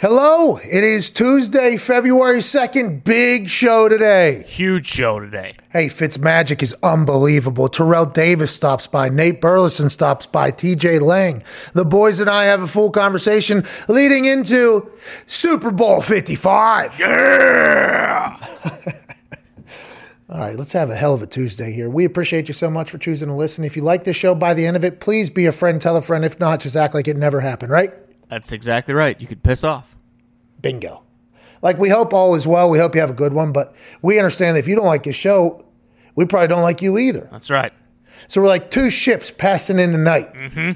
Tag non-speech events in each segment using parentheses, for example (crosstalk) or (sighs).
Hello, it is Tuesday, February 2nd. Big show today. Huge show today. Hey, Fitzmagic is unbelievable. Terrell Davis stops by. Nate Burleson stops by. TJ Lang. The boys and I have a full conversation leading into Super Bowl 55. Yeah. (laughs) All right, let's have a hell of a Tuesday here. We appreciate you so much for choosing to listen. If you like this show by the end of it, please be a friend, tell a friend. If not, just act like it never happened, right? That's exactly right. You could piss off. Bingo. Like we hope all is well. We hope you have a good one, but we understand that if you don't like this show, we probably don't like you either. That's right. So we're like two ships passing in the night mm-hmm.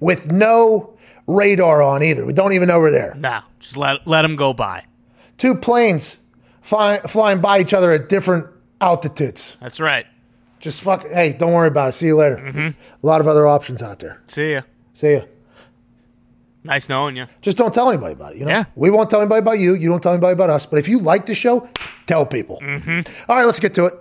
with no radar on either. We don't even know we're there. Nah, just let let them go by. Two planes fly, flying by each other at different altitudes. That's right. Just fuck. Hey, don't worry about it. See you later. Mm-hmm. A lot of other options out there. See ya. See ya. Nice knowing you. Just don't tell anybody about it. You know, Yeah. we won't tell anybody about you. You don't tell anybody about us. But if you like the show, tell people. All right, let's get to it.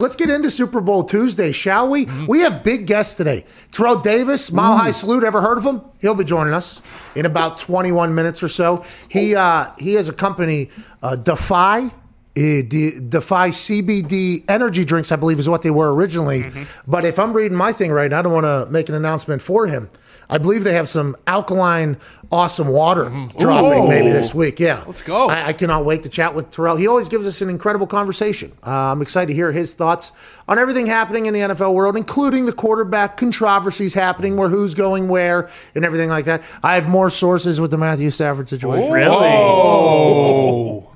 Let's get into Super Bowl Tuesday, shall we? We have big guests today. Terrell Davis, Mile High Salute. Ever heard of him? He'll be joining us in about 21 minutes or so. He uh, he has a company, uh, Defy. Uh, De- Defy CBD energy drinks, I believe, is what they were originally. But if I'm reading my thing right, I don't want to make an announcement for him. I believe they have some alkaline, awesome water dropping maybe this week. Yeah, Let's go. I, I cannot wait to chat with Terrell. He always gives us an incredible conversation. Uh, I'm excited to hear his thoughts on everything happening in the NFL world, including the quarterback controversies happening, where who's going where, and everything like that. I have more sources with the Matthew Stafford situation. Really? Oh.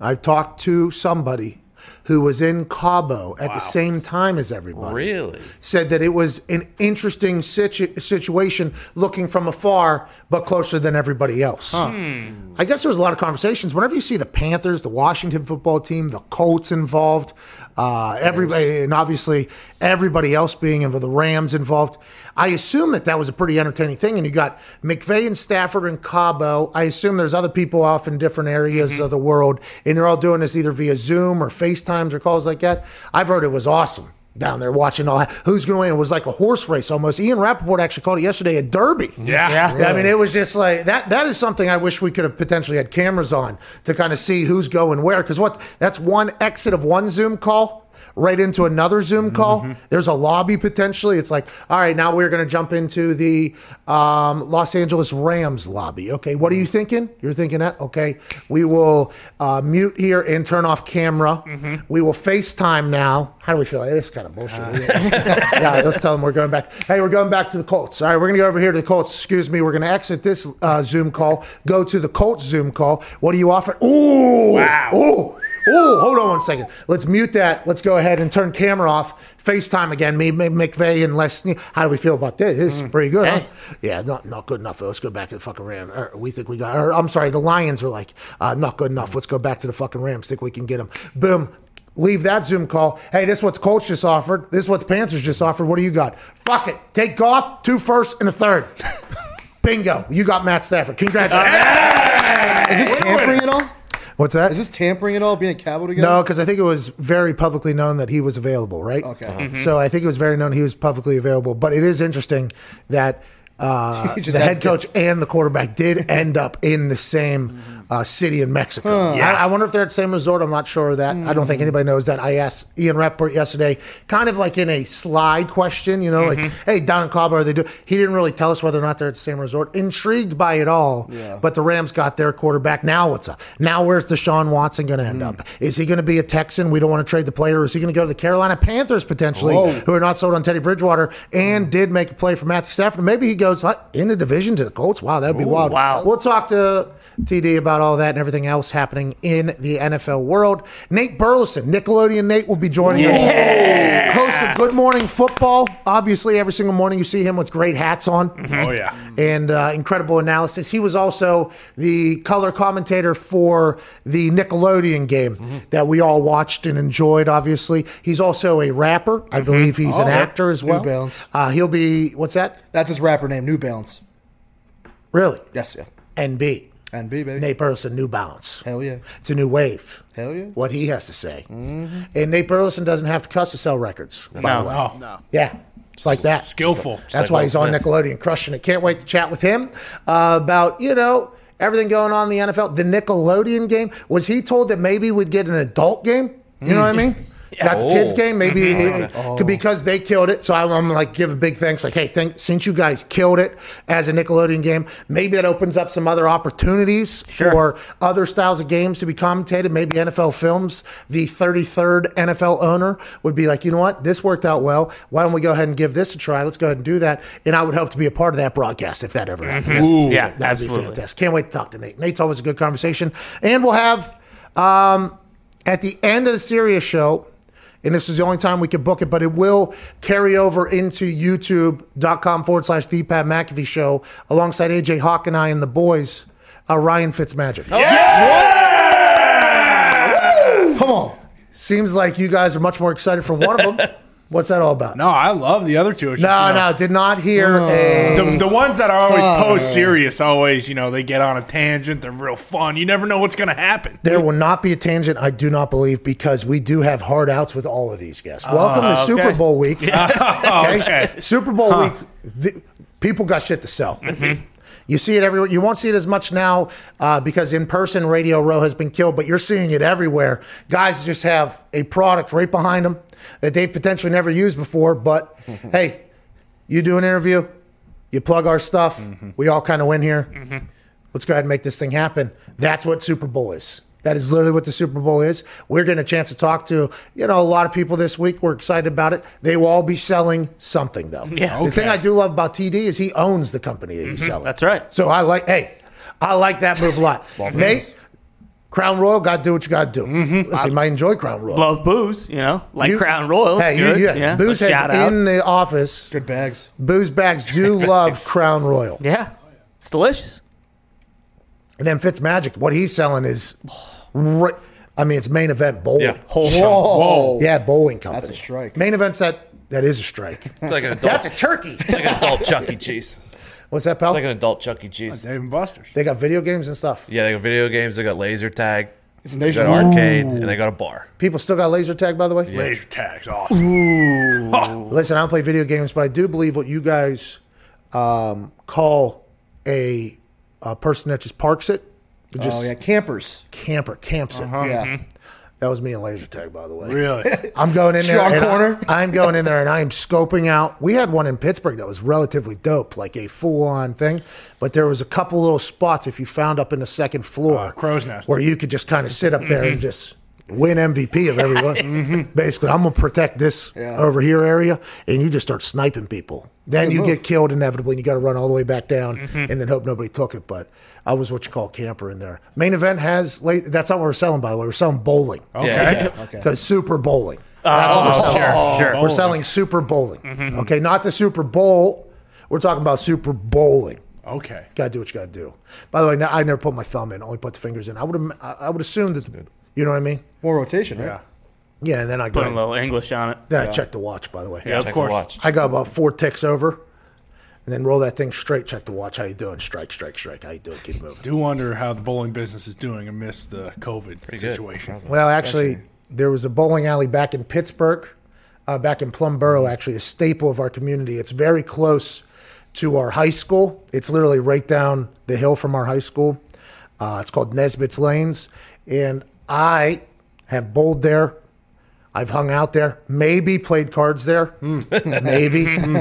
I've talked to somebody who was in Cabo at the same time as everybody. Really? Said that it was an interesting situ- situation looking from afar, but closer than everybody else. Hmm. I guess there was a lot of conversations. Whenever you see the Panthers, the Washington football team, the Colts involved, uh, everybody, and obviously everybody else being involved, the Rams involved, I assume that that was a pretty entertaining thing. And you got McVay and Stafford and Cabo. I assume there's other people off in different areas of the world, and they're all doing this either via Zoom or FaceTimes or calls like that. I've heard it was awesome down there watching all who's going to win. It was like a horse race almost. Ian Rapoport actually called it yesterday a derby. Yeah. yeah I mean, it was just like that. That is something I wish we could have potentially had cameras on to kind of see who's going where. Because what that's one exit of one Zoom call right into another Zoom call. There's a lobby potentially. It's like, all right, now we're going to jump into the um, Los Angeles Rams lobby. Okay, what are you thinking? You're thinking that? Okay, we will uh, mute here and turn off camera. We will FaceTime now. How do we feel? This kind of bullshit. yeah, let's tell them we're going back. Hey, we're going back to the Colts. All right, we're going to go over here to the Colts. Excuse me. We're going to exit this uh, Zoom call, go to the Colts Zoom call. What do you offer? Ooh, Wow. Ooh. Oh, hold on one second. Let's mute that. Let's go ahead and turn camera off. FaceTime again. Me, me McVay, and Les. How do we feel about this? This is mm. pretty good. huh? Yeah, not not good enough. Let's go back to the fucking Rams. Or er, we think we got. Or, I'm sorry, the Lions are like uh, not good enough. Let's go back to the fucking Rams. Think we can get them. Boom. Leave that Zoom call. Hey, this is what the Colts just offered. This is what the Panthers just offered. What do you got? Fuck it. Take Goff, two firsts and a third. (laughs) Bingo. You got Matt Stafford. Congratulations. Is this tampering at all? What's that? Is this tampering at all? Being a Cabo together? No, because I think it was very publicly known that he was available, right? Okay. Mm-hmm. Mhm. So I think it was very known he was publicly available. But it is interesting that uh, (laughs) the head had to- coach and the quarterback did end up in the same uh, city in Mexico. I, I wonder if they're at the same resort. I'm not sure of that. I don't think hmm. anybody knows that. I asked Ian Rapoport yesterday, kind of like in a slide question, you know, like, mm-hmm. hey, Don Cabo, are they do? He didn't really tell us whether or not they're at the same resort. Intrigued by it all, Yeah. but the Rams got their quarterback. Now what's up? Now where's Deshaun Watson going to end hmm. up? Is he going to be a Texan? We don't want to trade the player. Is he going to go to the Carolina Panthers potentially, Whoa. who are not sold on Teddy Bridgewater and hmm. did make a play for Matthew Stafford? Maybe he goes uh, in the division to the Colts. Wow, that would be wild. wow. We'll talk to TD about all that and everything else happening in the NFL world. Nate Burleson, Nickelodeon Nate, will be joining us. Host of Good Morning Football. Obviously, every single morning you see him with great hats on Oh yeah. and uh, incredible analysis. He was also the color commentator for the Nickelodeon game Mm-hmm. that we all watched and enjoyed. Obviously, he's also a rapper. I believe he's an Oh, actor as well. New well. Balance. Uh, he'll be what's that? That's his rapper name, New Balance. Really? Yes, yeah. NB. NB baby. Nate Burleson, New Balance. Hell yeah. It's a new wave. Hell yeah. What he has to say. And Nate Burleson doesn't have to cuss to sell records. By the way. No. Yeah. It's like that. Skillful. That's why he's on Nickelodeon, crushing it. Can't wait to chat with him uh, about you know everything going on in the NFL. The Nickelodeon game was he told that maybe we'd get an adult game? You know what I mean? Got the kids Oh. game, maybe it- because they killed it. So I'm, I'm like give a big thanks. Like, hey, thank, since you guys killed it as a Nickelodeon game, maybe that opens up some other opportunities for other styles of games to be commentated. Maybe NFL Films, the 33rd NFL owner, would be like, you know what, this worked out well. Why don't we go ahead and give this a try? Let's go ahead and do that. And I would hope to be a part of that broadcast if that ever happens. Ooh, Yeah, That'd absolutely. be fantastic. Can't wait to talk to Nate. Nate's always a good conversation. And we'll have um, at the end of the Sirius show, and this is the only time we can book it, but it will carry over into youtube.com forward slash the Pat McAfee show alongside AJ Hawk and I and the boys, uh, Ryan Fitzmagic. Yeah! Come on. Seems like you guys are much more excited for one of them. (laughs) What's that all about? No, I love the other two. It's no, just, you know, no, did not hear a. The, the ones that are always post serious, always, you know, they get on a tangent. They're real fun. You never know what's going to happen. There will not be a tangent, I do not believe, because we do have hard outs with all of these guests. Welcome to ah, Super Bowl week. (laughs) Oh, okay. okay. Super Bowl week, the, people got shit to sell. Mm-hmm. You see it everywhere. You won't see it as much now uh, because in person Radio Row has been killed, but you're seeing it everywhere. Guys just have a product right behind them that they've potentially never used before. But (laughs) hey, you do an interview, you plug our stuff, we all kind of win here. Let's go ahead and make this thing happen. That's what Super Bowl is. That is literally what the Super Bowl is. We're getting a chance to talk to, you know, a lot of people this week. We're excited about it. They will all be selling something, though. Yeah. The thing I do love about TD is he owns the company that he's mm-hmm. selling. That's right. So I like, hey, I like that move a lot. (laughs) Nate, Crown Royal, got to do what you got to do. Mm-hmm. Listen, you might enjoy Crown Royal. Love booze, you know, like You- Crown Royal. Hey, good. you, yeah, yeah. booze so heads in the office. Good bags. Booze bags do love Crown Royal. Yeah, it's delicious. And then Fitzmagic, what he's selling is, (sighs) (sighs) (sighs) right, I mean, it's main event bowling. Yeah. Whole Whoa. Yeah, bowling company. That's a strike. Main events that that is a strike. (laughs) It's like an adult. That's a turkey. (laughs) like an adult Chuck E. Cheese. What's that, pal? It's like an adult Chuck E. Cheese. Dave and Buster's. they got video games and stuff. Yeah, they got video games. They got laser tag. It's They got nationwide. arcade, and they got a bar. People still got laser tag, by the way. Laser tags, awesome. (laughs) Listen, I don't play video games, but I do believe what you guys um, call a, a person that just parks it, just Oh yeah, campers. camper, camps it. Uh-huh. Yeah. Mm-hmm. That was me and laser tag, by the way. Really? (laughs) I'm going in there. And I- corner. (laughs) I'm going in there and I'm scoping out. We had one in Pittsburgh that was relatively dope, like a full on thing. But there was a couple little spots if you found up in the second floor, Uh, crow's nest. where you could just kind of sit up there and mm-hmm. just win MVP of everyone. (laughs) Mm-hmm. Basically, I'm gonna protect this Yeah. over here area, and you just start sniping people. Then you move. get killed inevitably, and you got to run all the way back down, and then hope nobody took it. But I was what you call a camper in there. Main event has late. That's not what we're selling, by the way. We're selling bowling. Okay. Yeah. Okay. (laughs) Because Super Bowling. Oh, that's what we're selling. sure, sure. We're Bowling. selling Super Bowling. Mm-hmm. Okay, not the Super Bowl. We're talking about Super Bowling. Okay. Got to do what you got to do. By the way, I never put my thumb in. Only put the fingers in. I would. I I would assume that. You know what I mean? More rotation, right? Yeah. Yeah, and then I go. Put a little English on it. Then I checked the watch. By the way. Yeah, of Check course. the watch. I got about four ticks over, and then roll that thing straight. Check the watch. How you doing? Strike, strike, strike. How you doing? Keep moving. Do wonder how the bowling business is doing amidst the COVID good. situation. Well, actually, there was a bowling alley back in Pittsburgh, uh, back in Plum Borough, actually, a staple of our community. It's very close to our high school. It's literally right down the hill from our high school. Uh, it's called Nesbitt's Lanes. And I have bowled there. I've hung out there, maybe played cards there, hmm. (laughs) maybe hmm.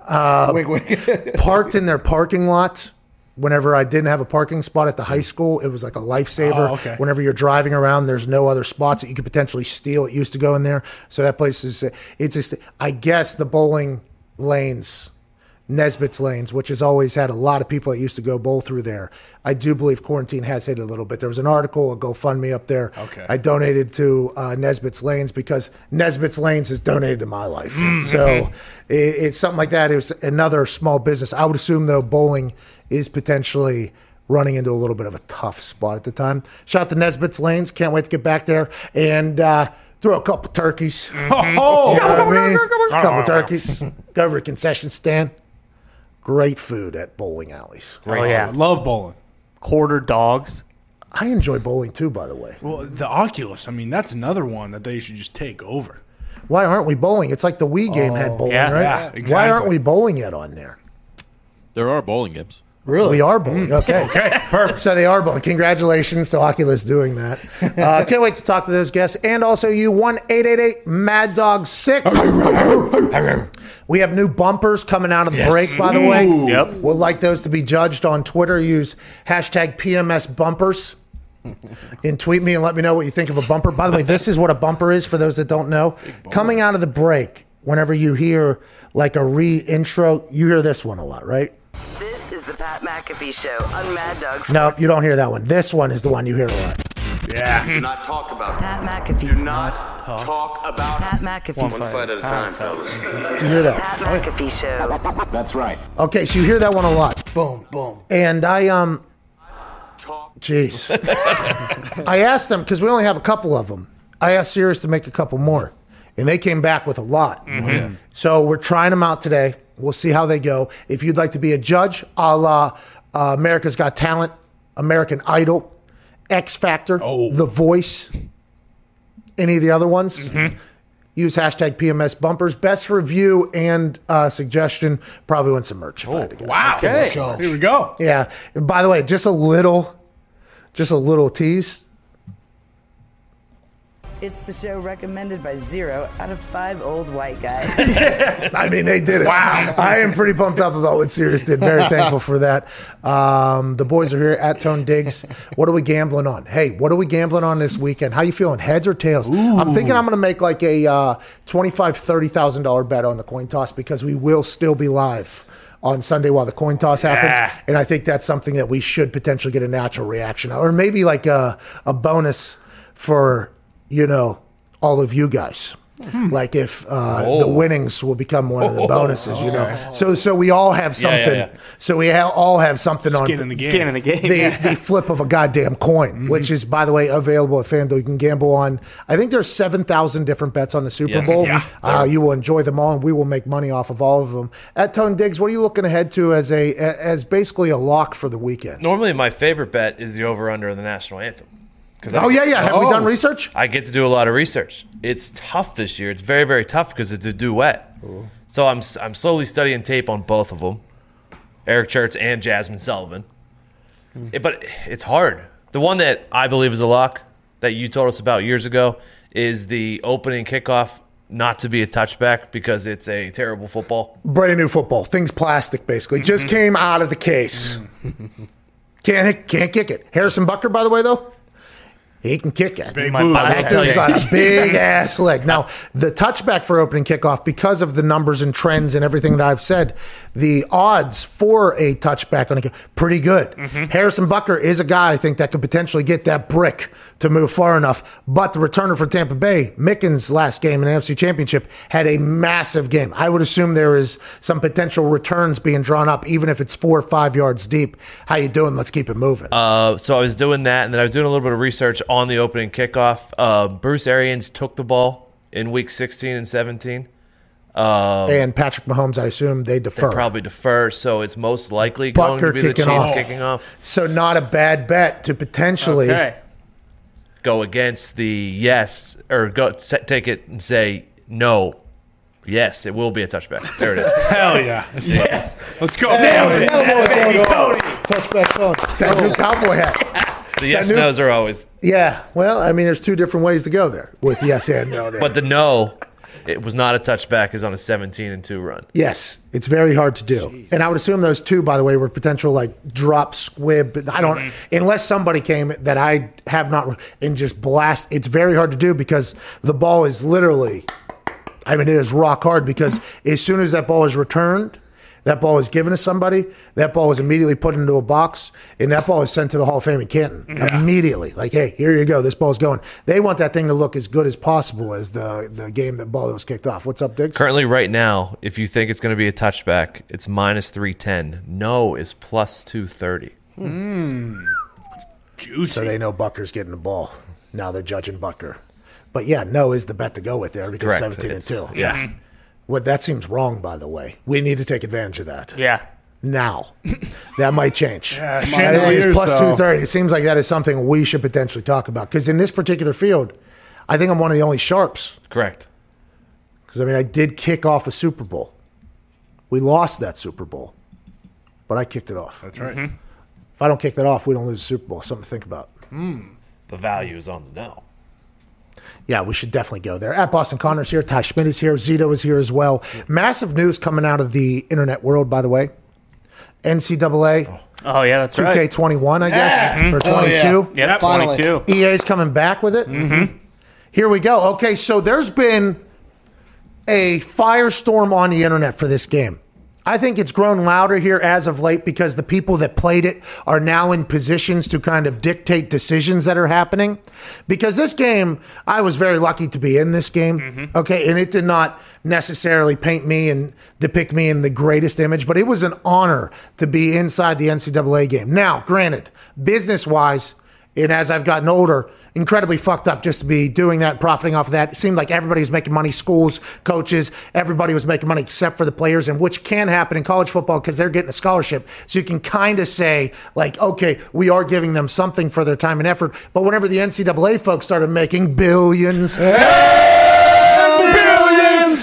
uh, wink, wink. (laughs) parked in their parking lot whenever I didn't have a parking spot at the high hmm. school. It was like a lifesaver. Oh, okay. Whenever you're driving around, there's no other spots that you could potentially steal. It used to go in there. So that place is, it's just, I guess the bowling lanes, Nesbitt's lanes, which has always had a lot of people that used to go bowl through there. I do believe quarantine has hit a little bit. There was an article, a GoFundMe up there. Okay. I donated to uh, Nesbitt's Lanes because Nesbitt's Lanes has donated to my life. Mm-hmm. So it, it's something like that. It was another small business. I would assume though bowling is potentially running into a little bit of a tough spot at the time. Shout out to Nesbitt's Lanes. Can't wait to get back there and uh, throw a couple turkeys. (laughs) You Oh, know what I mean? A couple turkeys. (laughs) Go over to a concession stand. Great food at bowling alleys. oh yeah, love bowling. quarter dogs. I enjoy bowling too, by the way. Well, the Oculus, I mean, that's another one that they should just take over. Why aren't we bowling? It's like the Wii game had bowling, Yeah. right? Yeah, Why aren't we bowling yet on there? There are bowling games. Really? We are bowling. Okay. (laughs) Okay, perfect. So they are bowling. Congratulations to Oculus doing that. (laughs) Uh, can't wait to talk to those guests. And also you, 1 888 Mad Dog 6. (laughs) we have new bumpers coming out of the break, by the way. Yep. Would like those to be judged on Twitter. Use hashtag PMS bumpers. (laughs) And tweet me and let me know what you think of a bumper. By the way, this is what a bumper is for those that don't know. Coming out of the break, whenever you hear like a re intro, you hear this one a lot, right? This is the Pat McAfee Show on Mad Dog. No, you don't hear that one. This one is the one you hear a lot. Yeah. Do not talk about Pat McAfee. Do not talk, about Pat McAfee. one fight at a time, fellas. (laughs) You hear that? Pat McAfee Show. That's right. Okay, so you hear that one a lot. Boom, boom. And I um Talk. jeez. I asked them because we only have a couple of them. I asked Sirius to make a couple more. And they came back with a lot. So we're trying them out today. We'll see how they go. If you'd like to be a judge, a la uh, America's Got Talent, American Idol, X Factor, oh. The Voice, any of the other ones, use hashtag PMS bumpers. Best review and uh, suggestion probably win some merch. if I had to guess. Wow. Okay. Here we go. Yeah. By the way, just a little, just a little tease. It's the show recommended by zero out of five old white guys. (laughs) I mean, they did it. Wow. I am pretty pumped up about what Sirius did. Very (laughs) thankful for that. Um, the boys are here at Tone Digz. What are we gambling on? Hey, what are we gambling on this weekend? How you feeling? Heads or tails? I'm thinking I'm going to make like a uh, $25,000, $30,000 bet on the coin toss because we will still be live on Sunday while the coin toss happens. Yeah. And I think that's something that we should potentially get a natural reaction or maybe like a, a bonus for, you know, all of you guys. Like if uh, the winnings will become one of the bonuses, you know. So so we all have Yeah, yeah, something. yeah. So we ha- all have something on Skin in the game. Skin in the game. the, the flip of a goddamn coin, which is, by the way, available at FanDuel. You can gamble on, I think there's 7,000 different bets on the Super Yes. Bowl. Yeah. Uh, you will enjoy them all, and we will make money off of all of them. At Tone Digz, what are you looking ahead to as a as basically a lock for the weekend? Normally, my favorite bet is the over under of the national anthem. Because Oh, yeah, yeah. Have we Oh. done research? I get to do a lot of research. It's tough this year. It's very, very tough because it's a duet. So I'm I'm slowly studying tape on both of them, Eric Church and Jazmine Sullivan. Hmm. It- but it's hard. The one that I believe is a lock that you told us about years ago is the opening kickoff not to be a touchback because it's a terrible football. Brand new football. Things plastic, basically. Just mm-hmm. came out of the case. (laughs) can't can't kick it. Harrison Butker, by the way, though, he can kick it. Big My That tell dude's you. got a big (laughs) ass leg. Now, the touchback for opening kickoff, because of the numbers and trends and everything that I've said, the odds for a touchback on a kick, pretty good. Harrison Butker is a guy I think that could potentially get that brick to move far enough. But the returner for Tampa Bay, Mickens' last game in the NFC Championship, had a massive game. I would assume there is some potential returns being drawn up, even if it's four or five yards deep. How you doing? Let's keep it moving. Uh, so I was doing that, and then I was doing a little bit of research on the opening kickoff. Uh, Bruce Arians took the ball in week 16 and 17. and Patrick Mahomes, I assume they defer. Probably defer, so it's most likely going to be the Chiefs off. kicking off. So not a bad bet to potentially. Okay. Go against the yes, or go take it and say no. Yes, it will be a touchback. There it is. (laughs) Hell yeah. Yes. Let's go. Nailed it. Touchback phone. It's that new cowboy hat. The yes new- nos are always, Yeah. Well, I mean, there's two different ways to go there with yes and no there. but the no, it was not a touchback. Is on a 17 and two run. yes, it's very hard to do. And I would assume those two, by the way, were potential like drop squib. I don't, Mm-hmm. unless somebody came that I have not and just blast. It's very hard to do because the ball is literally, I mean, it is rock hard because as soon as that ball is returned, that ball is given to somebody, that ball is immediately put into a box, and that ball is sent to the Hall of Fame in Canton immediately. Like, hey, here you go. This ball's going. They want that thing to look as good as possible as the the game that ball that was kicked off. What's up, Digz? Currently, right now, if you think it's going to be a touchback, it's minus 310. No is plus 230. Hmm. Juicy. So they know Butker's getting the ball. Now they're judging Bucker. But yeah, no is the bet to go with there because Correct. 17 and 2. Yeah. Well, that seems wrong, by the way. We need to take advantage of that. Yeah. now. that might change. (laughs) Yeah, it's years, plus two thirty. It seems like that is something we should potentially talk about. Because in this particular field, I think I'm one of the only sharps. Correct. Because I mean, I did kick off a Super Bowl. We lost that Super Bowl, but I kicked it off. That's right. Mm-hmm. If I don't kick that off, we don't lose the Super Bowl. Something to think about. The value is on the no. Yeah, we should definitely go there. At Boston Connor's here. Ty Schmidt is here. Zito is here as well. Massive news coming out of the internet world, by the way. NCAA Oh yeah, that's right. 2K21, I guess, or Oh, yeah. 22. Yeah, Finally. 22. EA's coming back with it. Mm-hmm. Here we go. Okay, so there's been a firestorm on the internet for this game. I think it's grown louder here as of late because the people that played it are now in positions to kind of dictate decisions that are happening. Because this game, I was very lucky to be in this game. Mm-hmm. Okay, and it did not necessarily paint me and depict me in the greatest image, but it was an honor to be inside the NCAA game. Now, granted, business wise, and as I've gotten older, incredibly fucked up just to be doing that, profiting off of that. It seemed like everybody was making money, schools, coaches, everybody was making money except for the players, and which can happen in college football because they're getting a scholarship. So you can kind of say, like, okay, we are giving them something for their time and effort. But whenever the NCAA folks started making billions,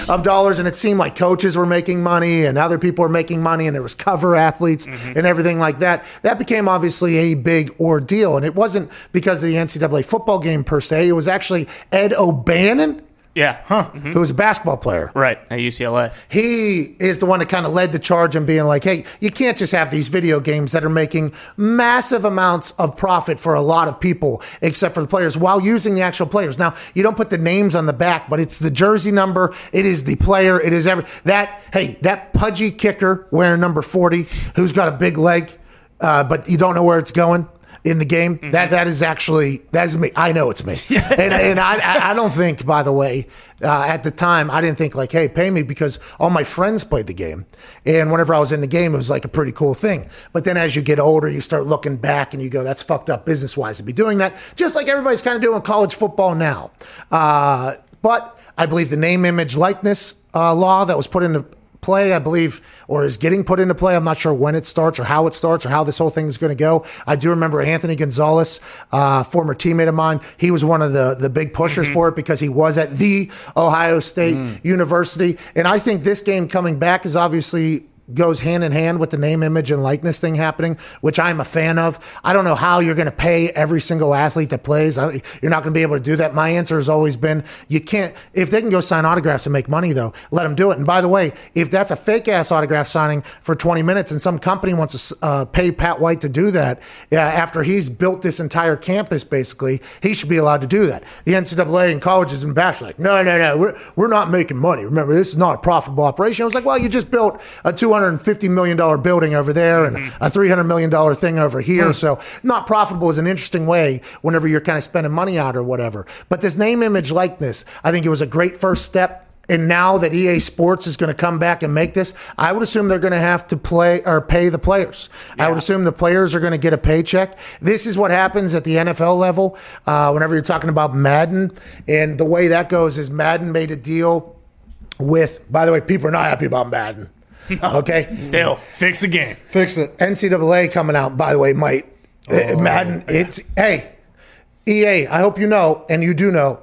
of dollars, and it seemed like coaches were making money and other people were making money, and there was cover athletes mm-hmm. and everything like that. That became obviously a big ordeal, and it wasn't because of the NCAA football game per se. It was actually Ed O'Bannon, Yeah. who was a basketball player. Right at UCLA. He is the one that kind of led the charge in being like, hey, you can't just have these video games that are making massive amounts of profit for a lot of people, except for the players, while using the actual players. Now, you don't put the names on the back, but it's the jersey number, it is the player, it is every that, hey, that pudgy kicker wearing number 40, who's got a big leg, uh, but you don't know where it's going. In the game, that that is actually that is me. I know it's me, (laughs) and, and I I- I don't think, by the way, uh, at the time I didn't think like, hey, pay me because all my friends played the game, and whenever I was in the game, it was like a pretty cool thing. But then as you get older, you start looking back and you go, that's fucked up business wise to be doing that. Just like everybody's kind of doing college football now, uh, but I believe the name, image, likeness uh, law that was put into play, I believe, or is getting put into play. I'm not sure when it starts or how it starts or how this whole thing is going to go. I do remember Anthony Gonzalez, uh, former teammate of mine. He was one of the, the big pushers for it because he was at the Ohio State University. And I think this game coming back is obviously goes hand in hand with the name, image, and likeness thing happening, which I'm a fan of. I don't know how you're going to pay every single athlete that plays. I, you're not going to be able to do that. My answer has always been you can't. If they can go sign autographs and make money, though, let them do it. And by the way, if that's a fake ass autograph signing for 20 minutes and some company wants to uh, pay Pat White to do that uh, after he's built this entire campus, basically, he should be allowed to do that. The NCAA and colleges and bash like, no, no, no, we're, we're not making money. Remember, this is not a profitable operation. I was like, well, you just built a $250 million building over there and a $300 million thing over here. So not profitable is an interesting way whenever you're kind of spending money out or whatever. But this name, image, likeness, I think it was a great first step. And now that EA Sports is going to come back and make this, I would assume they're going to have to play or pay the players. I would assume the players are going to get a paycheck. This is what happens at the NFL level. Uh, whenever you're talking about Madden, and the way that goes is Madden made a deal with. By the way, people are not happy about Madden. (laughs) Okay, Still. Fix the game. Fix it. NCAA coming out. By the way, might uh, Madden. It's hey, EA. I hope you know, and you do know.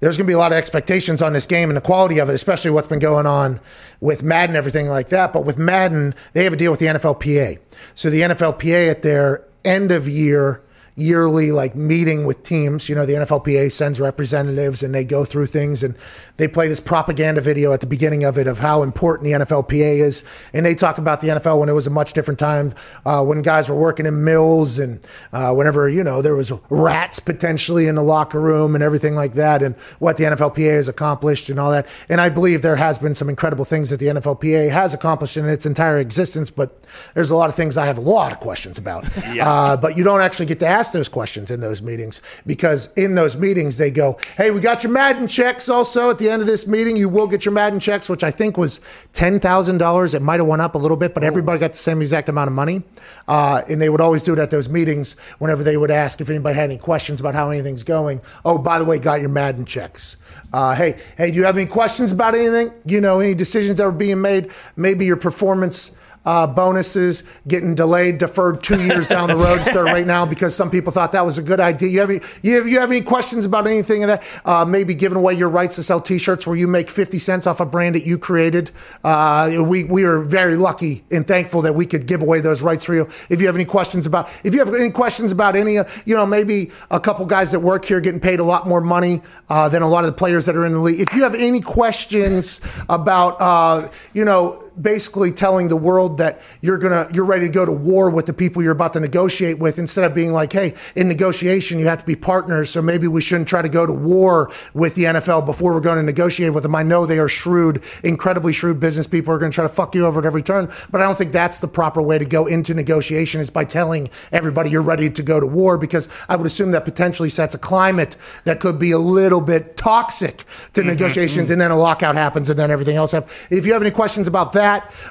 There's going to be a lot of expectations on this game and the quality of it, especially what's been going on with Madden, everything like that. But with Madden, they have a deal with the NFLPA. So the NFLPA at their end of year yearly like meeting with teams. You know, the NFLPA sends representatives and they go through things and they play this propaganda video at the beginning of it of how important the NFLPA is. And they talk about the NFL when it was a much different time, uh, when guys were working in mills and uh, whenever, you know, there was rats potentially in the locker room and everything like that and what the NFLPA has accomplished and all that. And I believe there has been some incredible things that the NFLPA has accomplished in its entire existence, but there's a lot of things I have a lot of questions about. Uh, but you don't actually get to ask those questions in those meetings because in those meetings they go, "Hey, we got your Madden checks." Also, at the end of this meeting, you will get your Madden checks, which I think was ten thousand dollars. It might have went up a little bit, but everybody got the same exact amount of money. Uh, and they would always do it at those meetings whenever they would ask if anybody had any questions about how anything's going. Oh, by the way, got your Madden checks. Uh, hey, hey, do you have any questions about anything? You know, any decisions that were being made? Maybe your performance uh, bonuses getting delayed, deferred two years down the road instead right now because some people thought that was a good idea. You have any, you have, you have any questions about anything of that? Uh, maybe giving away your rights to sell T-shirts where you make 50 cents off a brand that you created. Uh, we, we are very lucky and thankful that we could give away those rights for you. If you have any questions about, if you have any questions about any, uh, you know, maybe a couple guys that work here getting paid a lot more money uh, than a lot of the players that are in the league. If you have any questions about, uh, you know, basically telling the world that you're gonna you're ready to go to war with the people you're about to negotiate with instead of being like hey in negotiation you have to be partners so maybe we shouldn't try to go to war with the NFL before we're going to negotiate with them. I know they are shrewd incredibly shrewd business people are going to try to fuck you over at every turn but I don't think that's the proper way to go into negotiation is by telling everybody you're ready to go to war because I would assume that potentially sets a climate that could be a little bit toxic to mm-hmm, negotiations mm. and then a lockout happens and then everything else happens if you have any questions about that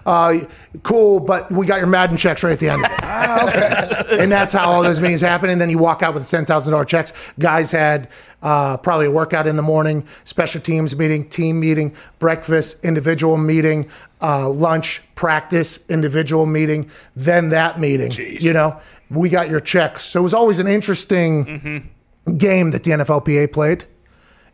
uh, cool, but we got your Madden checks right at the end of it. (laughs) and that's how all those meetings happen. And then you walk out with $10,000 checks. Guys had uh, probably a workout in the morning, special teams meeting, team meeting, breakfast, individual meeting, uh, lunch, practice, individual meeting, then that meeting. You know, we got your checks. So it was always an interesting game that the NFLPA played.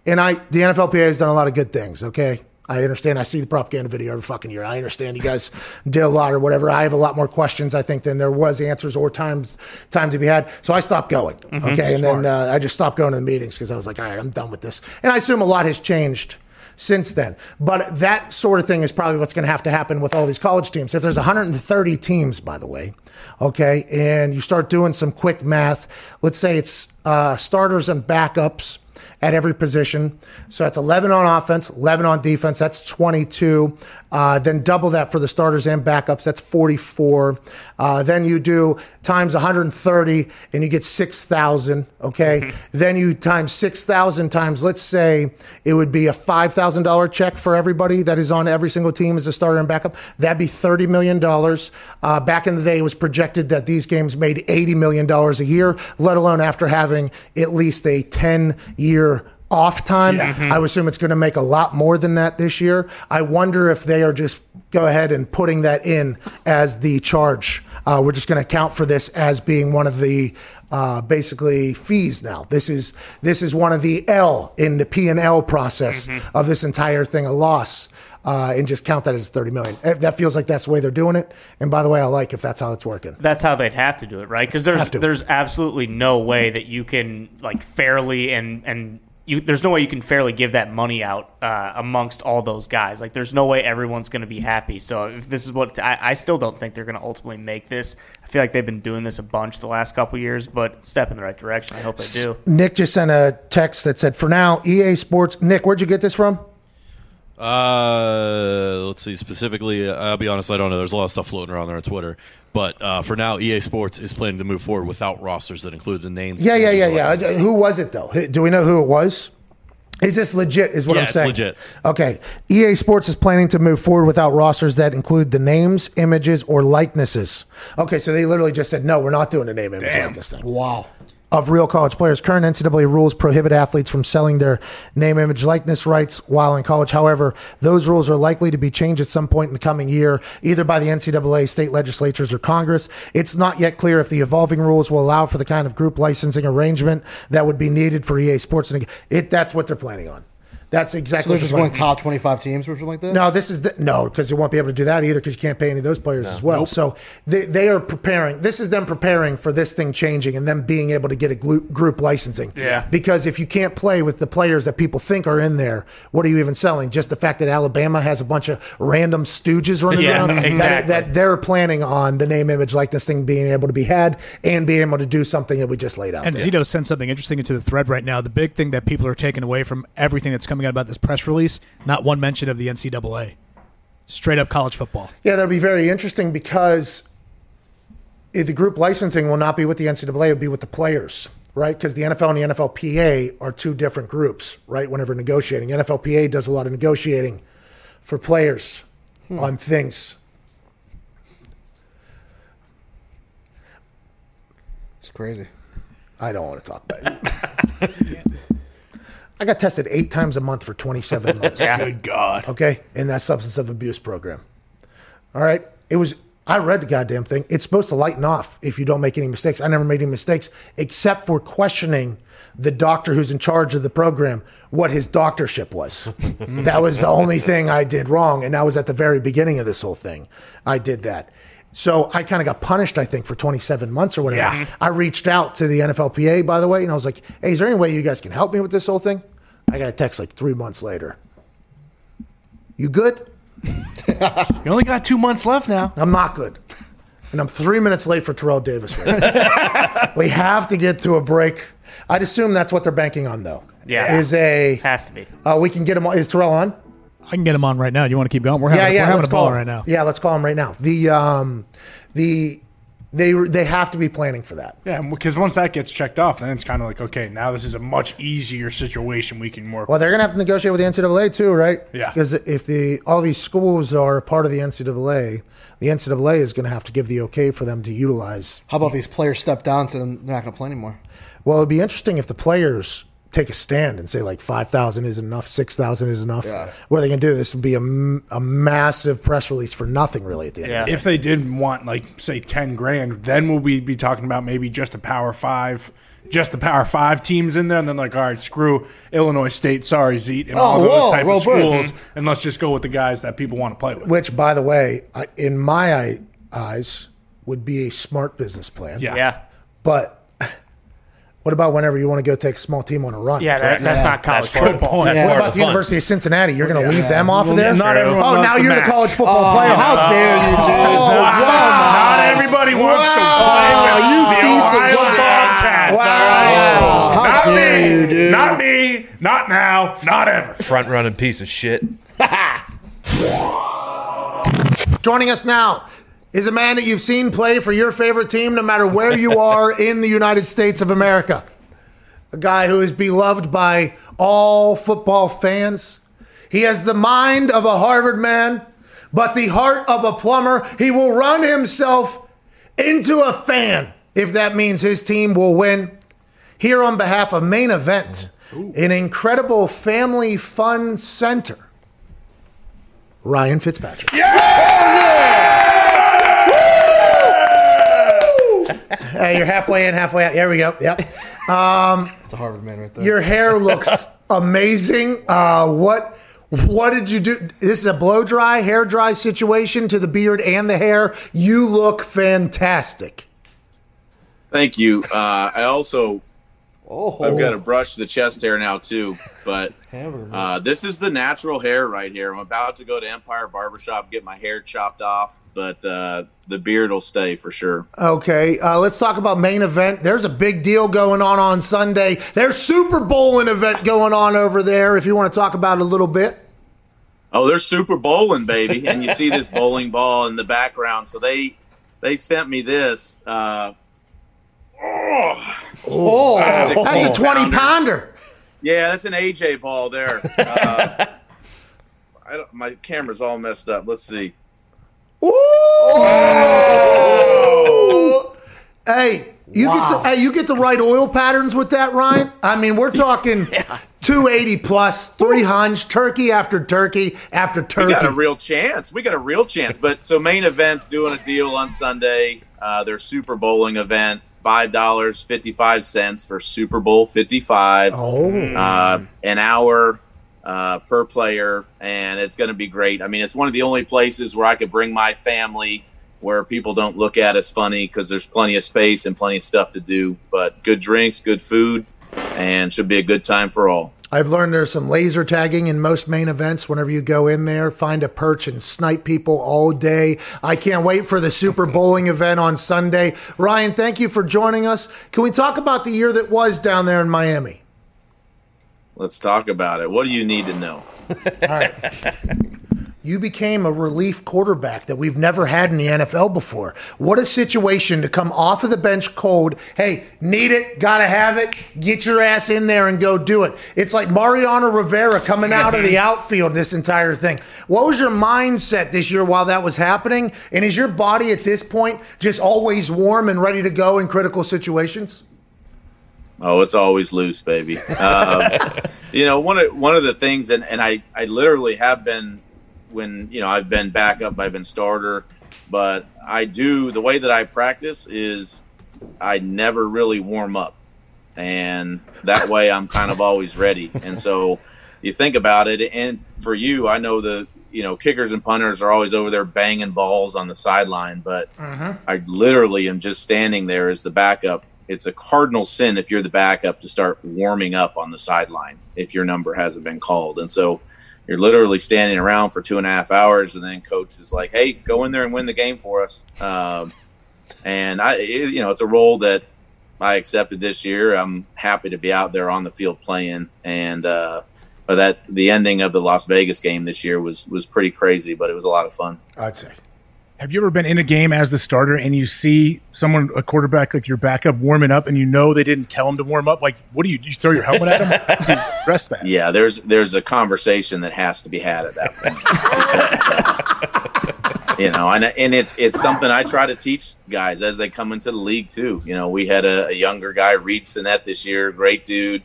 And I, the NFLPA has done a lot of good things. Okay, I understand. I see the propaganda video every fucking year. I understand you guys did a lot or whatever. I have a lot more questions, I think, than there was answers or times time to be had. So I stopped going. Okay, and then uh, I just stopped going to the meetings because I was like, all right, I'm done with this. And I assume a lot has changed since then. But that sort of thing is probably what's going to have to happen with all these college teams. If there's 130 teams, by the way, okay, and you start doing some quick math, let's say it's uh, starters and backups at every position. So that's 11 on offense, 11 on defense. That's 22. Uh, then double that for the starters and backups. That's 44. Uh, then you do times 130 and you get 6,000. Okay. then you times 6,000 times, let's say it would be a $5,000 check for everybody that is on every single team as a starter and backup. That'd be $30 million. Uh, back in the day, it was projected that these games made $80 million a year, let alone after having at least a 10 year off time. I would assume it's going to make a lot more than that this year. I wonder if they are just go ahead and putting that in as the charge. Uh, we're just going to account for this as being one of the uh, basically fees now. This is this is one of the L in the P and L process of this entire thing, a loss. Uh, and just count that as 30 million. That feels like that's the way they're doing it. And by the way, I like if that's how it's working. That's how they'd have to do it, right? Because there's there's absolutely no way that you can like fairly and and you there's no way you can fairly give that money out uh, amongst all those guys. Like there's no way everyone's going to be happy. So if this is what I, I still don't think they're going to ultimately make this. I feel like they've been doing this a bunch the last couple years, but step in the right direction. I hope they do. Nick just sent a text that said, for now, EA Sports. Nick, where'd you get this from? Uh, let's see. Specifically, uh, I'll be honest, I don't know. There's a lot of stuff floating around there on Twitter. But uh, for now, EA Sports is planning to move forward without rosters that include the names. Yeah, yeah, yeah, yeah. likeness. Who was it though? Do we know who it was? Is this legit? Is what Yeah, I'm it's saying. legit. Okay. EA Sports is planning to move forward without rosters that include the names, images, or likenesses. Okay, so they literally just said, no, we're not doing a name, image, likeness thing. Wow. Of real college players. Current NCAA rules prohibit athletes from selling their name, image, likeness rights while in college. However, those rules are likely to be changed at some point in the coming year, either by the NCAA, state legislatures, or Congress. It's not yet clear if the evolving rules will allow for the kind of group licensing arrangement that would be needed for EA Sports. And it, that's what they're planning on. That's So exactly they're just going planning. top 25 teams or something like that? No, this is the, no because you won't be able to do that either because you can't pay any of those players as well. So they, they are preparing. This is them preparing for this thing changing and them being able to get a glu- group licensing. Yeah. Because if you can't play with the players that people think are in there, what are you even selling? Just the fact that Alabama has a bunch of random stooges running Yeah, around. That- exactly. That, they're planning on the name, image, likeness thing being able to be had and being able to do something that we just laid out. And there. Zito sent something interesting into the thread right now. The big thing that people are taking away from everything that's coming out about this press release, not one mention of the NCAA. Straight up college football. Yeah, that'll be very interesting because the group licensing will not be with the NCAA, it'll be with the players, right? Because the NFL and the NFLPA are two different groups, right? Whenever negotiating, NFLPA does a lot of negotiating for players hmm. on things. It's crazy. I don't want to talk about it. (laughs) I got tested eight times a month for 27 (laughs) months. Good God. okay, in that substance of abuse program. All right, it was I read the goddamn thing. It's supposed to lighten off if you don't make any mistakes. I never made any mistakes except for questioning the doctor who's in charge of the program what his doctorship was. (laughs) that was the only thing I did wrong. And that was at the very beginning of this whole thing. I did that. So I kind of got punished, I think, for 27 months or whatever. Yeah. I reached out to the NFLPA, by the way, and I was like, hey, is there any way you guys can help me with this whole thing? I got a text like three months later. You good? (laughs) You only got two months left now. I'm not good. And I'm three minutes late for Terrell Davis. Right now. (laughs) we have to get to a break. I'd assume that's what they're banking on, though. Yeah. Is a Has to be. uh, we can get him. on- Is Terrell on? I can get him on right now. You want to keep going? We're having, yeah, yeah. we're having let's a ball call him right now. Yeah, let's call him right now. The um, the they they have to be planning for that. Yeah, because once that gets checked off, then it's kind of like, okay, now this is a much easier situation we can work. Well, they're going to have to negotiate with the NCAA too, right? Yeah. Because if the all these schools are part of the NCAA, the NCAA is going to have to give the okay for them to utilize. How about these players step down so they're not going to play anymore? Well, it'd be interesting if the players take a stand and say like five thousand is enough, six thousand is enough. Yeah. What are they going to do? This would be a, a massive press release for nothing, really. At the end. Yeah. Of the day. if they did want like say 10 grand then will we be talking about maybe just a power five just the power five teams in there and then like all right screw illinois state sorry zeet and oh, all Oh, those whoa, type roll of birds. schools and let's just go with the guys that people want to play with Which, by the way, in my eye- eyes, would be a smart business plan. Yeah. Yeah. But what about whenever you want to go take a small team on a run? Yeah, that, that's not college That's part of- football. that's Yeah. What about the the fun. University of Cincinnati? You're going to leave them off of there? not everyone oh, loves now the you're the college football oh, player. how oh, dare you, dude? Oh, not everybody wants to play with you the piece of Ohio shit. Bobcats. Wow. all right? How not dare me, you, dude. not me, not now, not ever. Front running piece of shit. (laughs) Joining us now is a man that you've seen play for your favorite team no matter where you (laughs) are in the United States of America. A guy who is beloved by all football fans. He has the mind of a Harvard man, but the heart of a plumber. He will run himself into a fan if that means his team will win. Here on behalf of Main Event, an incredible family fun center, Ryan Fitzpatrick. Hey, you're halfway in, halfway out. There we go. Yep. It's a Harvard man right there. Your hair looks (laughs) amazing. Uh, what what did you do? This is a blow dry, hair dry situation to the beard and the hair. You look fantastic. Thank you. Uh, I also oh, I've got to brush the chest hair now too, but (laughs) uh, this is the natural hair right here. I'm about to go to Empire Barbershop get my hair chopped off, but uh, the beard will stay for sure. Okay, uh, let's talk about main event. There's a big deal going on on Sunday. There's Super Bowl an event going on over there. If you want to talk about it a little bit. Oh, they're super bowling, baby, and you see this (laughs) bowling ball in the background. So they they sent me this. Uh, oh, That's a 20 pounder. pounder. Yeah, that's an AJ ball there. (laughs) Uh, I don't, my camera's all messed up. Let's see. Ooh. Hey, you get the hey, you get the right oil patterns with that, Ryan. I mean, we're talking (laughs) 280 plus, three hunch, turkey after turkey after turkey. We got a real chance. We got a real chance. But so main events doing a deal on Sunday. Uh, their Super Bowling event, five dollars fifty five cents for Super Bowl fifty five. oh, uh, an hour uh, per player, and it's going to be great. I mean, it's one of the only places where I could bring my family, where people don't look at us funny because there's plenty of space and plenty of stuff to do. But good drinks, good food, and should be a good time for all. I've learned there's some laser tagging in most main events. Whenever you go in there, find a perch and snipe people all day. I can't wait for the Super Bowling event on Sunday. Ryan, thank you for joining us. Can we talk about the year that was down there in Miami? Let's talk about it. What do you need to know? (laughs) All right. You became a relief quarterback that we've never had in the NFL before. What a situation to come off of the bench cold. Hey, need it, gotta have it, get your ass in there and go do it. It's like Mariano Rivera coming out of the (laughs) outfield this entire thing. What was your mindset this year while that was happening? And is your body at this point just always warm and ready to go in critical situations? Oh, it's always loose, baby. (laughs) Um, you know, one of one of the things, and, and I I literally have been when you know I've been backup, I've been starter. but I do the way that I practice is I never really warm up, and that way I'm kind of always ready. And so you think about it, and for you, I know the you know kickers and punters are always over there banging balls on the sideline, but mm-hmm. I literally am just standing there as the backup. It's a cardinal sin if you're the backup to start warming up on the sideline if your number hasn't been called, and so you're literally standing around for two and a half hours, and then coach is like, "Hey, go in there and win the game for us." Um, and I, it- you know, it's a role that I accepted this year. I'm happy to be out there on the field playing, and uh, but that the ending of the Las Vegas game this year was was pretty crazy, but it was a lot of fun. I'd say. Have you ever been in a game as the starter and you see someone, a quarterback like your backup, warming up, and you know they didn't tell him to warm up? Like, what do you? do You throw your helmet at him? (laughs) Rest that. Yeah, there's there's a conversation that has to be had at that point. (laughs) you know, and and it's it's something I try to teach guys as they come into the league too. You know, we had a, a younger guy, Reid Sinnett, this year, great dude.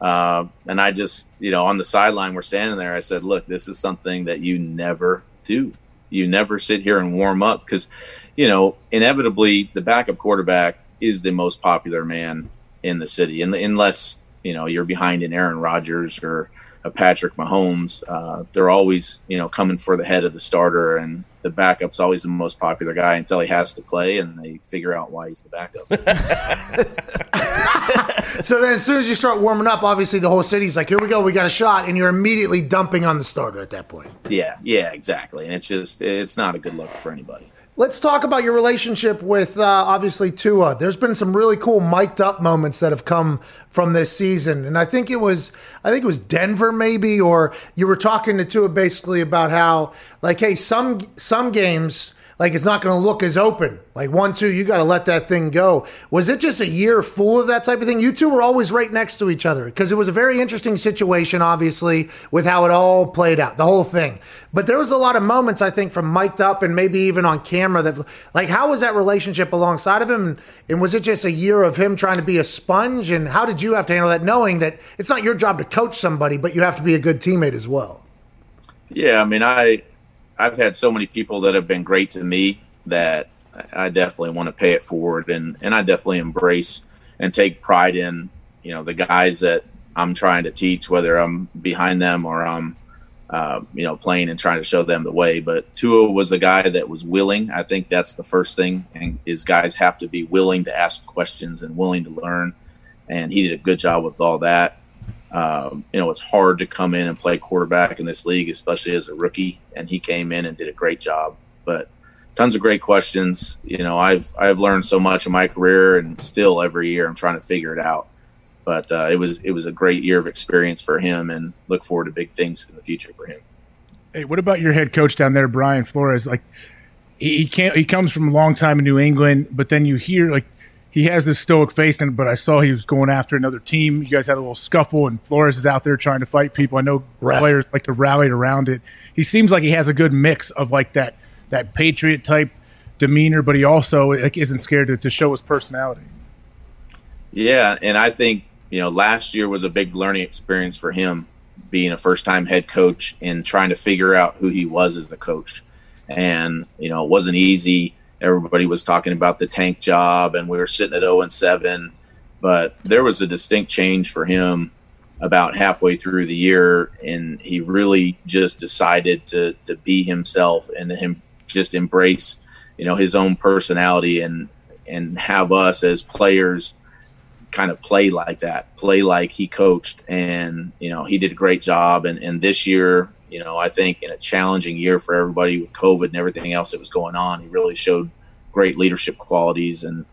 Uh, and I just, you know, on the sideline, we're standing there. I said, "Look, this is something that you never do. You never sit here and warm up because, you know, inevitably the backup quarterback is the most popular man in the city, and unless you know you're behind an Aaron Rodgers or a Patrick Mahomes, uh, they're always you know coming for the head of the starter, and the backup's always the most popular guy until he has to play, and they figure out why he's the backup. (laughs) (laughs) So then, as soon as you start warming up, obviously the whole city's like, "Here we go, we got a shot," and you're immediately dumping on the starter at that point. yeah, yeah, exactly, and it's just it's not a good look for anybody. Let's talk about your relationship with uh, obviously Tua. There's been some really cool mic'd up moments that have come from this season, and I think it was I think it was Denver maybe, or you were talking to Tua basically about how like, hey, some some games like it's not going to look as open. Like one two, you got to let that thing go. Was it just a year full of that type of thing? You two were always right next to each other because it was a very interesting situation, obviously, with how it all played out, the whole thing. But there was a lot of moments I think from mic'd up and maybe even on camera that, like, how was that relationship alongside of him? And was it just a year of him trying to be a sponge? And how did you have to handle that, knowing that it's not your job to coach somebody, but you have to be a good teammate as well? Yeah, I mean, I I've had so many people that have been great to me that I definitely want to pay it forward, and and I definitely embrace and take pride in you know the guys that I'm trying to teach, whether I'm behind them or I'm uh, you know playing and trying to show them the way. But Tua was a guy that was willing. I think that's the first thing, and is guys have to be willing to ask questions and willing to learn, and he did a good job with all that. Um, you know, it's hard to come in and play quarterback in this league, especially as a rookie. And he came in and did a great job. But tons of great questions. You know, I've I've learned so much in my career, and still every year I'm trying to figure it out. But uh, it was it was a great year of experience for him, and look forward to big things in the future for him. Hey, what about your head coach down there, Brian Flores? Like, he, he can't. He comes from a long time in New England, but then you hear like he has this stoic face. And but I saw he was going after another team. You guys had a little scuffle, and Flores is out there trying to fight people. I know Ref. players like to rally around it. He seems like he has a good mix of like that that patriot type demeanor, but he also like isn't scared to, to show his personality. Yeah, and I think you know last year was a big learning experience for him, being a first time head coach and trying to figure out who he was as a coach. And you know, it wasn't easy. Everybody was talking about the tank job, and we were sitting at zero and seven. But there was a distinct change for him about halfway through the year, and he really just decided to to be himself and him just embrace, you know, his own personality and and have us as players kind of play like that, play like he coached. And, you know, he did a great job. And, and this year, you know, I think in a challenging year for everybody with COVID and everything else that was going on, he really showed great leadership qualities. And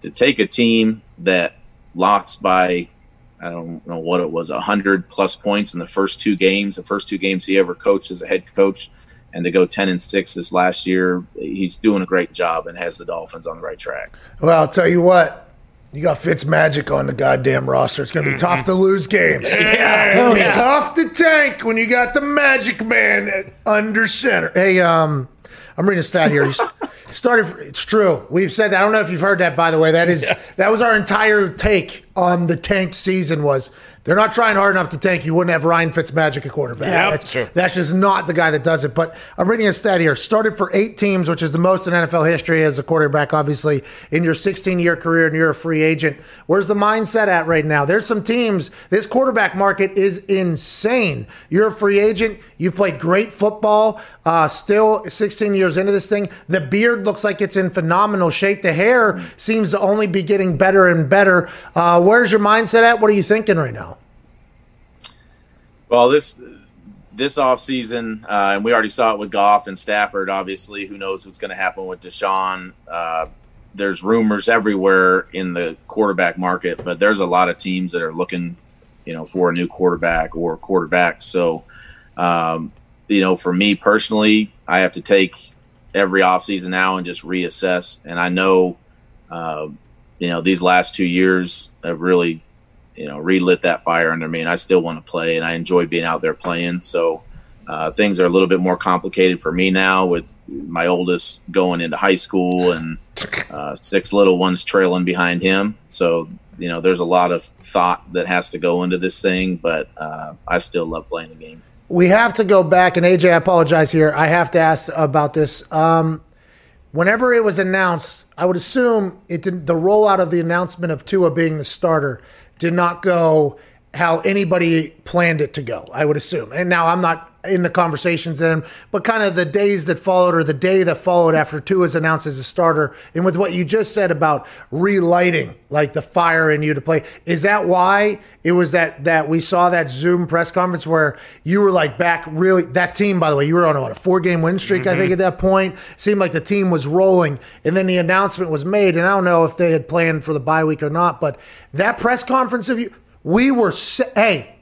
to take a team that lost by, I don't know what it was, 100 plus points in the first two games, the first two games he ever coached as a head coach, and to go 10 and 6 this last year, he's doing a great job and has the Dolphins on the right track. Well, I'll tell you what. You got Fitz Magic on the goddamn roster. It's going to be tough to lose games. Yeah, It'll tough to tank when you got the Magic Man under center. Hey, um, I'm reading a stat here. He's (laughs) started. It's true. We've said that. I don't know if you've heard that. By the way, that is that was our entire take on the tank season was they're not trying hard enough to tank. You wouldn't have Ryan Fitzmagic at quarterback. Yeah, that's, sure. that's just not the guy that does it. But I'm reading a stat here. Started for eight teams, which is the most in NFL history as a quarterback, obviously, in your 16 year career, and you're a free agent. Where's the mindset at right now? There's some teams, this quarterback market is insane. You're a free agent. You've played great football, uh, still 16 years into this thing. The beard looks like it's in phenomenal shape. The hair seems to only be getting better and better. Uh, where's your mindset at? What are you thinking right now? Well, this this offseason, uh, and we already saw it with Goff and Stafford. Obviously, who knows what's going to happen with Deshaun? Uh, there's rumors everywhere in the quarterback market, but there's a lot of teams that are looking, you know, for a new quarterback or quarterbacks. So, um, you know, for me personally, I have to take every offseason now and just reassess. And I know, uh, you know, these last two years have really you know, relit that fire under me, and I still want to play, and I enjoy being out there playing. So uh, things are a little bit more complicated for me now, with my oldest going into high school and (laughs) uh, six little ones trailing behind him. So you know, there's a lot of thought that has to go into this thing, but uh, I still love playing the game. We have to go back, and AJ, I apologize here. I have to ask about this. Um, whenever it was announced, I would assume it did, the rollout of the announcement of Tua being the starter did not go how anybody planned it to go. I would assume. And now I'm not in the conversations then, but kind of the days that followed or the day that followed after Tua's announced as a starter, and with what you just said about relighting like the fire in you to play, is that why? It was that that we saw that Zoom press conference where you were like back really that team by the way, you were on a, what, a four game win streak, I think mm-hmm. at that point. Seemed like the team was rolling, and then the announcement was made, and I don't know if they had planned for the bye week or not, but that press conference of you we were hey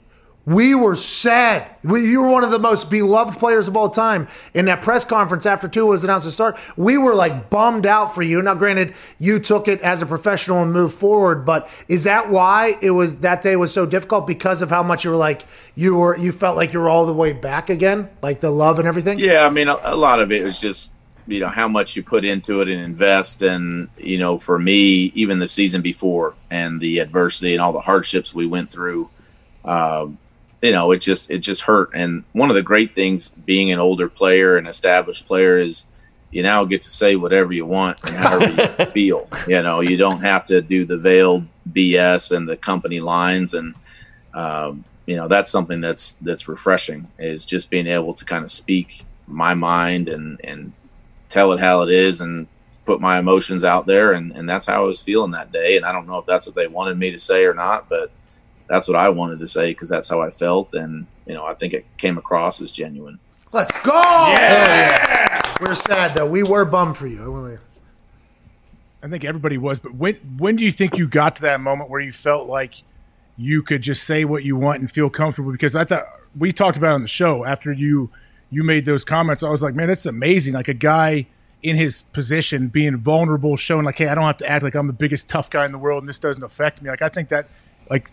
we were sad. We, you were one of the most beloved players of all time. In that press conference after Tua was announced to start, we were like bummed out for you. Now, granted, you took it as a professional and moved forward, but is that why it was that day was so difficult because of how much you were like you were you felt like you were all the way back again, like the love and everything? Yeah, I mean, a, a lot of it was just you know how much you put into it and invest, and you know, for me, even the season before and the adversity and all the hardships we went through. Um, you know, it just it just hurt. And one of the great things being an older player, an established player, is you now get to say whatever you want and however you (laughs) feel. You know, you don't have to do the veiled BS and the company lines, and um, you know that's something that's that's refreshing. Is just being able to kind of speak my mind and and tell it how it is and put my emotions out there and, and that's how I was feeling that day and I don't know if that's what they wanted me to say or not but that's what I wanted to say because that's how I felt, and you know I think it came across as genuine. Let's go! Yeah! We're sad though. We were bummed for you. I I think everybody was, but when when do you think you got to that moment where you felt like you could just say what you want and feel comfortable? Because I thought we talked about it on the show after you you made those comments. I was like, man, that's amazing. Like a guy in his position being vulnerable, showing like, hey, I don't have to act like I'm the biggest tough guy in the world and this doesn't affect me. Like I think that like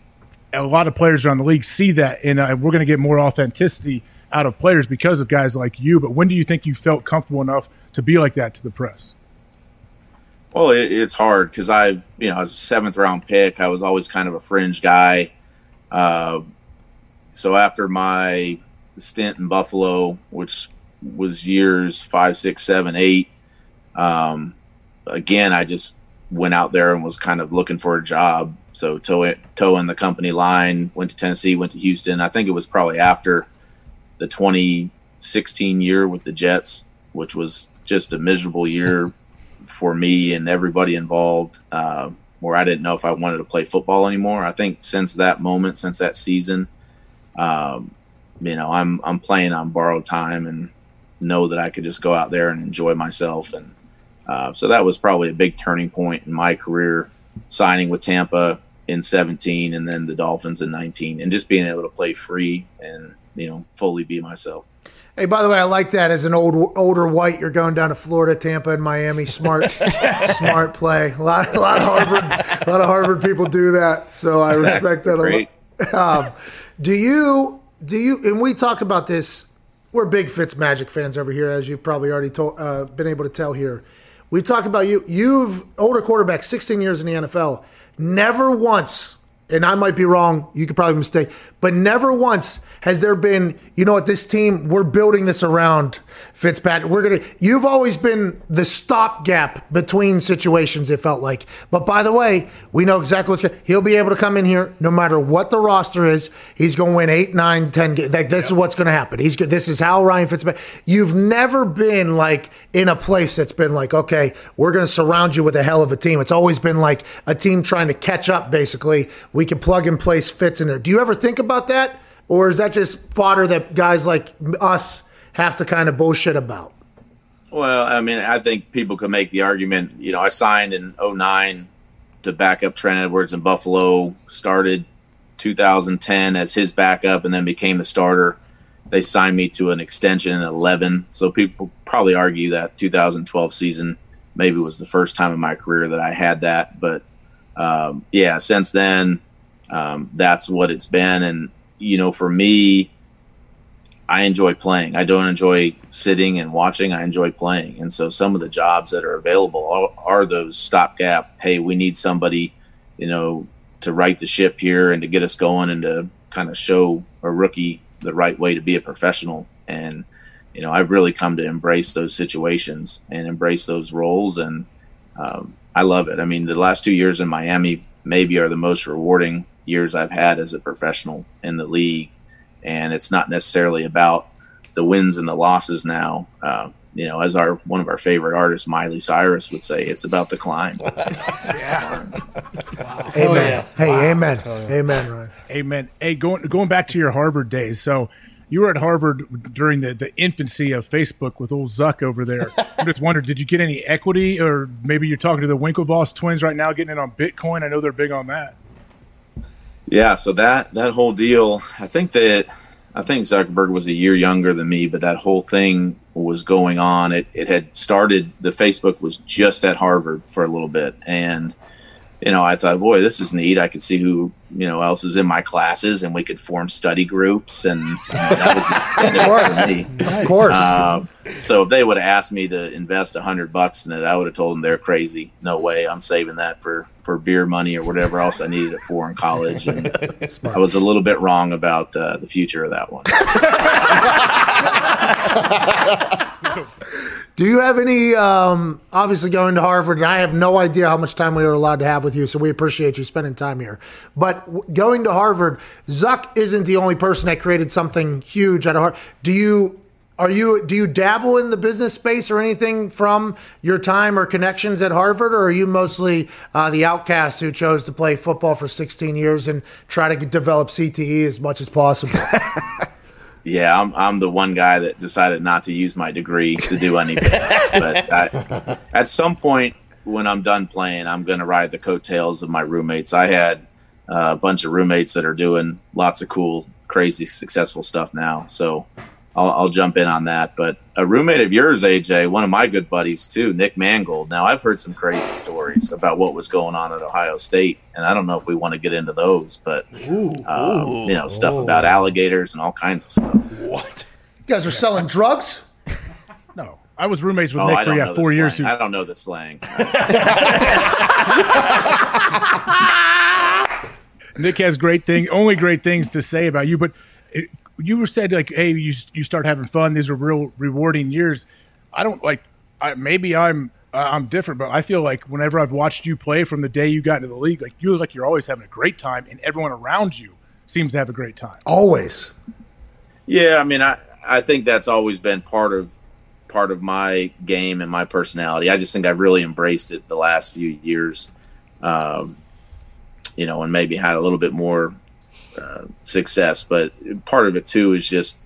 a lot of players around the league see that, and uh, we're going to get more authenticity out of players because of guys like you. But when do you think you felt comfortable enough to be like that to the press? Well, it, it's hard because I've you know I was a seventh round pick. I was always kind of a fringe guy. Uh, so after my stint in Buffalo, which was years five, six, seven, eight, um, again I just went out there and was kind of looking for a job. So toe toeing the company line, went to Tennessee, went to Houston. I think it was probably after the 2016 year with the Jets, which was just a miserable year for me and everybody involved. Uh, where I didn't know if I wanted to play football anymore. I think since that moment, since that season, um, you know, I'm I'm playing on borrowed time and know that I could just go out there and enjoy myself. And uh, so that was probably a big turning point in my career, signing with Tampa in 17 and then the Dolphins in 19, and just being able to play free and you know fully be myself. Hey, by the way, I like that as an old older white. You're going down to Florida, Tampa, and Miami. Smart, (laughs) smart play. A lot, a lot of Harvard, a lot of Harvard people do that. So I respect that Great. a lot. Um, do you? Do you? And we talk about this. We're big Fitz Magic fans over here, as you've probably already told, uh, been able to tell here. We've talked about you. You've older quarterback, 16 years in the NFL. Never once and I might be wrong, you could probably mistake, but never once has there been, you know what, this team, we're building this around Fitzpatrick. We're going to, you've always been the stopgap between situations, it felt like. But by the way, we know exactly what's going He'll be able to come in here no matter what the roster is. He's going to win eight, nine, ten games. Like, this is what's going to happen. He's good. This is how Ryan Fitzpatrick, you've never been like in a place that's been like, okay, we're going to surround you with a hell of a team. It's always been like a team trying to catch up, basically. We can plug and place Fitz in there. Do you ever think about that? Or is that just fodder that guys like us have to kind of bullshit about? Well, I mean, I think people could make the argument. You know, I signed in 09 to back up Trent Edwards in Buffalo, started 2010 as his backup, and then became the starter. They signed me to an extension in 11. So people probably argue that 2012 season maybe was the first time in my career that I had that. But um, yeah, since then, um, that's what it's been. And, you know, for me, I enjoy playing. I don't enjoy sitting and watching. I enjoy playing. And so some of the jobs that are available are, are those stopgap. Hey, we need somebody, you know, to right the ship here and to get us going and to kind of show a rookie the right way to be a professional. And, you know, I've really come to embrace those situations and embrace those roles. And um, I love it. I mean, the last two years in Miami maybe are the most rewarding years I've had as a professional in the league and it's not necessarily about the wins and the losses now. Uh, you know, as our one of our favorite artists, Miley Cyrus would say, it's about the climb. (laughs) yeah. wow. Amen. Hey, amen. Amen, Ryan. Amen. Hey, going going back to your Harvard days. So you were at Harvard during the, the infancy of Facebook with old Zuck over there. (laughs) I'm just wondering, did you get any equity, or maybe you're talking to the Winklevoss twins right now, getting in on Bitcoin? I know they're big on that. Yeah, so that that whole deal, I think that I think Zuckerberg was a year younger than me, but that whole thing was going on. It it had started. The Facebook was just at Harvard for a little bit, and you know, I thought, boy, this is neat. I could see who you know else is in my classes, and we could form study groups, and that was (laughs) of course, me. of course. Uh, so if they would have asked me to invest a hundred bucks in it, I would have told them they're crazy. No way, I'm saving that for for beer money or whatever else I needed it for in college. And (laughs) I was a little bit wrong about uh, the future of that one. (laughs) Do you have any? Um, obviously, going to Harvard, and I have no idea how much time we were allowed to have with you, so we appreciate you spending time here. But w- going to Harvard, Zuck isn't the only person that created something huge at Harvard. Do you? Are you? Do you dabble in the business space or anything from your time or connections at Harvard, or are you mostly uh, the outcast who chose to play football for 16 years and try to develop CTE as much as possible? (laughs) Yeah, I'm, I'm the one guy that decided not to use my degree to do anything. but I, at some point when I'm done playing, I'm going to ride the coattails of my roommates. I had uh, a bunch of roommates that are doing lots of cool, crazy, successful stuff now. So I'll, I'll jump in on that. But a roommate of yours, AJ, one of my good buddies too, Nick Mangold. Now I've heard some crazy stories about what was going on at Ohio State, and I don't know if we want to get into those, but um, you know, stuff about alligators and all kinds of stuff. What? You guys are selling drugs? No, I was roommates with Oh, Nick for yeah, four years. slang. I don't know the slang. (laughs) Nick has great thing, only great things to say about you. But it, you were said like, hey, you you start having fun. These are real rewarding years. I don't like. I, maybe I'm uh, I'm different, but I feel like whenever I've watched you play from the day you got into the league, like you look like you're always having a great time, and everyone around you seems to have a great time. Always. Yeah, I mean, I I think that's always been part of part of my game and my personality. I just think I've really embraced it the last few years, um, you know, and maybe had a little bit more uh, success. But part of it too is just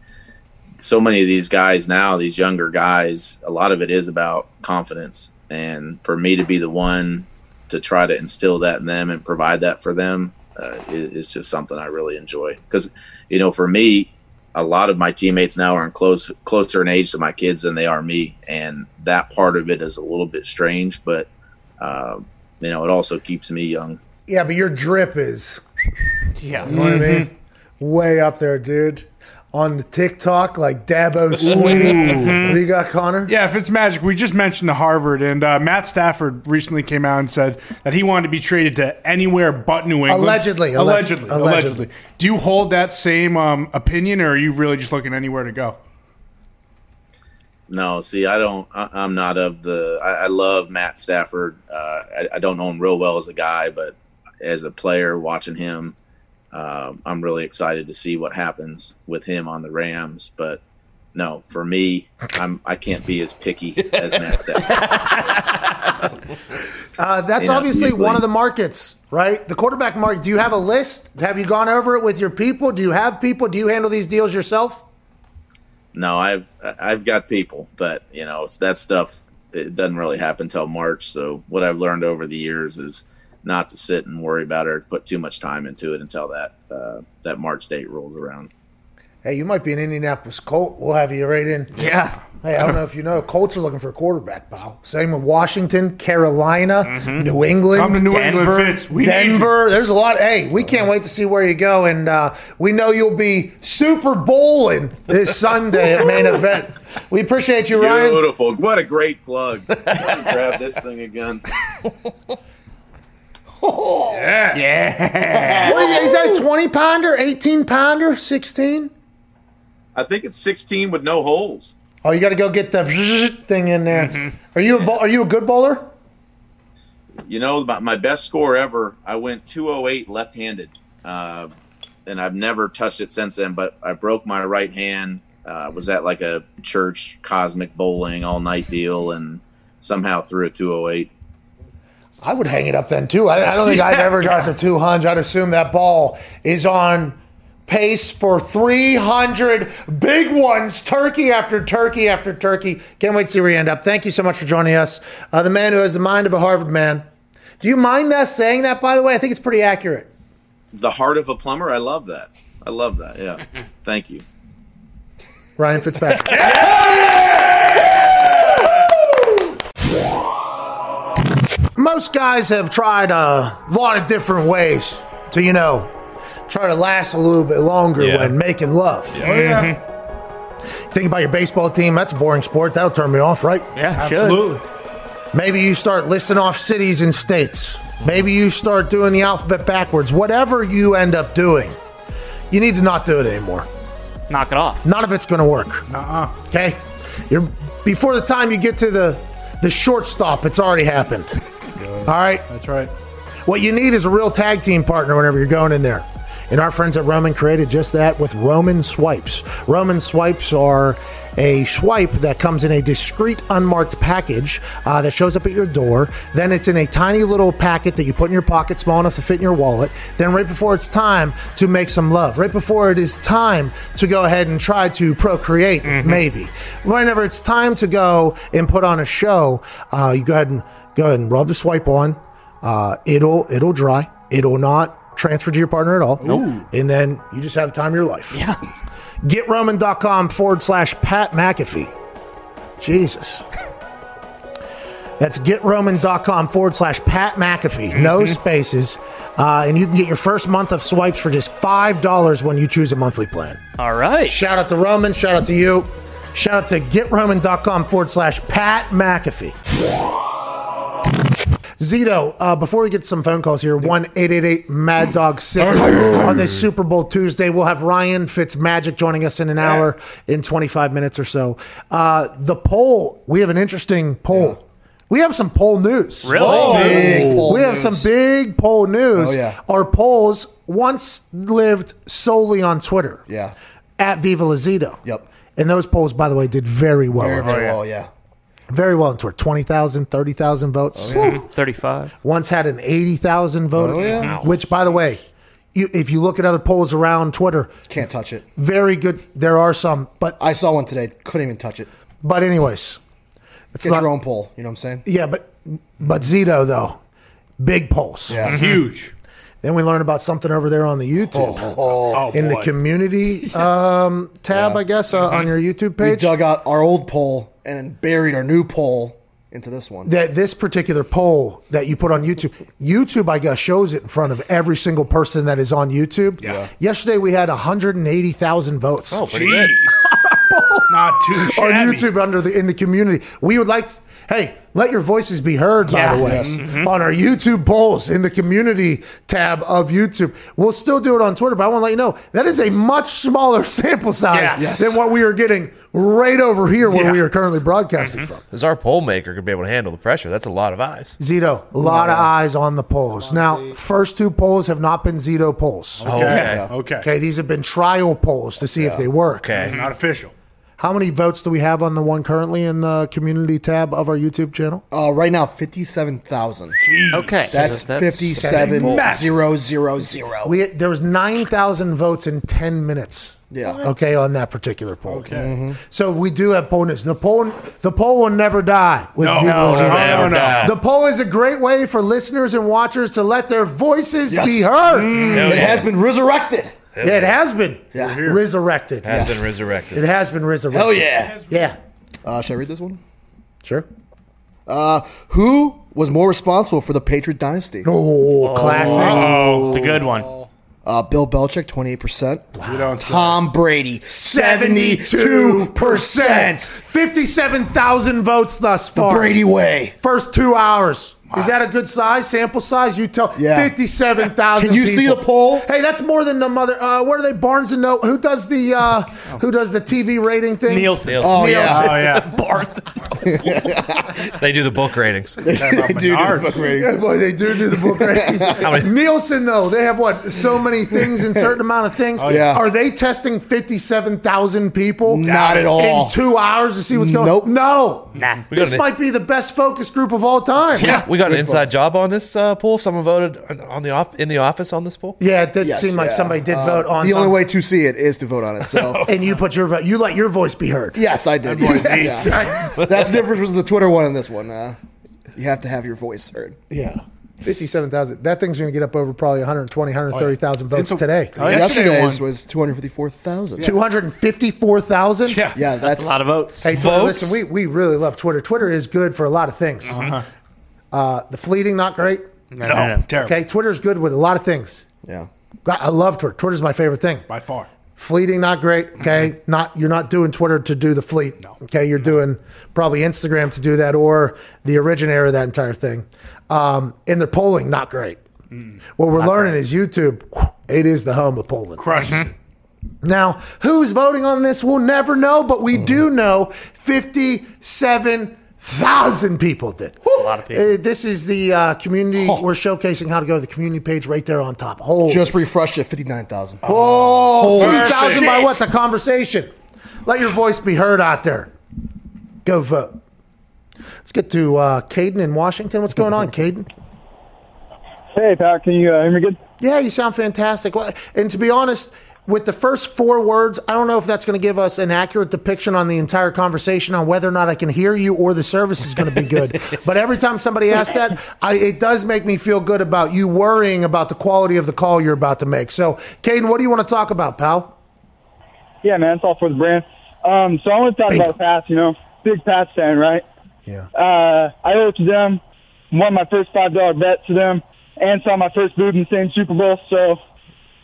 so many of these guys now, these younger guys. A lot of it is about confidence, and for me to be the one to try to instill that in them and provide that for them uh, is, is just something I really enjoy. Because you know, for me, a lot of my teammates now are in close closer in age to my kids than they are me, and that part of it is a little bit strange, but uh, you know, it also keeps me young. Yeah, but your drip is, Yeah. you know what I mean? Way up there, dude. on the TikTok like Dabo Swinney. What do you got, Connor? Yeah, Fitzmagic, we just mentioned the Harvard, and uh, Matt Stafford recently came out and said that he wanted to be traded to anywhere but New England. Allegedly, allegedly, allegedly. allegedly. Do you hold that same um, opinion, or are you really just looking anywhere to go? No, see, I don't. I, I'm not of the. I, I love Matt Stafford. Uh, I, I don't know him real well as a guy, but as a player, watching him, um, I'm really excited to see what happens with him on the Rams. But no, for me, I'm. I can't be as picky as Matt Stafford. (laughs) Uh, that's Yeah, obviously usually. one of the markets, right? The quarterback market. Do you have a list? Have you gone over it with your people? Do you have people? Do you handle these deals yourself? No, I've I've got people, but you know it's that stuff. It doesn't really happen until March. So what I've learned over the years is not to sit and worry about it or put too much time into it until that uh, that March date rolls around. Hey, you might be an Indianapolis Colt. We'll have you right in. Yeah. Hey, I don't know if you know, Colts are looking for a quarterback, pal. Same with Washington, Carolina, New England, Come to New England, Denver. Fitz. We Denver. There's a lot. Hey, we can't wait to see where you go, and uh, we know you'll be Super Bowling this Sunday at main event. We appreciate you, Ryan. Beautiful. What a great plug. Let me grab this thing again. (laughs) Yeah. What is, is that a 20 pounder, 18 pounder, 16? I think it's 16 with no holes. Oh, you got to go get the (laughs) thing in there. Are you a bowl, are you a good bowler? You know, my, my best score ever, I went 208 left handed. Uh, and I've never touched it since then, but I broke my right hand. Uh, was at like a church cosmic bowling all night deal and somehow threw a 208. I would hang it up then too. I, I don't think I've ever got to 200. I'd assume that ball is on pace for 300 big ones, turkey after turkey after turkey. Can't wait to see where you end up. Thank you so much for joining us. Uh, the man who has the mind of a Harvard man. Do you mind us saying that, by the way? I think it's pretty accurate. The heart of a plumber, I love that. I love that. Yeah. (laughs) Thank you. Ryan Fitzpatrick. Most guys have tried a lot of different ways to, you know, try to last a little bit longer Yeah. when making love. Oh yeah, mm-hmm. Think about your baseball team. That's a boring sport. That'll turn me off, right? Yeah, should. absolutely. Maybe you start listing off cities and states. Maybe you start doing the alphabet backwards. Whatever you end up doing, you need to not do it anymore. Knock it off. None of it's going to work. Uh-uh. Okay, you're before the time you get to the the shortstop, it's already happened. All right. That's right. What you need is a real tag team partner whenever you're going in there. And our friends at Roman created just that with Roman Swipes. Roman Swipes are a swipe that comes in a discreet, unmarked package uh, that shows up at your door. Then it's in a tiny little packet that you put in your pocket, small enough to fit in your wallet. Then, right before it's time to make some love, right before it is time to go ahead and try to procreate, maybe. Whenever it's time to go and put on a show, uh, you go ahead and go ahead and rub the swipe on. Uh, it'll it'll dry. It'll not transfer to your partner at all. Nope. And then you just have the time of your life. Yeah. GetRoman.com forward slash Pat McAfee. Jesus. That's getroman.com forward slash Pat McAfee. No spaces. Uh, and you can get your first month of swipes for just $5 when you choose a monthly plan. All right. Shout out to Roman. Shout out to you. Shout out to getroman.com forward slash Pat McAfee. Zito, uh, before we get some phone calls here, one eight eight eight Mad Dog 6 on this Super Bowl Tuesday. We'll have Ryan Fitzmagic joining us in an hour, in 25 minutes or so. Uh, the poll, we have an interesting poll. We have some poll news. Really? Big poll we have news. some big poll news. Oh, yeah. Our polls once lived solely on Twitter Yeah. at Viva Lazito. Yep. And those polls, by the way, did very well. Very, very well, yeah. Very well into Twitter. 20,000, 30,000 votes. Oh, Woo. 35. Once had an 80,000 vote. Oh, yeah. Which, by the way, you, if you look at other polls around Twitter, Can't touch it. very good. There are some, but I saw one today. Couldn't even touch it. but anyways, it's Get not, your own poll. You know what I'm saying? yeah, but but Zito though, big polls. Yeah. Mm-hmm. Huge. Then we learn about something over there on the YouTube Oh, in the community (laughs) um, tab, Yeah. I guess, uh, on your YouTube page. We page. dug out our old poll and buried our new poll into this one. that this particular poll that you put on YouTube, YouTube, I guess, shows it in front of every single person that is on YouTube. Yeah. Yesterday we had 180,000 votes Oh, pretty Jeez. good. (laughs) Not too shabby. on. YouTube under the in the community. We would like, hey, let your voices be heard. By Yeah. the way, Yes. on our YouTube polls in the community tab of YouTube, we'll still do it on Twitter. But I want to let you know that is a much smaller (laughs) sample size Yeah. Yes. than what we are getting right over here where Yeah. we are currently broadcasting mm-hmm. from. Is our poll maker going to be able to handle the pressure? That's a lot of eyes. Zito, a lot of eyes on the polls. Now, first two polls have not been Zito polls. Oh, Okay. okay. Okay. Okay, these have been trial polls to see if they work. Okay. Not official. How many votes do we have on the one currently in the community tab of our YouTube channel? Uh, right now, fifty-seven thousand. Okay. That's, fifty-seven zero zero zero. We there was nine thousand votes in ten minutes. Yeah. Okay, on that particular poll. Okay. So we do have poll news. The poll the poll will never die with No, people. no, who- no, no, no. The poll is a great way for listeners and watchers to let their voices Yes. be heard. It has been resurrected. Yeah, it has been Yeah. resurrected. Has Yes. been resurrected. It has been resurrected. Hell yeah. Yeah. Uh, should I read this one? Sure. Uh, who was more responsible for the Patriot dynasty? Oh, classic. Oh, it's a good one. Uh, Bill Belichick, twenty-eight percent. You don't say. Tom Brady, seventy-two percent. 57,000 votes thus far. The far. Brady way. First two hours. Is that a good size, sample size? You tell Yeah. 57,000 Can you see the poll? Hey, that's more than the mother. Uh, what are they? Barnes and Noble. Who does the uh, Who does the TV rating thing? Nielsen. Oh yeah. Oh yeah. (laughs) Barnes. They do the book ratings. Dude, Menards. book rating. Yeah, boy, they do do the book rating. (laughs) many- Nielsen, though, they have what? So many things in (laughs) certain amount of things. Oh, yeah. Are they testing 57,000 people? Not at all. In two hours to see what's going Nope. No. Nah. This might be the best focus group of all time. Yeah. We got an inside job on this uh, poll. Someone voted on- on the off in the office on this poll. Yeah, it did Yes, seem like yeah. somebody did Uh, vote on The only some- way to see it is to vote on it. So (laughs) And you put your vote. You let your voice be heard. yes, I did. (laughs) Yes. Yeah. That's the difference with the Twitter one and this one. Uh, you have to have your voice heard. Yeah. 57,000. That thing's going to get up over probably 120, 130,000 votes a- today. Oh, yesterday Yesterday's one. was two hundred fifty-four thousand. 254,000? Yeah. Yeah, that's, A lot of votes. Hey, Twitter, Votes? listen, we, we really love Twitter. Twitter is good for a lot of things. Uh the fleeting, not great. No, No, no, no. terrible. Okay, Twitter's good with a lot of things. yeah. I I love Twitter. Twitter's my favorite thing. By far. Fleeting, not great. Okay, not you're not doing Twitter to do the fleet. Okay, you're doing probably Instagram to do that or the originator of that entire thing. Um, and the polling, not great. What we're learning is YouTube. It is the home of polling. Crushes it. Now, who's voting on this? We'll never know, but we do know 57,000 people did. A lot of people. Uh, this is the uh, community. We're showcasing how to go to the community page right there on top. Holy Just refreshed at fifty-nine thousand. Oh, Holy 3,000 by shit. what's a conversation? Let your voice be heard out there. Go vote. Let's get to uh, Caden in Washington. What's going on, Caden? Hey, Pat, can you uh, hear me good? Yeah, you sound fantastic. Well, And to be honest, with the first four words, I don't know if that's going to give us an accurate depiction on the entire conversation on whether or not I can hear you or the service is going to be good. (laughs) but every time somebody asks that, I, it does make me feel good about you worrying about the quality of the call you're about to make. So, Caden, what do you want to talk about, pal? Yeah, man, it's all for the brand. Um, so I want to talk Bingo. about Pats. You know, big Pats fan, right? Yeah. Uh, I owe it to them. Won my first five dollar bet to them, and saw my first boob in the same Super Bowl. So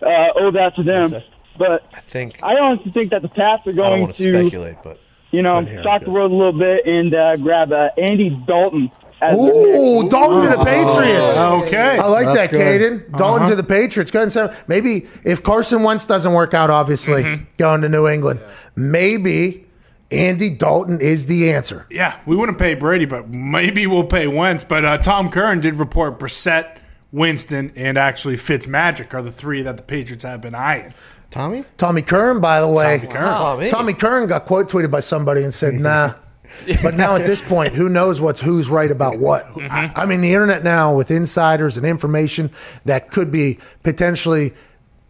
uh, owe that to them. But I think I I honestly think that the Pats are don't going want to to, speculate, but you know, Couldn't shock the good. world a little bit and uh, grab uh, Andy Dalton. As Ooh, Dalton to the Patriots. Okay. I like That's that, good. Caden. Dalton to the Patriots. Go ahead and say, maybe if Carson Wentz doesn't work out, obviously, going to New England, maybe Andy Dalton is the answer. Yeah, we wouldn't pay Brady, but maybe we'll pay Wentz. But uh, Tom Curran did report Brissett, Winston, and actually Fitzmagic are the three that the Patriots have been eyeing. Tommy? Tommy Curran, by the way. Tommy Curran. Oh, man. Tommy Curran got quote tweeted by somebody and said, nah. (laughs) But now at this point, who knows what's who's right about what? Mm-hmm. I mean, the internet now with insiders and information that could be potentially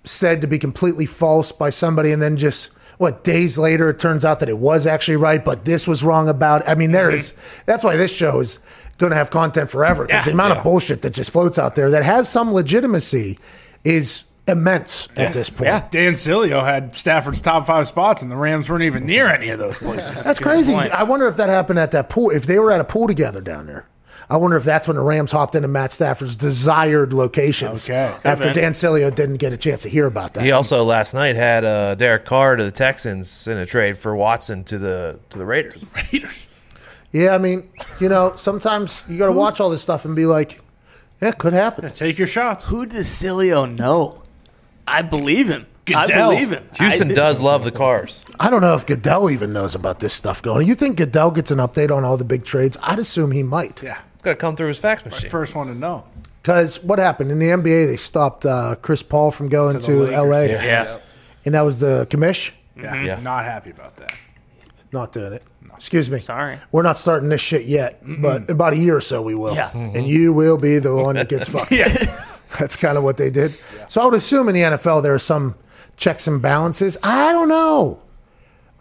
said to be completely false by somebody, and then just what days later it turns out that it was actually right, but this was wrong about. It. I mean, there mm-hmm. is. That's why this show is going to have content forever. 'cause the amount of bullshit that just floats out there that has some legitimacy is immense at this point. Yeah, Dan Sileo had Stafford's top five spots, and the Rams weren't even near any of those places. That's crazy. I wonder if that happened at that pool. If they were at a pool together down there. I wonder if that's when the Rams hopped into Matt Stafford's desired locations Okay. after been. Dan Sileo didn't get a chance to hear about that. He also last night had uh, Derek Carr to the Texans in a trade for Watson to the to the Raiders. Raiders. Yeah, I mean, you know, sometimes you got to watch all this stuff and be like, yeah, it could happen. Take your shots. Who does Sileo know? I believe him. I believe him. Houston I, does love the Carrs. I don't know if Goodell even knows about this stuff going. You think Goodell gets an update on all the big trades? I'd assume he might. Yeah, It's got to come through his fax machine. first one to know. Because what happened in the NBA? They stopped uh, Chris Paul from going To to. LA, Yeah. Yeah. and that was the commish Yeah, Yeah. not happy about that. not doing it. Excuse me. Sorry. We're not starting this shit yet, but in about a year or so we will. Yeah. And you will be the one that gets (laughs) fucked. Yeah, (laughs) That's kind of what they did. So I would assume in the NFL there are some checks and balances. I don't know.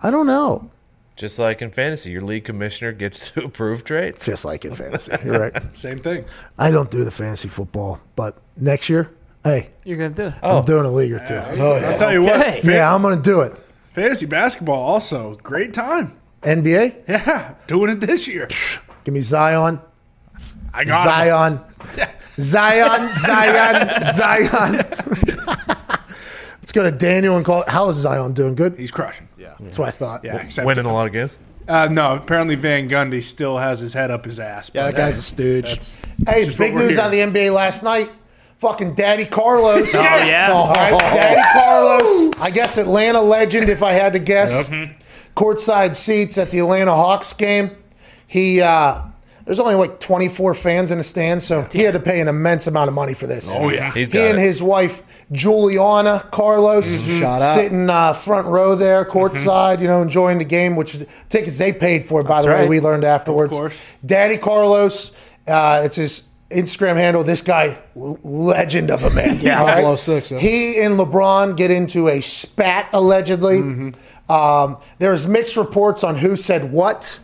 I don't know. Just like in fantasy, your league commissioner gets to (laughs) approve trades. Just like in fantasy. You're right. (laughs) same thing. I don't do the fantasy football, but next year, hey, You're gonna do it. I'm oh. doing a league or two. Oh, I'll tell you what. Okay. fan- Yeah, I'm going to do it. fantasy basketball also great time. NBA, Yeah, doing it this year. give me Zion. I got it. Zion. Zion, Zion, Zion. Let's go to Daniel and call. How is Zion doing? Good. He's crushing. Yeah, That's what I thought. yeah. Except Winning a lot of games. Uh, no, apparently Van Gundy still has his head up his ass. Yeah, but that guy's hey, a stooge. That's, Hey, just big news out of the NBA last night. Fucking Daddy Carlos. Oh yeah. All right, Daddy Carlos. I guess Atlanta legend, if I had to guess. Courtside seats at the Atlanta Hawks game. He uh, there's only like 24 fans in the stands, so he had to pay an immense amount of money for this. Oh, yeah. He's he got and it. his wife Juliana Carlos out. sitting uh, front row there, courtside, you know, enjoying the game, which is tickets they paid for. By the way, right. we learned afterwards. course. Daddy Carlos, uh, it's his Instagram handle. This guy, l- legend of a man. (laughs) Yeah. All oh six, yeah. He and LeBron get into a spat allegedly. Mm-hmm. Um, there's mixed reports on who said what.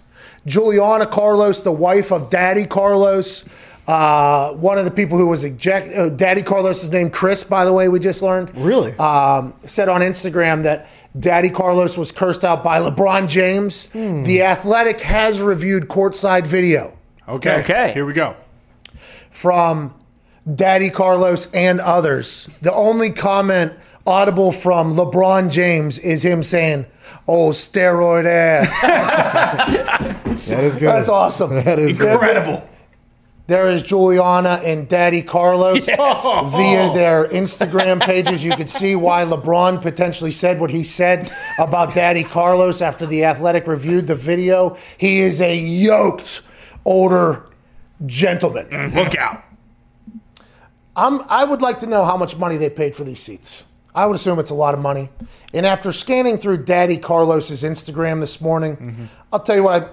Juliana Carlos, the wife of Daddy Carlos, uh, one of the people who was eject, uh, Daddy Carlos is named Chris, by the way, we just learned. Really? Um, said on Instagram that Daddy Carlos was cursed out by LeBron James. Hmm. The Athletic has reviewed courtside video Okay. Okay. Here we go. from Daddy Carlos and others. The only comment audible from LeBron James is him saying, "Oh, steroid ass." (laughs) That is good. That's awesome. That is good. Incredible. There is Juliana and Daddy Carlos via their Instagram pages. You could see why LeBron potentially said what he said about Daddy Carlos after the Athletic reviewed the video. He is a yoked older gentleman. Mm-hmm. Look out. I'm, I would like to know how much money they paid for these seats. I would assume it's a lot of money. And after scanning through Daddy Carlos's Instagram this morning, I'll tell you what,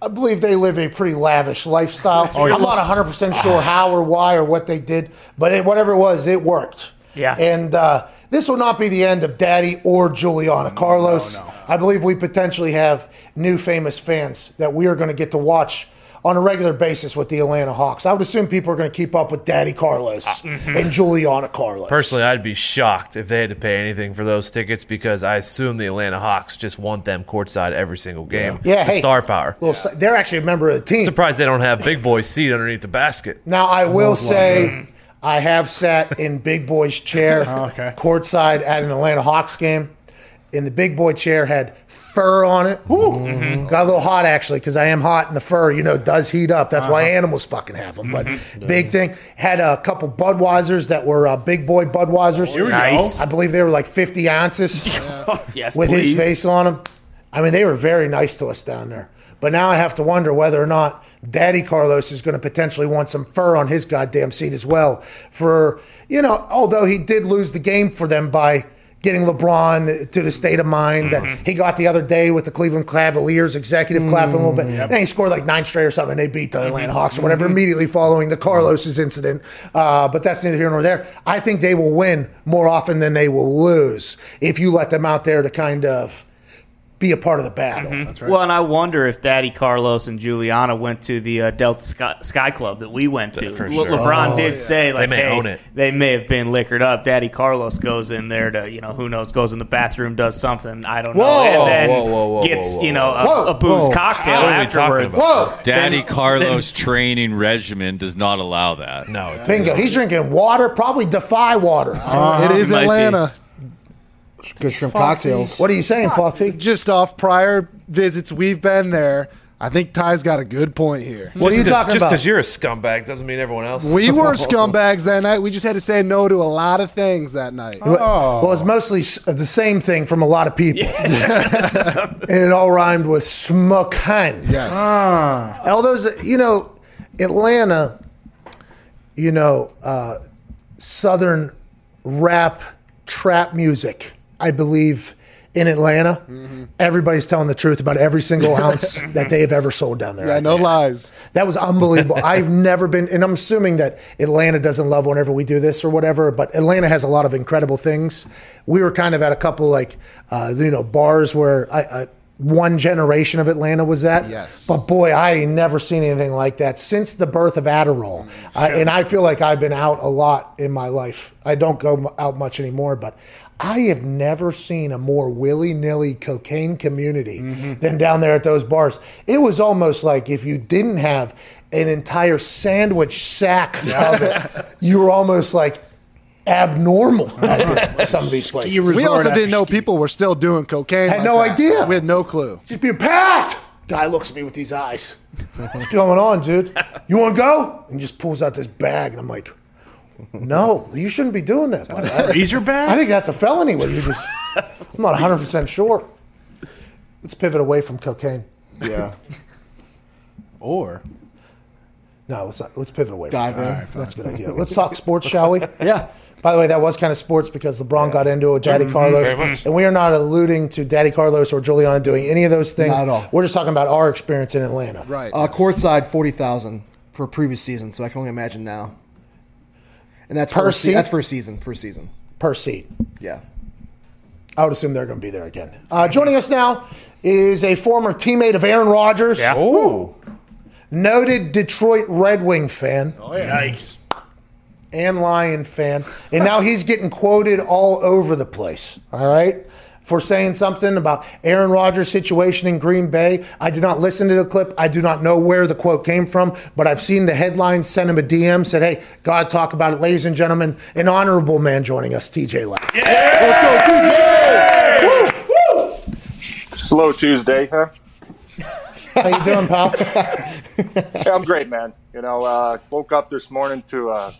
I, I believe they live a pretty lavish lifestyle. I'm not 100% sure how or why or what they did, but it, whatever it was, it worked. Yeah. And uh, this will not be the end of Daddy or Juliana Carlos. I believe we potentially have new famous fans that we are going to get to watch on a regular basis with the Atlanta Hawks. I would assume people are going to keep up with Daddy Carlos uh, mm-hmm. and Juliana Carlos. Personally, I'd be shocked if they had to pay anything for those tickets because I assume the Atlanta Hawks just want them courtside every single game. Yeah, The hey. star power. Well, so- they're actually a member of the team. Surprised they don't have Big Boy's seat underneath the basket. Now, I will say I have sat in Big Boy's chair (laughs) oh, okay. courtside at an Atlanta Hawks game, and the Big Boy chair had fur on it. Mm-hmm. Mm-hmm. Got a little hot actually because I am hot, and the fur, you know, does heat up. That's why uh-huh. animals fucking have them. But mm-hmm. big thing had a couple Budweisers that were uh, Big Boy Budweisers. Oh, here we Nice. go. I believe they were like 50 ounces (laughs) yes, with please. his face on them. I mean, they were very nice to us down there. But now I have to wonder whether or not Daddy Carlos is going to potentially want some fur on his goddamn seat as well. For, you know, although he did lose the game for them by getting LeBron to the state of mind that he got the other day with the Cleveland Cavaliers executive clapping a little bit. And he scored like nine straight or something. And they beat the Atlanta Hawks or whatever immediately following the Carlos's incident. Uh, but that's neither here nor there. I think they will win more often than they will lose if you let them out there to kind of be a part of the battle. Well, and I wonder if Daddy Carlos and Juliana went to the uh, Delta Sky, Sky Club that we went to. For Le- sure. LeBron Oh, did yeah. say like, they may hey, own it. they may have been liquored up. Daddy Carlos goes in there to, you know, who knows, goes in the bathroom, does something. I don't know, Whoa. and then Whoa, whoa, whoa, gets whoa, you know whoa. a, a booze Whoa. cocktail What are we talking afterwards. Whoa! Daddy Then- Carlos training regimen does not allow that. No, it Bingo. He's drinking water, probably Defy water. it is Atlanta. be. Atlanta. Good shrimp cocktails. What are you saying, Foxy? Just off prior visits, we've been there. I think Ty's got a good point here. What are you Just 'cause- talking Just about? because you're a scumbag doesn't mean everyone else. We were (laughs) scumbags that night. We just had to say no to a lot of things that night. Oh. Well, it's mostly s- the same thing from a lot of people. (laughs) and it all rhymed with smokin. Yes. All those, you know, Atlanta, you know, uh, Southern rap, trap music, I believe, in Atlanta. Everybody's telling the truth about every single (laughs) ounce that they have ever sold down there. Yeah, no lies. That was unbelievable. (laughs) I've never been, and I'm assuming that Atlanta doesn't love whenever we do this or whatever, but Atlanta has a lot of incredible things. We were kind of at a couple like, uh, you know, bars where I, I, one generation of Atlanta was at. Yes. But boy, I ain't never seen anything like that since the birth of Adderall. I, and I feel like I've been out a lot in my life. I don't go out much anymore, but I have never seen a more willy nilly cocaine community than down there at those bars. It was almost like if you didn't have an entire sandwich sack of it, (laughs) you were almost like abnormal at this- some of these places. We also didn't know people were still doing cocaine. Had like no that. idea. We had no clue. Just be packed. Guy looks at me with these eyes. What's going on, dude? You want to go? And just pulls out this bag, and I'm like, no, you shouldn't be doing that. buddy. I- Razor bag? I think that's a felony. When you just, I'm not 100 percent sure. Let's pivot away from cocaine. Yeah. Or No, let's not. Let's pivot away. Dive from in. that. That's a good idea. Let's talk sports, shall we? (laughs) Yeah. By the way, that was kind of sports because LeBron got into it with Daddy Carlos, very much. and we are not alluding to Daddy Carlos or Juliana doing any of those things. Not at all. We're just talking about our experience in Atlanta. Right. Uh, courtside forty thousand for a previous season, so I can only imagine now. And that's Per for seat? that's for a season. For a season. per seat. Yeah. I would assume they're going to be there again. Uh, joining us now is a former teammate of Aaron Rodgers, Oh, noted Detroit Red Wing fan Oh, yikes. and Lion fan, and now he's getting quoted all over the place. All right. For saying something about Aaron Rodgers' situation in Green Bay. I did not listen to the clip. I do not know where the quote came from, but I've seen the headline, sent him a DM, said, Hey, God, talk about it. Ladies and gentlemen, an honorable man joining us, TJ Lang. Slow Tuesday, huh? (laughs) How you doing, pal? (laughs) Hey, I'm great, man. You know, uh, woke up this morning to a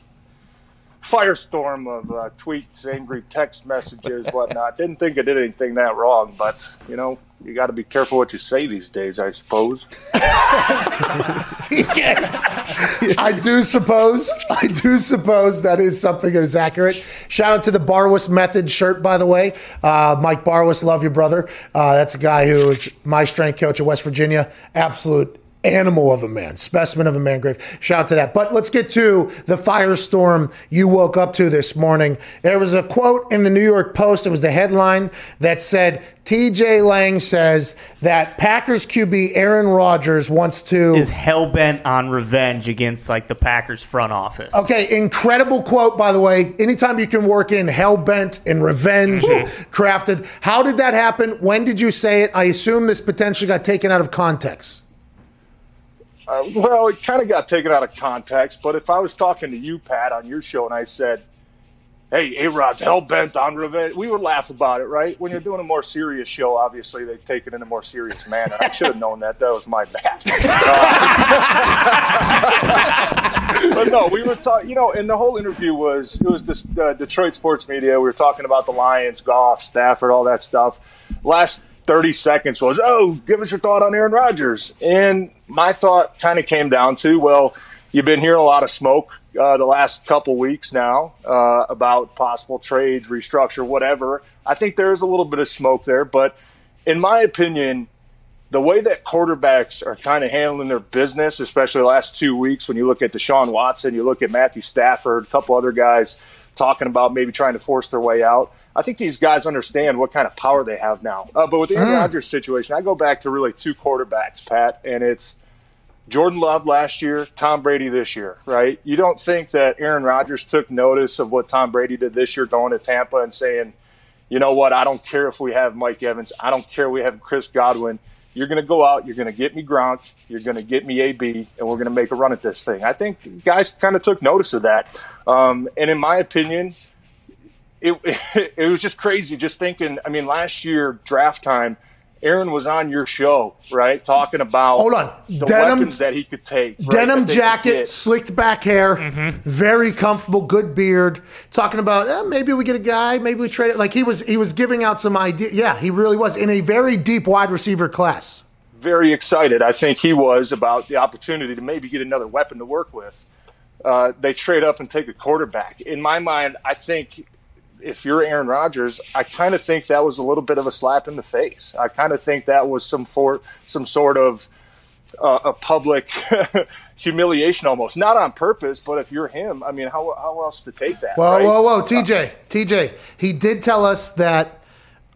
firestorm of uh, tweets, angry text messages, whatnot. Didn't think I did anything that wrong, but you know, you got to be careful what you say these days, I suppose. (laughs) I do suppose. I do suppose that is something that is accurate. Shout out to the Barwis Method shirt, by the way. Uh, Mike Barwis, love your brother. Uh, that's a guy who is my strength coach at West Virginia. Absolute animal of a man, specimen of a man. Grave. Shout out to that. But let's get to the firestorm you woke up to this morning. There was a quote in the New York Post. It was the headline that said, TJ Lang says that Packers QB Aaron Rodgers wants to Is hell bent on revenge against like the Packers front office. Okay, incredible quote, by the way. Anytime you can work in hell bent and revenge mm-hmm. crafted. How did that happen? When did you say it? I assume this potentially got taken out of context. Uh, well, it kind of got taken out of context, but if I was talking to you, Pat, on your show, and I said, hey, A Rod's hell bent on revenge, we would laugh about it, right? When you're doing a more serious show, obviously they take it in a more serious manner. I should have known that. That was my bad. Uh, (laughs) but no, we were talking, you know, and the whole interview was, it was this uh, Detroit sports media. We were talking about the Lions, golf, Stafford, all that stuff. Last 30 seconds was, oh, give us your thought on Aaron Rodgers. And my thought kind of came down to, well, you've been hearing a lot of smoke uh, the last couple weeks now uh, about possible trades, restructure, whatever. I think there is a little bit of smoke there, but in my opinion, the way that quarterbacks are kind of handling their business, especially the last two weeks, when you look at Deshaun Watson, you look at Matthew Stafford, a couple other guys talking about maybe trying to force their way out. I think these guys understand what kind of power they have now. Uh, but with the Aaron Mm. Rodgers situation, I go back to really two quarterbacks, Pat, and it's Jordan Love last year, Tom Brady this year, right? You don't think that Aaron Rodgers took notice of what Tom Brady did this year going to Tampa and saying, you know what, I don't care if we have Mike Evans, I don't care if we have Chris Godwin. You're going to go out, you're going to get me Gronk, you're going to get me AB, and we're going to make a run at this thing. I think guys kind of took notice of that. Um, and in my opinion, it, (laughs) it was just crazy just thinking. I mean, last year draft time, Aaron was on your show, right, talking about Hold on. the Denim- weapons that he could take, right, Denim that they could jacket, slicked back hair, very comfortable, good beard. Talking about eh, maybe we get a guy, maybe we trade it. Like he was, he was giving out some idea. Yeah, he really was in a very deep wide receiver class. very excited. I think he was about the opportunity to maybe get another weapon to work with. Uh, they trade up and take a quarterback. In my mind, I think if you're Aaron Rodgers, I kind of think that was a little bit of a slap in the face. I kind of think that was some for some sort of uh, a public (laughs) humiliation, almost not on purpose, but if you're him, I mean, how how else to take that? Whoa, right? whoa, whoa, TJ, TJ. He did tell us that.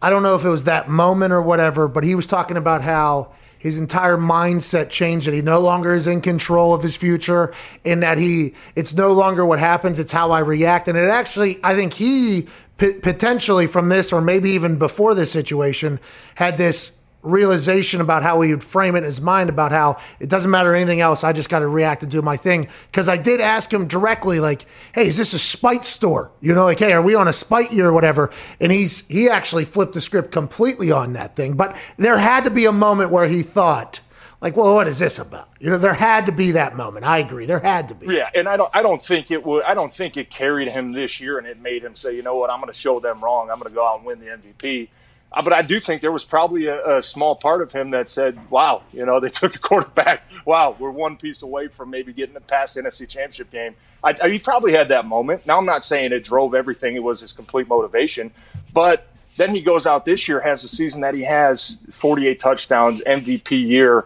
I don't know if it was that moment or whatever, but he was talking about how his entire mindset changed. That he no longer is in control of his future, and that he it's no longer what happens; it's how I react. And it actually, I think he p- potentially from this, or maybe even before this situation, had this realization about how he would frame it in his mind about how it doesn't matter anything else. I just got to react and do my thing. Because I did ask him directly, like, "Hey, is this a spite store? You know, like, hey, are we on a spite year or whatever?" And he's he actually flipped the script completely on that thing. But there had to be a moment where he thought, like, "Well, what is this about?" You know, there had to be that moment. I agree, there had to be. Yeah, and I don't I don't think it would I don't think it carried him this year and it made him say, you know what, I'm going to show them wrong. I'm going to go out and win the MVP. Uh, but I do think there was probably a, a small part of him that said, "Wow, you know, (laughs) they took a quarterback. Wow, we're one piece away from maybe getting a past the NFC Championship game." I, I, he probably had that moment. Now, I'm not saying it drove everything; it was his complete motivation. But then he goes out this year, has the season that he has, 48 touchdowns, MVP year.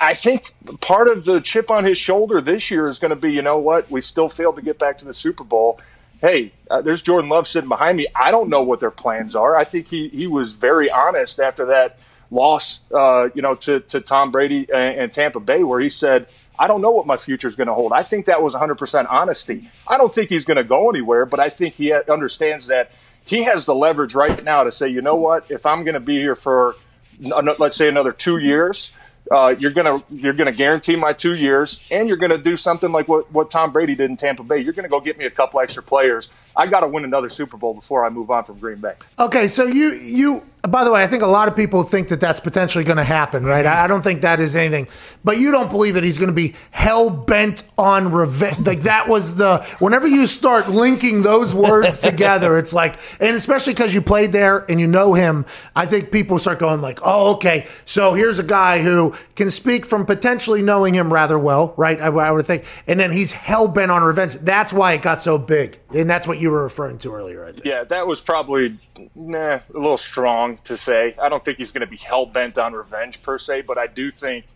I think part of the chip on his shoulder this year is going to be, you know what, we still failed to get back to the Super Bowl. Hey, uh, there's Jordan Love sitting behind me. I don't know what their plans are. I think he, he was very honest after that loss, uh, you know, to, to Tom Brady and, and Tampa Bay, where he said, I don't know what my future is going to hold. I think that was 100% honesty. I don't think he's going to go anywhere, but I think he understands that he has the leverage right now to say, you know what, if I'm going to be here for, let's say, another two years, uh, you're gonna you're gonna guarantee my two years, and you're gonna do something like what, what Tom Brady did in Tampa Bay. You're gonna go get me a couple extra players. I got to win another Super Bowl before I move on from Green Bay. Okay, so you you by the way, I think a lot of people think that that's potentially going to happen, right? I don't think that is anything, but you don't believe that he's going to be hell bent on revenge. Like that was the whenever you start linking those words (laughs) together, it's like, and especially because you played there and you know him, I think people start going like, oh, okay, so here's a guy who can speak from potentially knowing him rather well, right? I, I would think, and then he's hell bent on revenge. That's why it got so big, and that's what you were referring to earlier. I think. Yeah, that was probably nah, a little strong to say. I don't think he's going to be hell bent on revenge per se, but I do think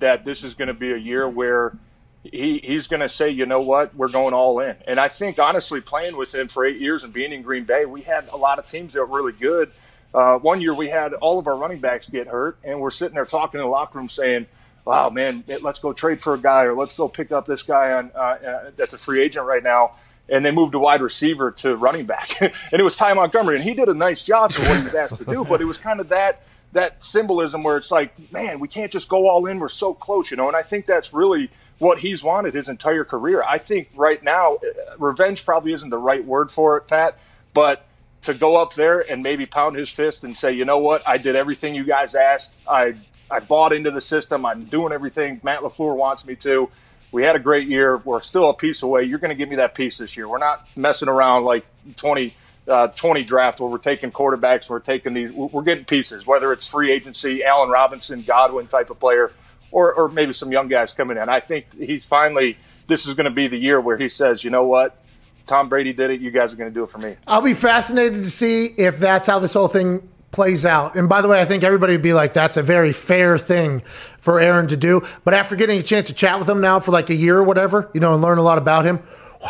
that this is going to be a year where he, he's going to say, you know what, we're going all in. And I think, honestly, playing with him for eight years and being in Green Bay, we had a lot of teams that were really good. Uh, one year we had all of our running backs get hurt, and we're sitting there talking in the locker room saying, wow, man, let's go trade for a guy or let's go pick up this guy on uh, uh, that's a free agent right now and they moved a wide receiver to running back. (laughs) and it was Ty Montgomery, and he did a nice job for what he was asked to do. But it was kind of that that symbolism where it's like, man, we can't just go all in. We're so close, you know. And I think that's really what he's wanted his entire career. I think right now, uh, revenge probably isn't the right word for it, Pat, but to go up there and maybe pound his fist and say, you know what, I did everything you guys asked. I I bought into the system. I'm doing everything Matt LaFleur wants me to. We had a great year. We're still a piece away. You're going to give me that piece this year. We're not messing around like 20, uh, 20 draft where we're taking quarterbacks. We're taking these. We're getting pieces, whether it's free agency, Allen Robinson, Godwin type of player, or, or maybe some young guys coming in. I think he's finally. This is going to be the year where he says, you know what, Tom Brady did it. You guys are going to do it for me. I'll be fascinated to see if that's how this whole thing plays out. And by the way, I think everybody would be like, that's a very fair thing for Aaron to do. But after getting a chance to chat with him now for like a year or whatever, you know, and learn a lot about him,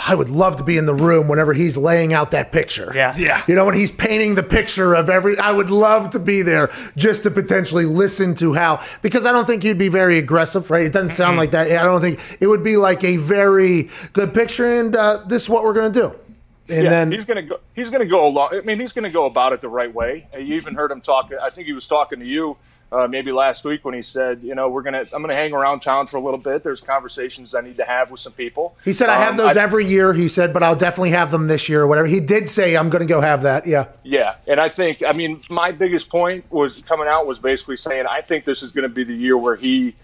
I would love to be in the room whenever he's laying out that picture. Yeah. Yeah. You know, when he's painting the picture of every, I would love to be there just to potentially listen to how, because I don't think you'd be very aggressive, right? It doesn't sound like that. I don't think it would be like a very good picture, and uh, this is what we're going to do. And yeah, then he's gonna go. He's gonna go along. I mean, he's gonna go about it the right way. You even heard him talk. I think he was talking to you uh, maybe last week when he said, you know, we're gonna. I'm gonna hang around town for a little bit. There's conversations I need to have with some people. he said, I have Um, those I- every year, he said, but I'll definitely have them this year or whatever. He did say, I'm going to go have that. Yeah. Yeah, and I think I mean my biggest point was coming out was basically saying I think this is going to be the year where he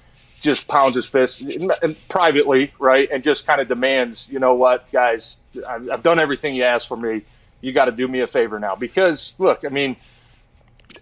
just pounds his fist privately, right, and just kind of demands, you know what, guys, I've, I've done everything you asked for me. You got to do me a favor now because look, I mean.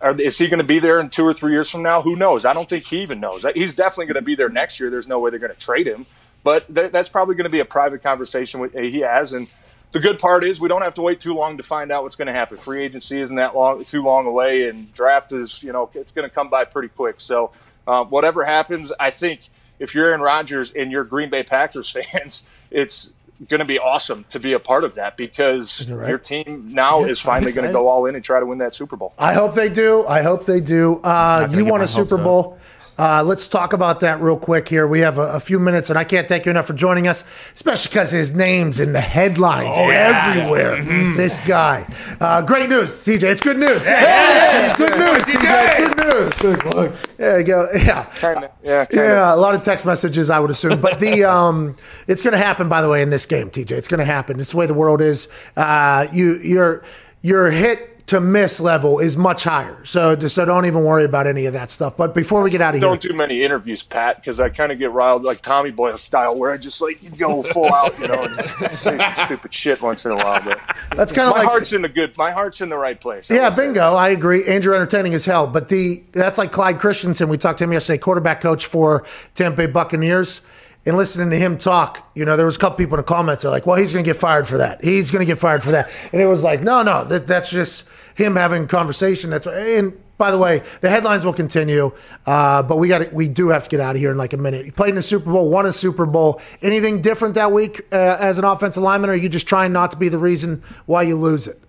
Are, is he going to be there in two or three years from now? Who knows? I don't think he even knows. He's definitely going to be there next year. There's no way they're going to trade him, but th- that's probably going to be a private conversation with he has. And the good part is we don't have to wait too long to find out what's going to happen. Free agency isn't that long, too long away, and draft is you know it's going to come by pretty quick. So uh, whatever happens, I think if you're Aaron Rodgers and you're Green Bay Packers (laughs) fans, it's going to be awesome to be a part of that because right? your team now Yeah, is finally going to go all in and try to win that Super Bowl. I hope they do. I hope they do. Uh, you get won a Super Bowl. up. Bowl. Uh, let's talk about that real quick here. We have a, a few minutes, and I can't thank you enough for joining us, especially because his name's in the headlines Oh, yeah. everywhere. Mhm. This guy. Uh, great news, TJ. It's good news. Yeah, Hey, yeah, it's good news, TJ. It's good news. Good Lord. There you go. Yeah. Kinda, yeah, kinda. Yeah, a lot of text messages, I would assume. But the (laughs) um, it's going to happen. By the way, in this game, TJ, it's going to happen. It's the way the world is. Uh, you, your, your hit to miss level is much higher. So, just, so don't even worry about any of that stuff. But before we get out of here, Don't do many interviews, Pat, because I kind of get riled like Tommy Boyle style, where I just like go full out, you know, and say some stupid shit once in a while. But That's kinda my like- heart's in the good. My heart's in the right place. Yeah, bingo. I agree. Andrew entertaining as hell. But the that's like Clyde Christensen. We talked to him yesterday, quarterback coach for Tampa Bay Buccaneers. And listening to him talk, you know, there was a couple people in the comments are like, "Well, he's going to get fired for that. He's going to get fired for that." And it was like, "No, no, that, that's just him having conversation." That's and by the way, the headlines will continue, uh, but we got we do have to get out of here in like a minute. He played in the Super Bowl, won a Super Bowl. Anything different that week uh, as an offensive lineman, or are you just trying not to be the reason why you lose it?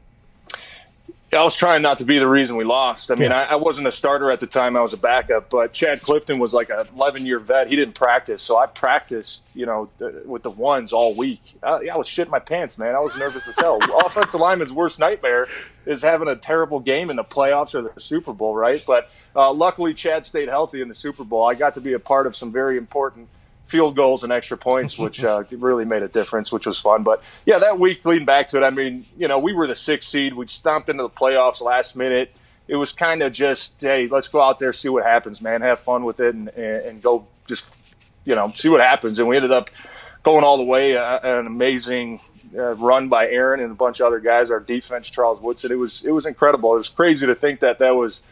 I was trying not to be the reason we lost. I mean, Yeah. I, I wasn't a starter at the time; I was a backup. But Chad Clifton was like a 11 year vet. He didn't practice, so I practiced, you know, th- with the ones all week. Yeah, I was shitting my pants, man. I was nervous as hell. (laughs) Offensive lineman's worst nightmare is having a terrible game in the playoffs or the Super Bowl, right? But uh, luckily, Chad stayed healthy in the Super Bowl. I got to be a part of some very important field goals and extra points, (laughs) which uh, really made a difference, which was fun. But yeah, that week leading back to it, I mean, you know, we were the sixth seed. We stomped into the playoffs last minute. It was kind of just, hey, let's go out there, see what happens, man. Have fun with it, and, and, and go just, you know, see what happens. And we ended up going all the way. Uh, an amazing uh, run by Aaron and a bunch of other guys. Our defense, Charles Woodson. It was it was incredible. It was crazy to think that that was.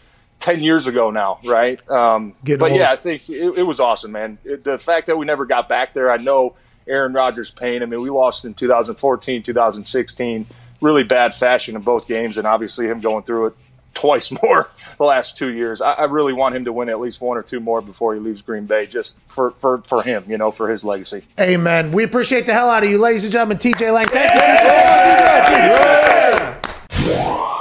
10 years ago now, right? Um, but old. yeah, I think it, it was awesome, man. It, the fact that we never got back there, I know Aaron Rodgers' pain. I mean, we lost in 2014, 2016, really bad fashion in both games, and obviously him going through it twice (laughs) more the last two years. I, I really want him to win at least one or two more before he leaves Green Bay, just for, for, for him, you know, for his legacy. Amen. We appreciate the hell out of you, ladies and gentlemen. TJ Lang, thank you.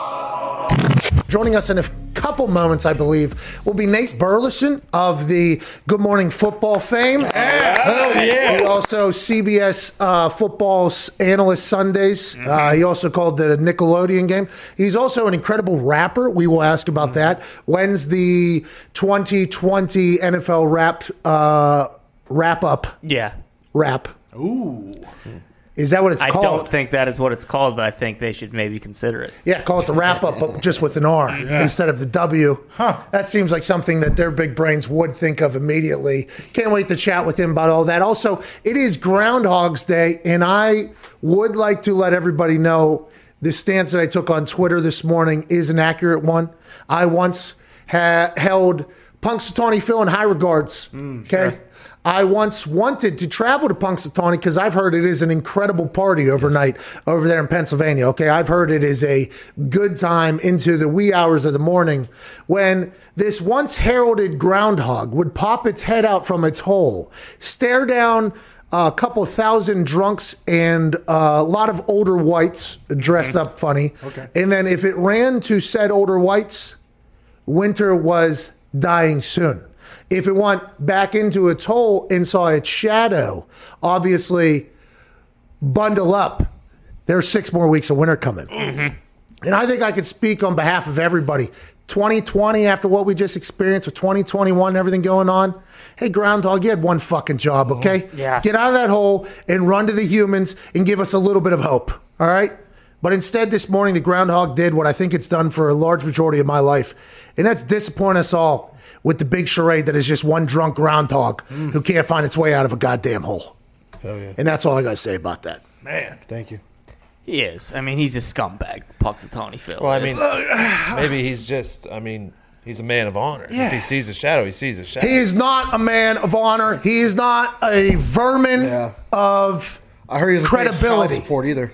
Joining us in a couple moments, I believe, will be Nate Burleson of the Good Morning Football fame. Hell yeah. He also CBS uh, football analyst Sundays. Uh, he also called the Nickelodeon game. He's also an incredible rapper. We will ask about that. When's the 2020 NFL wrap uh, wrap up? Yeah. Wrap. Ooh. Is that what it's I called? I don't think that is what it's called, but I think they should maybe consider it. Yeah, call it the wrap up, but just with an R instead of the W. Huh. That seems like something that their big brains would think of immediately. Can't wait to chat with him about all that. Also, it is Groundhog's Day, and I would like to let everybody know the stance that I took on Twitter this morning is an accurate one. I once ha- held Punxsutawney Phil in high regards. Hmm, okay. I once wanted to travel to Punxsutawney because I've heard it is an incredible party overnight over there in Pennsylvania. Okay, I've heard it is a good time into the wee hours of the morning when this once heralded groundhog would pop its head out from its hole, stare down a couple thousand drunks and a lot of older whites dressed up funny. Okay. And then if it ran to said older whites, winter was dying soon. If it went back into its hole and saw its shadow, obviously bundle up. There's six more weeks of winter coming. Mm-hmm. And I think I could speak on behalf of everybody. 2020, after what we just experienced with 2021 and everything going on, hey, Groundhog, you had one fucking job, mm-hmm. okay? Yeah. Get out of that hole and run to the humans and give us a little bit of hope, all right? But instead, this morning, the Groundhog did what I think it's done for a large majority of my life, and that's disappoint us all with the big charade that is just one drunk groundhog mm. who can't find its way out of a goddamn hole. Hell yeah. And that's all I got to say about that. Man. Thank you. He is. I mean, he's a scumbag, Punxsutawney Phil. Well, I mean, (sighs) maybe he's just. I mean, he's a man of honor. Yeah. If he sees a shadow, he sees a shadow. He is not a man of honor. He is not a vermin of I heard he doesn't pay his credibility. child support either.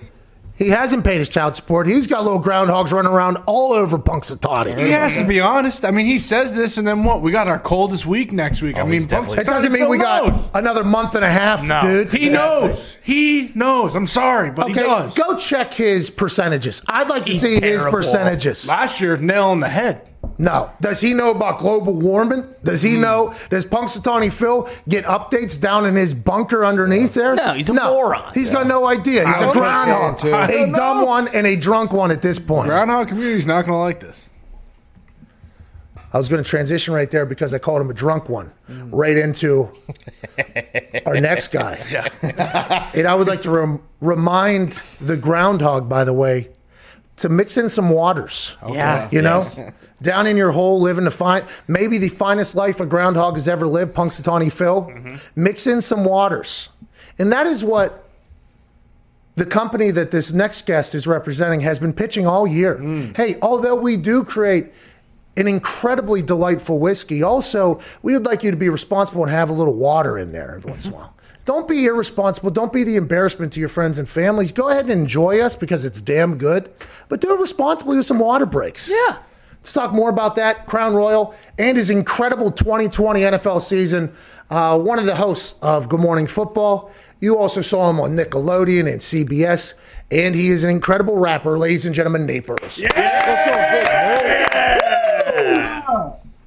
He hasn't paid his child support. He's got little groundhogs running around all over Punxsutawney. He has to be honest. I mean, he says this, and then what? We got our coldest week next week. I mean, It doesn't mean we got another month and a half, dude. He knows. He knows. I'm sorry, but he Okay, does. go check his percentages. I'd like to see his percentages. Last year, nail on the head. No. Does he know about global warming? Does he hmm. know? Does Punxsutawney Phil get updates down in his bunker underneath there? No, he's a moron. He's got no idea. He's was a groundhog, gonna too. a dumb one and a drunk one at this point. Groundhog community's not going to like this. I was going to transition right there because I called him a drunk one, hmm. right into our next (laughs) guy. (laughs) and I would like to rem- remind the groundhog, by the way, to mix in some waters. Yeah. You know? Yes. Down in your hole, living the fine, maybe the finest life a groundhog has ever lived, Punxsutawney Phil. Mm-hmm. Mix in some waters. And that is what the company that this next guest is representing has been pitching all year. Mm. Hey, although we do create an incredibly delightful whiskey, also we would like you to be responsible and have a little water in there every once in a mm-hmm. while. Don't be irresponsible. Don't be the embarrassment to your friends and families. Go ahead and enjoy us because it's damn good, but do it responsibly with some water breaks. Yeah. Let's talk more about that. Crown Royal and his incredible 2020 NFL season. Uh, one of the hosts of Good Morning Football. You also saw him on Nickelodeon and CBS, and he is an incredible rapper, ladies and gentlemen, Nate Burleson.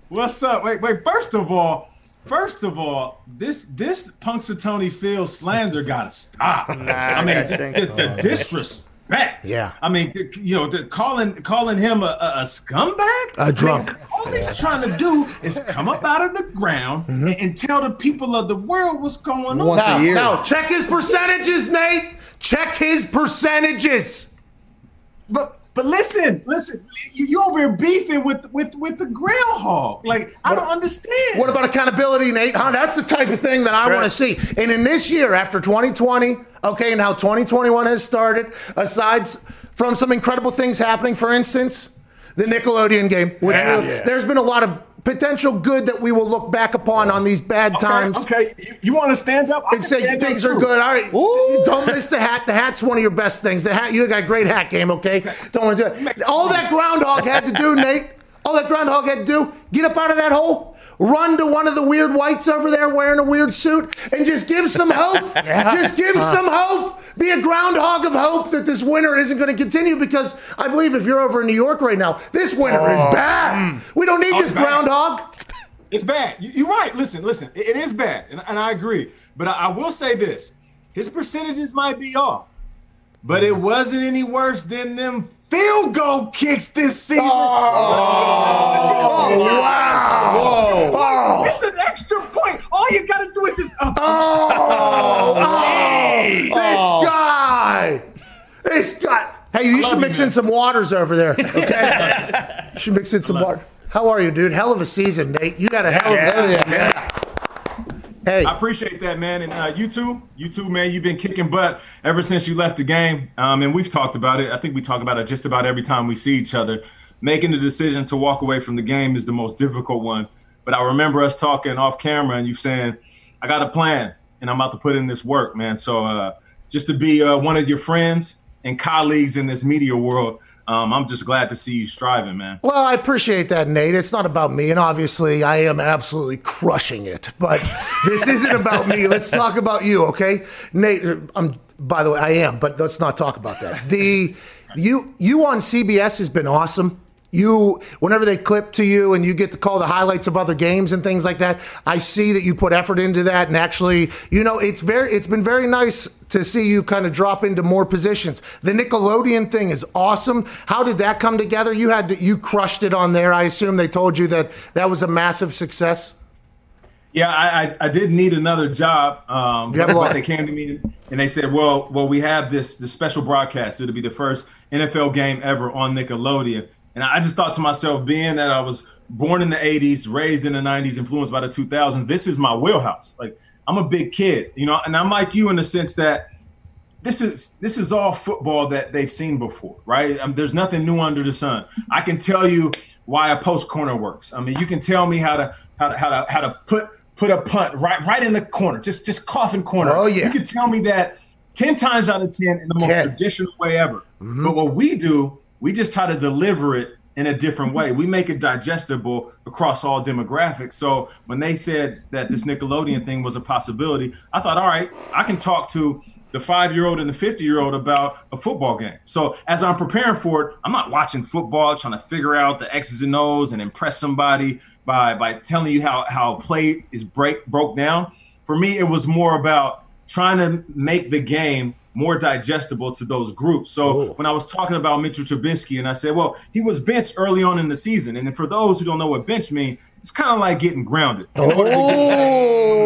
What's up? Wait, wait. First of all, first of all, this this Punxsutawney Phil slander gotta stop. I mean, that the, stinks. the, the disrespect. Yeah. I mean, the- you know, the, calling calling him a, a, a scumbag, A drunk. I mean, all he's trying to do is come up out of the ground mm-hmm. and, and tell the people of the world what's going on. Once a year. Now, check his percentages, Nate. Check his percentages. But but listen, listen, you, you over here beefing with with with the groundhog. Like I don't understand. What about accountability, Nate? Huh? That's the type of thing that I want to see. And in this year, after 2020, okay, and how 2021 has started, aside from some incredible things happening, for instance, the Nickelodeon game, which Yeah. will- Yeah. there's been a lot of potential good that we will look back upon on these bad Okay, times. Okay, you, you want to stand up? I And say things are good. All right, don't miss the hat. The hat's one of your best things. The hat, you got a great hat game. Okay, don't want to do it. All that groundhog had to do, (laughs) Nate. All that groundhog had to do, get up out of that hole, run to one of the weird whites over there wearing a weird suit, and just give some hope. (laughs) Just give some hope. Be a groundhog of hope that this winter isn't going to continue because I believe if you're over in New York right now, this winter is oh. bad. Mm. We don't need Oh, this bad. groundhog. It's bad. You- You're right. Listen, listen. It is bad, and, and I agree. But I, I will say this: his percentages might be off, but it mm. wasn't any worse than them field goal kicks this season. Oh, wow. Oh. It's an extra point. All you got to do is just. Uh, Oh, oh, this guy, this guy. Hey, you should mix you, in some waters over there. (laughs) Okay, you should mix in some water. How are you, dude? Hell of a season, Nate. You got a hell of a season, man. Hey, I appreciate that, man. And uh, you too, you too, man. You've been kicking butt ever since you left the game. Um, and we've talked about it. I think we talk about it just about every time we see each other. Making the decision to walk away from the game is the most difficult one. But I remember us talking off camera and you saying, I got a plan and I'm about to put in this work, man. So uh, just to be uh, one of your friends and colleagues in this media world, um, I'm just glad to see you striving, man. Well, I appreciate that, Nate. It's not about me, and obviously, I am absolutely crushing it. But (laughs) this isn't about me. Let's talk about you, okay, Nate? I'm. By the way, I am, but let's not talk about that. The you you on CBS has been awesome. You, whenever they clip to you and you get to call the highlights of other games and things like that, I see that you put effort into that. And actually, you know, it's very, it's been very nice to see you kind of drop into more positions. The Nickelodeon thing is awesome. How did that come together? You had, to, you crushed it on there. I assume they told you that that was a massive success. Yeah, I, I, I did need another job. Um, You have a but lot. they came to me and they said, "Well, well, we have this this special broadcast. It'll be the first NFL game ever on Nickelodeon." And I just thought to myself, being that I was born in the '80s, raised in the '90s, influenced by the 2000s, this is my wheelhouse. Like I'm a big kid, you know, and I'm like you in the sense that this is this is all football that they've seen before, right? Um, there's nothing new under the sun. I can tell you why a post corner works. I mean, you can tell me how to how to how to how to put put a punt right right in the corner, just just coffin corner. Oh, yeah. You can tell me that ten times out of ten in the most 10. traditional way ever. Mm-hmm. But what we do, we just try to deliver it in a different way. We make it digestible across all demographics. So when they said that this Nickelodeon thing was a possibility, I thought, all right, I can talk to the five year old and the 50 year old about a football game. So as I'm preparing for it, I'm not watching football, trying to figure out the X's and O's and impress somebody by, by telling you how, how play is break broke down. For me, it was more about trying to make the game more digestible to those groups. So when I was talking about Mitchell Trubisky, and I said, well, he was benched early on in the season, and for those who don't know what bench means, it's kind of like getting grounded. In order to get-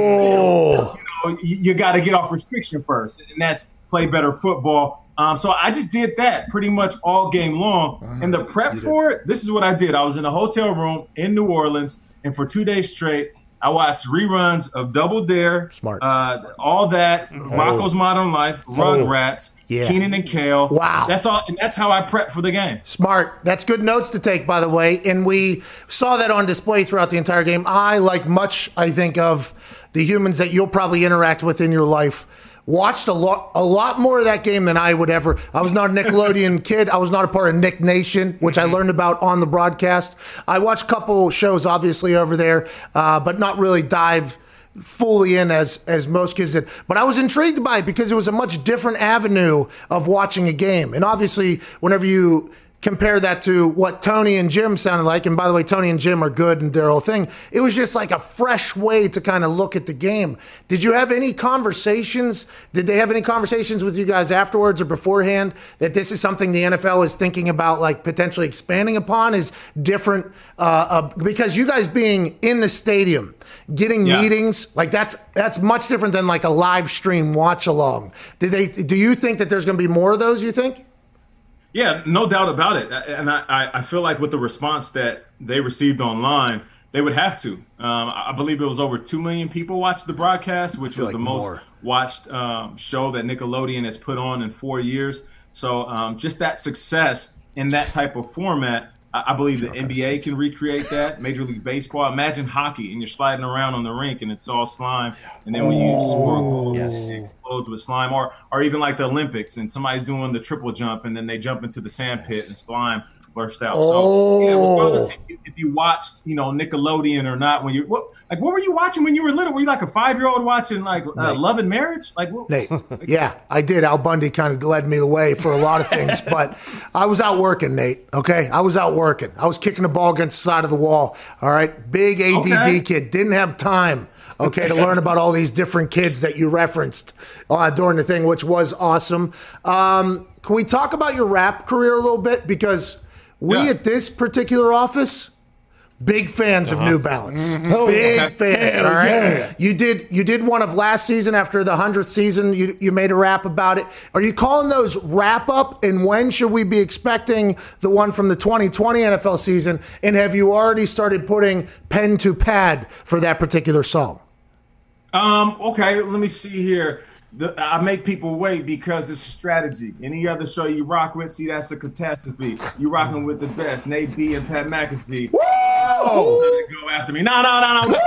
Oh, (laughs) you, know, you, got to get off restriction first, and that's play better football. Um, so I just did that pretty much all game long. and the prep for it, this is what I did. I was in a hotel room in New Orleans, and for two days straight, I watched reruns of Double Dare, Smart. uh, all that, Rocko's Modern Life, Rugrats, Yeah. Kenan and Kel. Wow. that's all, and that's how I prep for the game. Smart. That's good notes to take, by the way. And we saw that on display throughout the entire game. I, like much, I think, of the humans that you'll probably interact with in your life, watched a lot, a lot more of that game than I would ever. I was not a Nickelodeon (laughs) kid. I was not a part of Nick Nation, which I learned about on the broadcast. I watched a couple shows, obviously, over there, uh, but not really dive fully in as as most kids did. But I was intrigued by it because it was a much different avenue of watching a game. And obviously, whenever you compare that to what Tony and Jim sounded like, and by the way, Tony and Jim are good and their whole thing, it was just like a fresh way to kind of look at the game. Did you have any conversations? Did they have any conversations with you guys afterwards or beforehand that this is something the NFL is thinking about, like potentially expanding upon? Is different uh, uh, because you guys being in the stadium, getting Yeah. meetings like that's that's much different than like a live stream watch along. Did they? Do you think that there's going to be more of those? You think? Yeah, no doubt about it. And I, I- feel like with the response that they received online, they would have to. Um, I believe it was over 2 million people watched the broadcast, which was like the most more. watched um, show that Nickelodeon has put on in four years. So um, just that success in that type of format, I, I believe the NBA can recreate that. Major League Baseball. Imagine hockey and you're sliding around on the rink and it's all slime. And then when you score a goal, it explodes with slime. Or, or even like the Olympics and somebody's doing the triple jump and then they jump into the sand pit and slime burst out. So yeah, regardless if you, if you watched, you know, Nickelodeon or not, when you what like what were you watching when you were little? Were you like a five year old watching like uh, Love and Marriage? Like what, Nate. (laughs) Yeah, I did. Al Bundy kind of led me the way for a lot of things, (laughs) but I was out working, Nate. Okay. I was out working. I was kicking the ball against the side of the wall. All right. Big ADD Okay. kid. Didn't have time. Okay, to (laughs) learn about all these different kids that you referenced uh, during the thing, which was awesome. Um, can we talk about your rap career a little bit? Because we Yeah. at this particular office, big fans of New Balance. Big Okay. fans. Hell all right. yeah. You did you did one of last season after the hundredth season. You you made a rap about it. Are you calling those wrap up? And when should we be expecting the one from the 2020 NFL season? And have you already started putting pen to pad for that particular song? Um, okay, let me see here. The, I make people wait because it's a strategy. Any other show you rock with, see that's a catastrophe. You rocking with the best, Nate B and Pat McAfee. Oh, go after me. No, no, no, no.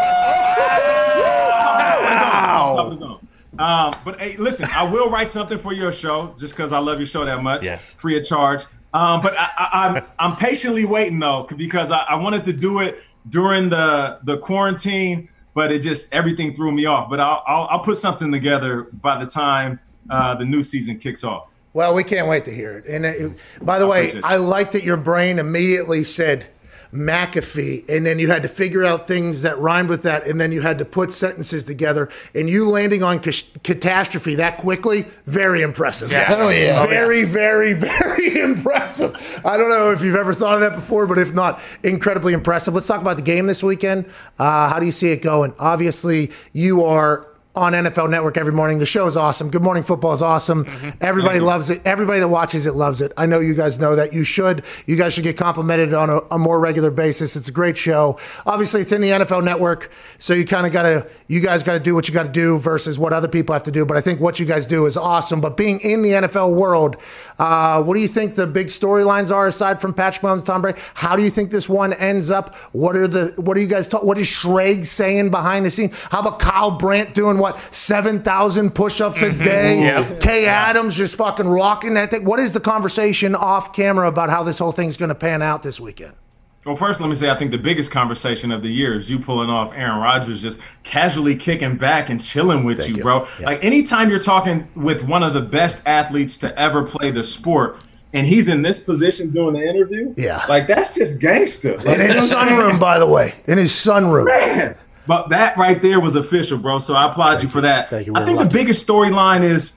Wow. Um, but hey, listen, I will write something for your show just because I love your show that much. Yes. Free of charge. Um, but I, I, I'm I'm patiently waiting though because I, I wanted to do it during the the quarantine, but it just everything threw me off. But I'll I'll, I'll put something together by the time uh, the new season kicks off. Well, we can't wait to hear it. And it, by the way, appreciate. I like that your brain immediately said McAfee, and then you had to figure out things that rhymed with that, and then you had to put sentences together. And you landing on cas- catastrophe that quickly, very impressive. Yeah. Hell yeah. Very, very, (laughs) very impressive. I don't know if you've ever thought of that before, but if not, incredibly impressive. Let's talk about the game this weekend. Uh, how do you see it going? Obviously, you are on NFL Network every morning. The show is awesome. Good Morning Football is awesome. Everybody loves it. Everybody that watches it loves it. I know you guys know that. You should. You guys should get complimented on a, a more regular basis. It's a great show. Obviously, it's in the NFL Network, so you kind of got to, you guys got to do what you got to do versus what other people have to do. But I think what you guys do is awesome. But being in the NFL world, uh, what do you think the big storylines are aside from Patrick Mahomes, Tom Brady? How do you think this one ends up? What are the, what are you guys talking? What is Schrag saying behind the scenes? How about Kyle Brandt doing what, 7,000 push ups a mm-hmm. day? Yep. Kay Adams just fucking rocking that thing. What is the conversation off camera about how this whole thing's going to pan out this weekend? Well, first, let me say I think the biggest conversation of the year is you pulling off Aaron Rodgers just casually kicking back and chilling with you, you. bro. Yeah. Like anytime you're talking with one of the best athletes to ever play the sport, and he's in this position doing the interview, Yeah. like that's just gangster. Like, In his you know what I'm saying? sunroom, by the way. In his sunroom. Man. But that right there was official, bro. So I applaud you for that. Thank you. I We're think lucky. the biggest storyline is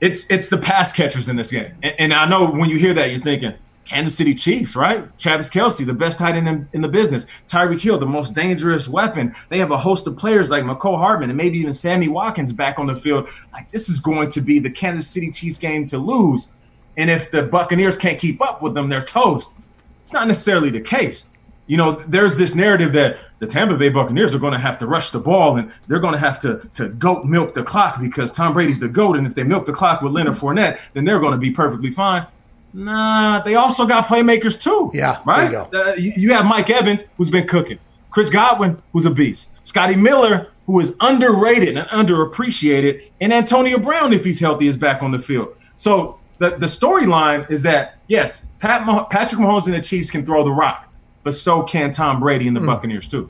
it's it's the pass catchers in this game. And, and I know when you hear that, you're thinking Kansas City Chiefs, right? Travis Kelce, the best tight end in, in the business. Tyreek Hill, the most dangerous weapon. They have a host of players like Mecole Hardman and maybe even Sammy Watkins back on the field. Like this is going to be the Kansas City Chiefs game to lose. And if the Buccaneers can't keep up with them, they're toast. It's not necessarily the case. You know, there's this narrative that the Tampa Bay Buccaneers are going to have to rush the ball and they're going to have to to goat milk the clock because Tom Brady's the goat, and if they milk the clock with Leonard Fournette, then they're going to be perfectly fine. Nah, they also got playmakers too. Yeah, right. you Uh, you, you have Mike Evans, who's been cooking. Chris Godwin, who's a beast. Scotty Miller, who is underrated and underappreciated, and Antonio Brown, if he's healthy, is back on the field. So the the storyline is that yes, Pat Mah- Patrick Mahomes and the Chiefs can throw the rock, but so can Tom Brady and the Buccaneers too.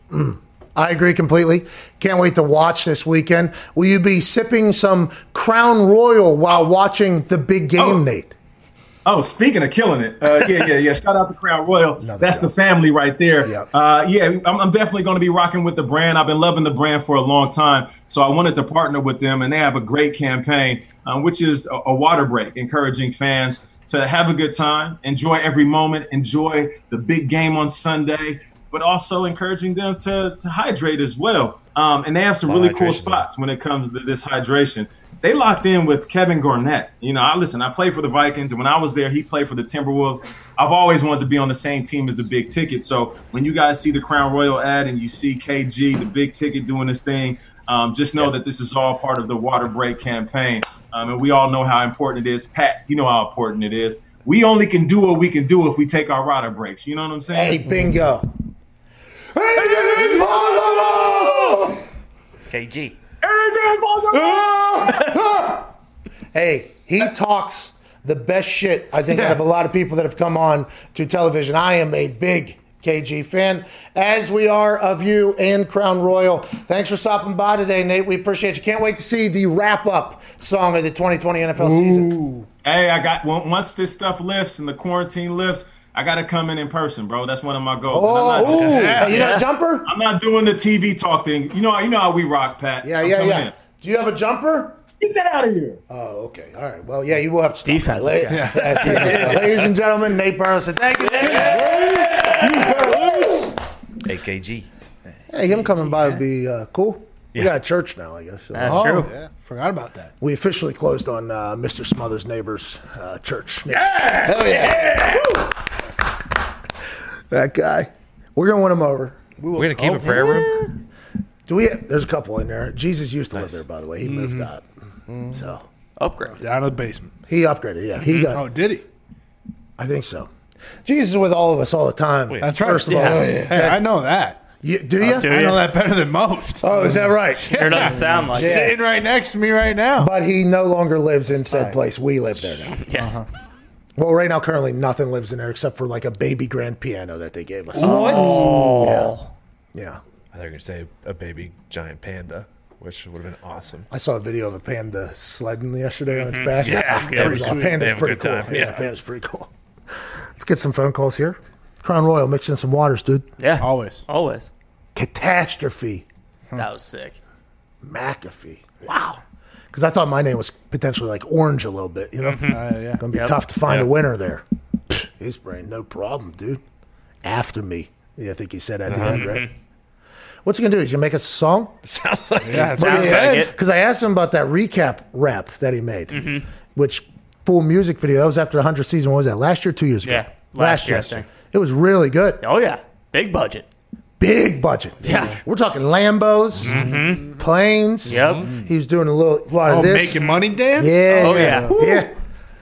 I agree completely. Can't wait to watch this weekend. Will you be sipping some Crown Royal while watching the big game, Nate? Oh, speaking of killing it, uh, (laughs) yeah, yeah, yeah. Shout out to Crown Royal. That's the family right there. Uh, yeah, I'm, I'm definitely going to be rocking with the brand. I've been loving the brand for a long time, so I wanted to partner with them, and they have a great campaign, um, which is a, a water break, encouraging fans to have a good time, enjoy every moment, enjoy the big game on Sunday, but also encouraging them to to hydrate as well. Um, and they have some really cool spots when it comes to this hydration. They locked in with Kevin Garnett. You know, I listen. I played for the Vikings, and when I was there, he played for the Timberwolves. I've always wanted to be on the same team as the Big Ticket. So when you guys see the Crown Royal ad and you see KG, the Big Ticket, doing this thing, um, just know that this is all part of the water break campaign. Um, and we all know how important it is. Pat, you know how important it is. We only can do what we can do if we take our water breaks. You know what I'm saying? Hey, bingo. KG. (laughs) Hey, he talks the best shit, I think, out of a lot of people that have come on to television. I am a big KG fan, as we are of you and Crown Royal. Thanks for stopping by today, Nate. We appreciate you. Can't wait to see the wrap up song of the 2020 NFL season. Hey, I got once this stuff lifts and the quarantine lifts, I got to come in in person, bro. That's one of my goals. Oh, not- ooh. Hey, you got a jumper? I'm not doing the TV talk thing. You know, you know how we rock, Pat. Yeah, I'm yeah, yeah. in. Do you have a jumper? Get that out of here. Oh, okay. All right. Well, yeah, you will have to stop. Defense, by. La- Yeah. (laughs) Ladies and gentlemen, Nate Burleson. Thank you, Nate. AKG. Hey, him coming by would be uh, cool. We got a church now, I guess. So. That's Oh, true. yeah. Forgot about that. We officially closed on uh, Mr. Smothers' neighbor's uh, church. Yeah! Hell yeah! That guy. We're going to win him over. We're gonna keep a prayer room. Do we? There's a couple in there. Jesus used to live there, by the way. He moved out. So Upgrade. Down to the basement. he upgraded. Yeah, he got. Oh, did he? I think so. Jesus is with all of us all the time. That's right. First of all, Yeah. Hey, I know that. You, do you? do I know that better than most. Oh, is that right? Sure doesn't sound like it. Sitting right next to me right now. But he no longer lives in said place. We live there now. Yes. Well, right now, currently, nothing lives in there except for like a baby grand piano that they gave us. What? Yeah. Yeah. I thought you were going to say a baby giant panda, which would have been awesome. I saw a video of a panda sledding yesterday on its Mhm. back. Yeah, That was that's good. pretty Sweet. cool. Panda's They have a pretty good cool. time, Yeah, yeah. panda's pretty cool. Let's get some phone calls here. Crown Royal mixing some waters, dude. Yeah. Always. Always. Catastrophe. That was sick. McAfee. Wow. Because I thought my name was potentially like orange a little bit, you know? Mhm. Uh, yeah. Gonna be Yep. tough to find a winner there. Pfft, His brain, no problem, dude. After me. Yeah, I think he said at the end, right? What's he gonna do? He's gonna make us a song? (laughs) Sounds like Yeah, it sounds like it. Because I asked him about that recap rap that he made, Mhm. which full music video. That was after the hundred season. What was that? Last year, two years ago. Yeah, last year, I think. It was really good. Oh yeah, big budget. Big budget. Yeah. We're talking Lambos, mm-hmm. planes. Yep. He was doing a little a lot of Oh, this. making money dance? Yeah. Oh yeah. Yeah.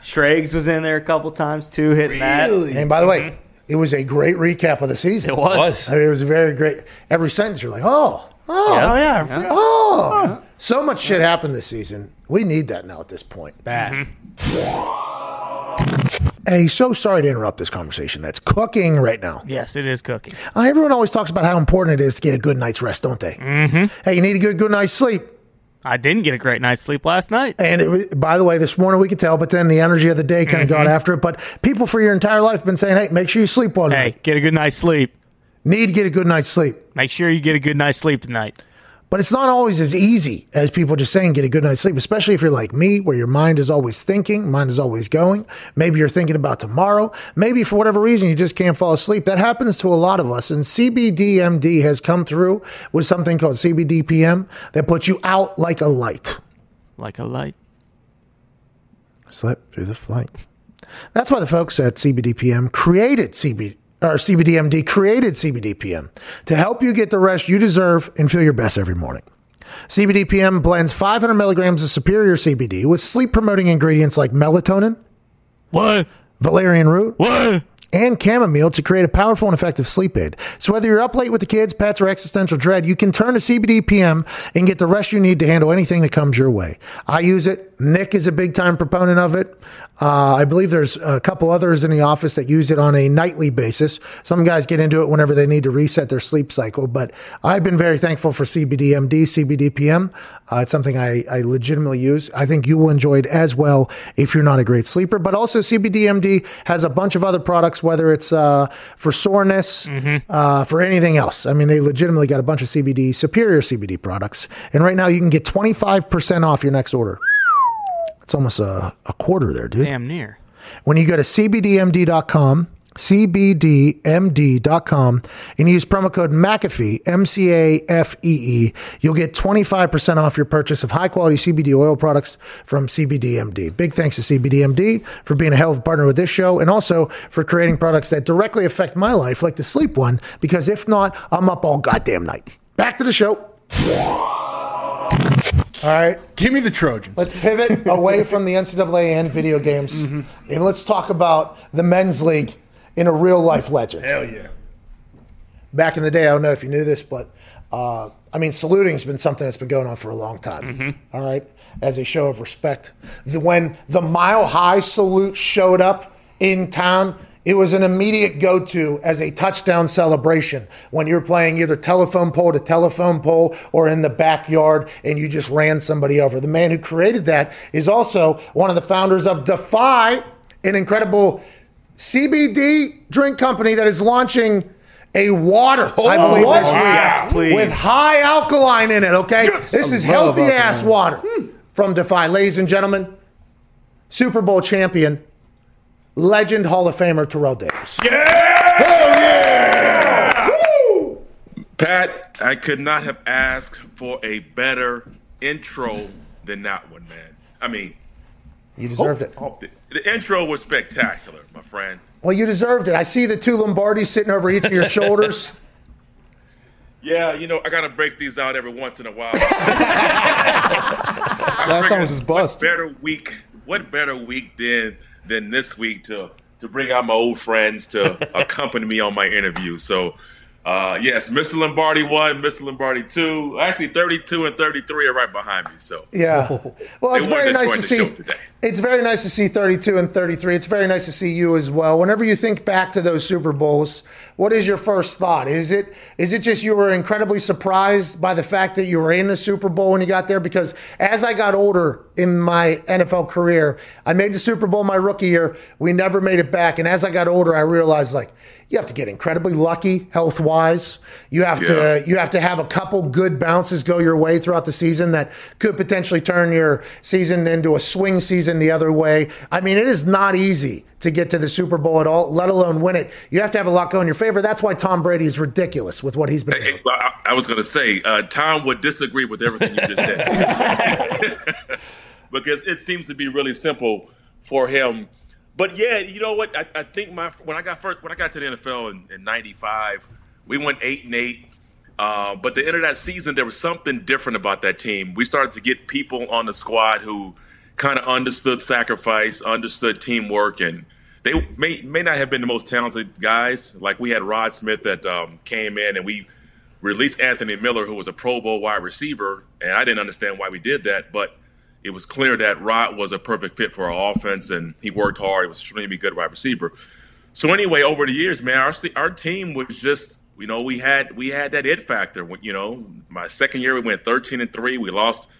Schrags was in there a couple times too, hitting that. And by the way, mm-hmm. it was a great recap of the season. It was. I mean, it was a very great. Every sentence you're like, oh, oh, Yeah. Oh, yeah. I forgot. oh. So much shit happened this season. We need that now at this point. Bad. (laughs) Hey, so sorry to interrupt this conversation. That's cooking right now. Yes, it is cooking. Uh, everyone always talks about how important it is to get a good night's rest, don't they? Mm-hmm. Hey, you need a good good night's sleep. I didn't get a great night's sleep last night. And it, was- by the way, this morning we could tell, but then the energy of the day kind of got after it. But people for your entire life have been saying, "Hey, make sure you sleep well Hey, tonight. get a good night's sleep. Need to get a good night's sleep." Make sure you get a good night's sleep tonight. But it's not always as easy as people just saying get a good night's sleep, especially if you're like me, where your mind is always thinking, mind is always going. Maybe you're thinking about tomorrow. Maybe for whatever reason you just can't fall asleep. That happens to a lot of us. And CBDMD has come through with something called CBDPM that puts you out like a light. Like a light. Slip through the flight. That's why the folks at CBDPM created CB or CBDMD created CBDPM to help you get the rest you deserve and feel your best every morning. CBDPM blends 500 milligrams of superior CBD with sleep promoting ingredients like melatonin, What? valerian root, What? and chamomile to create a powerful and effective sleep aid. So whether you're up late with the kids, pets, or existential dread, you can turn to CBDPM and get the rest you need to handle anything that comes your way. I use it. Nick is a big time proponent of it. Uh, I believe there's a couple others in the office that use it on a nightly basis. Some guys get into it whenever they need to reset their sleep cycle, but I've been very thankful for CBDMD, CBDPM. Uh, it's something I, I legitimately use. I think you will enjoy it as well if you're not a great sleeper. But also, CBDMD has a bunch of other products, whether it's uh, for soreness, uh, for anything else. I mean, they legitimately got a bunch of CBD, superior CBD products. And right now, you can get 25% off your next order. It's almost a, a quarter there, dude. Damn near. When you go to cbdmd.com, cbdmd.com, and use promo code McAfee, M C A F E E, you'll get 25% off your purchase of high quality CBD oil products from CBDMD. Big thanks to CBDMD for being a hell of a partner with this show and also for creating products that directly affect my life, like the sleep one, because if not, I'm up all goddamn night. Back to the show. All right. Give me the Trojans. Let's pivot (laughs) away from the NCAA and video games, and let's talk about the men's league in a real life legend. Hell yeah. Back in the day, I don't know if you knew this, but uh, I mean, saluting's been something that's been going on for a long time. all right, as a show of respect. The, when the Mile High salute showed up in town, it was an immediate go to as a touchdown celebration when you're playing either telephone pole to telephone pole or in the backyard and you just ran somebody over. The man who created that is also one of the founders of Defy, an incredible CBD drink company that is launching a water, I Oh, believe, what? this week Yes, please. with high alkaline in it. Okay, this is I love healthy ass alkaline. water hmm. from Defy, ladies and gentlemen. Super Bowl champion, legend Hall of Famer Terrell Davis. Yeah, hell yeah! Pat, I could not have asked for a better intro than that one, man. I mean, You deserved it. Oh, the, the intro was spectacular, my friend. Well, you deserved it. I see the two Lombardis sitting over each of your shoulders. (laughs) Yeah, you know, I gotta break these out every once in a while. (laughs) Last time was his bust. What better week? What better week than than this week to to bring out my old friends to (laughs) accompany me on my interview? So, Uh, yes, Mr. Lombardi one, Mr. Lombardi two. Actually, 32 and 33 are right behind me. So Yeah. Well, it's very nice to see. It's very nice to see 32 and 33. It's very nice to see you as well. Whenever you think back to those Super Bowls, what is your first thought? Is it is it just you were incredibly surprised by the fact that you were in the Super Bowl when you got there? Because as I got older in my NFL career, I made the Super Bowl my rookie year. We never made it back, and as I got older, I realized like you have to get incredibly lucky health wise. You have to you have to have a couple good bounces go your way throughout the season that could potentially turn your season into a swing season the other way. I mean, it is not easy to get to the Super Bowl at all, let alone win it. You have to have a lot go in your favor. That's why Tom Brady is ridiculous with what he's been doing. I, I was going to say, uh, Tom would disagree with everything you just said (laughs) (laughs) because it seems to be really simple for him. But yeah, you know what? I, I think my when I got first when I got to the NFL in, in '95, we went eight and eight. Uh, but the end of that season, there was something different about that team. We started to get people on the squad who kind of understood sacrifice, understood teamwork, and they may may not have been the most talented guys. Like we had Rod Smith that um, came in, and we released Anthony Miller, who was a Pro Bowl wide receiver, and I didn't understand why we did that, but it was clear that Rod was a perfect fit for our offense, and he worked hard. He was extremely good wide receiver. So anyway, over the years, man, our our team was just you know we had we had that it factor. You know, my second year we went thirteen and three. We lost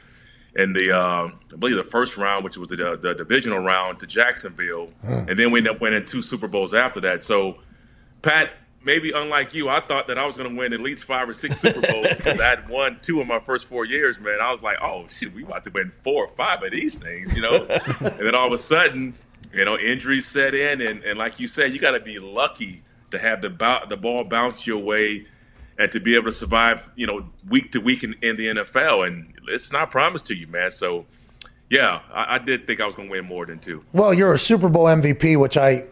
in the uh, I believe the first round, which was the, the divisional round to Jacksonville, Hmm. and then we ended up winning two Super Bowls after that. So, Pat, maybe unlike you, I thought that I was going to win at least five or six Super Bowls because I had (laughs) won two in my first four years. Man, I was like, oh shoot, we about to win four or five of these things, you know. and then all of a sudden, you know, injuries set in, and, and like you said, you got to be lucky to have the bou- the ball bounce your way and to be able to survive, you know, week to week in, in the NFL. And it's not promised to you, man. So, yeah, I, I did think I was going to win more than two. Well, you're a Super Bowl MVP, which I,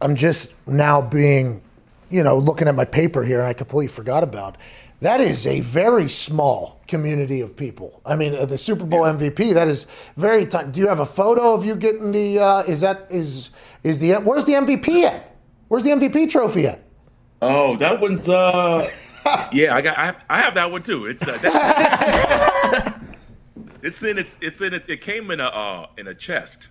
I'm just now being, you know, looking at my paper here, and I completely forgot about. That is a very small community of people. I mean, uh, the Super Bowl MVP. That is very. T- do you have a photo of you getting the? Uh, is that is is the? Where's the MVP at? Where's the MVP trophy at? Oh, that one's uh, (laughs) yeah, I got I, I have that one too. It's uh, (laughs) it's in it's it's in it, it came in a uh, in a chest,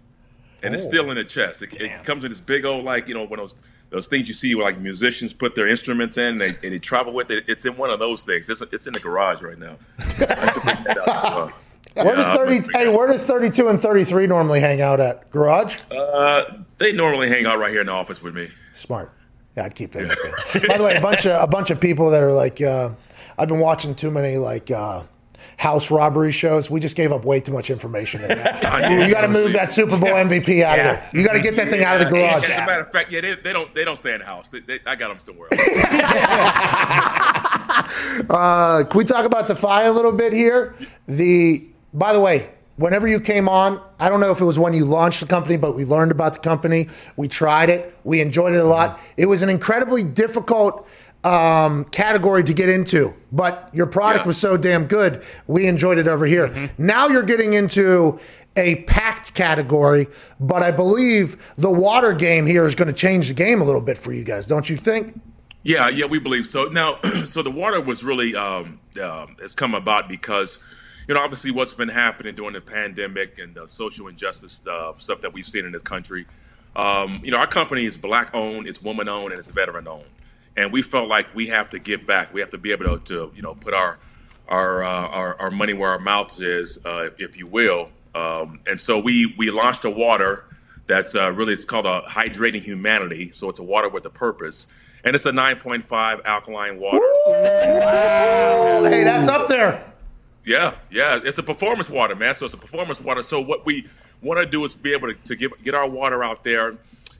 and it's Oh. still in a chest. It, it comes in this big old like you know one of those those things you see where like musicians put their instruments in and they, and they travel with it. It's in one of those things. It's it's in the garage right now. (laughs) Where do thirty? Hey, where do thirty-two and thirty-three normally hang out at? Garage. Uh, they normally hang out right here in the office with me. Smart. Yeah, I'd keep that. By the way, a bunch of a bunch of people that are like, uh, I've been watching too many like uh, house robbery shows. We just gave up way too much information there. (laughs) you got to move that Super Bowl MVP out of there. You got to get that thing out of the garage. As a matter of fact, yeah, they, they don't they don't stay in the house. They, they, I got them somewhere. (laughs) Uh, can we talk about Defy a little bit here? The by the way, whenever you came on, I don't know if it was when you launched the company, but we learned about the company. We tried it. We enjoyed it a lot. It was an incredibly difficult um, category to get into, but your product was so damn good. We enjoyed it over here. Now you're getting into a packed category, but I believe the water game here is going to change the game a little bit for you guys, don't you think? Yeah, yeah, we believe so. Now, (clears throat) so the water was really um, um, has come about because, you know, obviously what's been happening during the pandemic and the social injustice uh, stuff that we've seen in this country. Um, you know, our company is black owned, it's woman owned, and it's veteran owned, and we felt like we have to give back. We have to be able to, to you know, put our our, uh, our our money where our mouth is, uh, if you will. Um, and so we we launched a water that's uh, really it's called a hydrating humanity. So it's a water with a purpose, and it's a 9.5 alkaline water. Hey, that's up there. Yeah, yeah, it's a performance water, man. So it's a performance water. So what we want to do is be able to, to give, get our water out there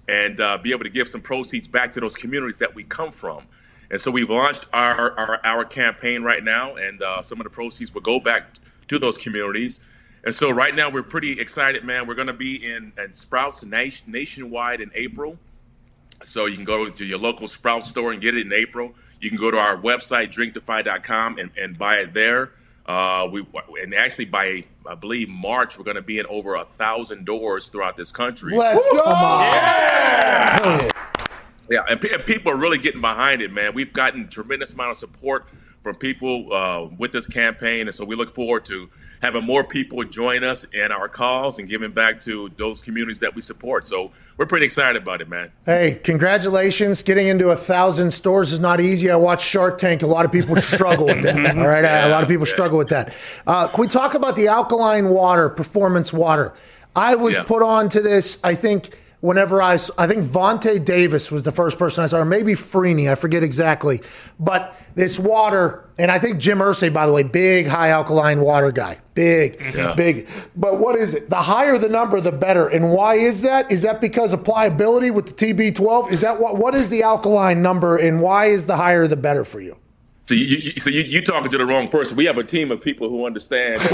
and uh, be able to give some proceeds back to those communities that we come from. And so we've launched our our, our campaign right now, and uh, some of the proceeds will go back to those communities. And so right now we're pretty excited, man. We're going to be in, in Sprouts nation, nationwide in April. So you can go to your local Sprout store and get it in April. You can go to our website, drinkdefy.com, and, and buy it there. Uh, we and actually by I believe March we're going to be in over a thousand doors throughout this country. Let's go. Yeah, and, pe- and people are really getting behind it, man. We've gotten tremendous amount of support from people uh, with this campaign, and so we look forward to having more people join us in our cause and giving back to those communities that we support. So we're pretty excited about it, man. Hey, congratulations. Getting into a thousand stores is not easy. I watch Shark Tank. A lot of people struggle with that. (laughs) All right. a lot of people struggle with that. Uh, can we talk about the alkaline water, performance water? I was Yeah. put on to this, I think, whenever I, I think Vontae Davis was the first person I saw, or maybe Freeney, I forget exactly. But this water, and I think Jim Irsay, by the way, big high alkaline water guy. Big, Yeah. big. But what is it? The higher the number, the better. And why is that? Is that because of pliability with the TB12? Is that what? What is the alkaline number, and why is the higher the better for you? So you, you so you you talking to the wrong person. We have a team of people who understand (laughs)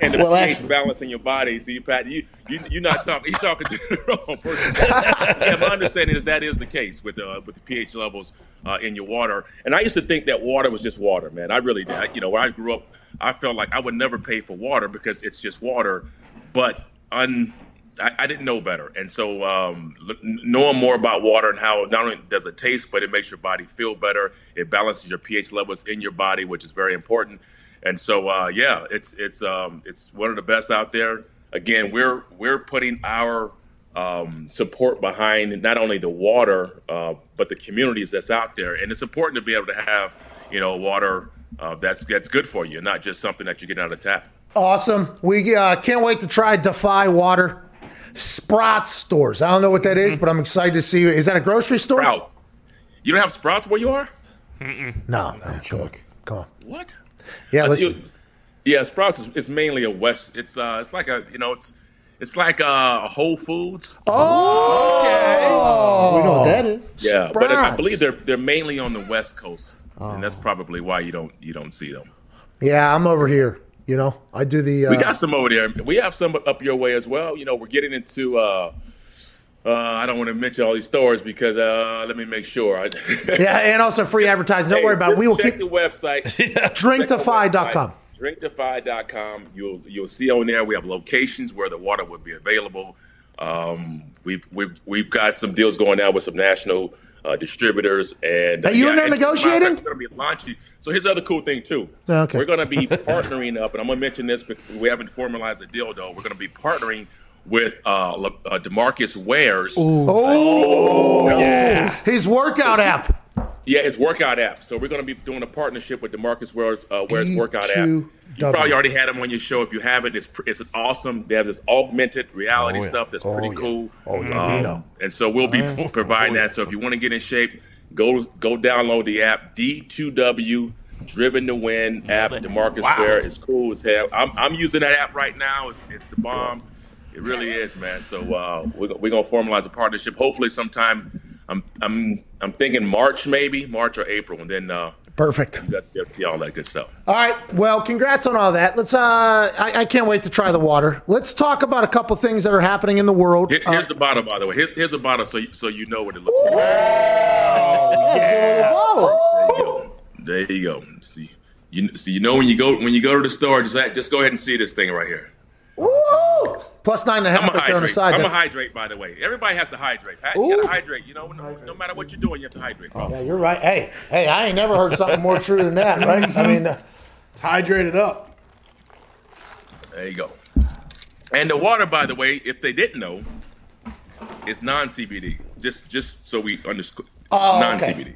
and the Well, actually- balance in your body. So you Pat, you you you're not talking. He's talking to the (laughs) wrong person. (laughs) yeah, my understanding is that is the case with uh, with the pH levels uh, in your water. And I used to think that water was just water, man. I really did. I, you know, when I grew up, I felt like I would never pay for water because it's just water. But un I, I didn't know better, and so um, knowing more about water and how not only does it taste, but it makes your body feel better. It balances your pH levels in your body, which is very important. And so, uh, yeah, it's it's um, it's one of the best out there. Again, we're we're putting our um, support behind not only the water, uh, but the communities that's out there, and it's important to be able to have you know water uh, that's that's good for you, not just something that you get out of the tap. Awesome. We uh, can't wait to try Defy Water. Sprouts stores. I don't know what that is, but I'm excited to see. Is that a grocery store? Sprouts. You don't have sprouts where you are? No, no, come on, come on. What? Yeah, Uh, listen. you- yeah, Sprouts is, is mainly a West. It's uh, it's like a you know, it's it's like uh, a Whole Foods. Oh, We know what that is. Yeah, but I believe they're they're mainly on the West Coast, and Oh. that's probably why you don't you don't see them. Yeah, I'm over here. You know, I do the. Uh, we got some over there. We have some up your way as well. You know, we're getting into. Uh, uh, I don't want to mention all these stores because uh, let me make sure. I, (laughs) yeah, and also free advertising. Don't Hey, worry about it. We will check keep the website. (laughs) drinkdefy.com. Drinkdefy.com. You'll you'll see on there we have locations where the water would be available. Um, we've we've we've got some deals going now with some national uh, distributors and Are you in there negotiating? Going to be launching. So here's the other cool thing too. Okay. We're going to be (laughs) partnering up, and I'm going to mention this, but we haven't formalized a deal though. We're going to be partnering with uh, Le- uh, Demarcus Wares. Oh, yeah. His workout app. Yeah, his workout app. So we're going to be doing a partnership with Demarcus Ware's, uh, Ware's workout app. D2W. You probably already had him on your show. If you haven't, it's pr- it's awesome. They have this augmented reality Oh, yeah. stuff that's Oh, pretty yeah. cool. Oh, yeah, we know. And so we'll be providing that. So if you want to get in shape, go go download the app D2W Driven to Win app. Demarcus Ware is cool as hell. I'm, I'm using that app right now. It's, it's the bomb. It really is, man. So uh, we're, we're gonna formalize a partnership. Hopefully, sometime. I'm I'm I'm thinking March, maybe March or April, and then uh, Perfect. you got to see all that good stuff. All right. Well, congrats on all that. Let's. Uh, I, I can't wait to try the water. Let's talk about a couple things that are happening in the world. Here- Uh, here's the bottle, by the way. Here's, here's a bottle, so you, so you know what it looks like. Oh, There you go. See, you see, you know when you go when you go to the store, just just go ahead and see this thing right here. Woo! Plus nine and a half I'm a right there on the hydrate. side. I'm a That's- hydrate, by the way. Everybody has to hydrate. Pat, you gotta hydrate. You know, no, no matter what you're doing, you have to hydrate, bro. Yeah, you're right. Hey, hey, I ain't never heard something more true than that, right? I (laughs) mean, uh, It's hydrated up. There you go. And the water, by the way, if they didn't know, is non-CBD. Just just so we understand, Oh, non-CBD.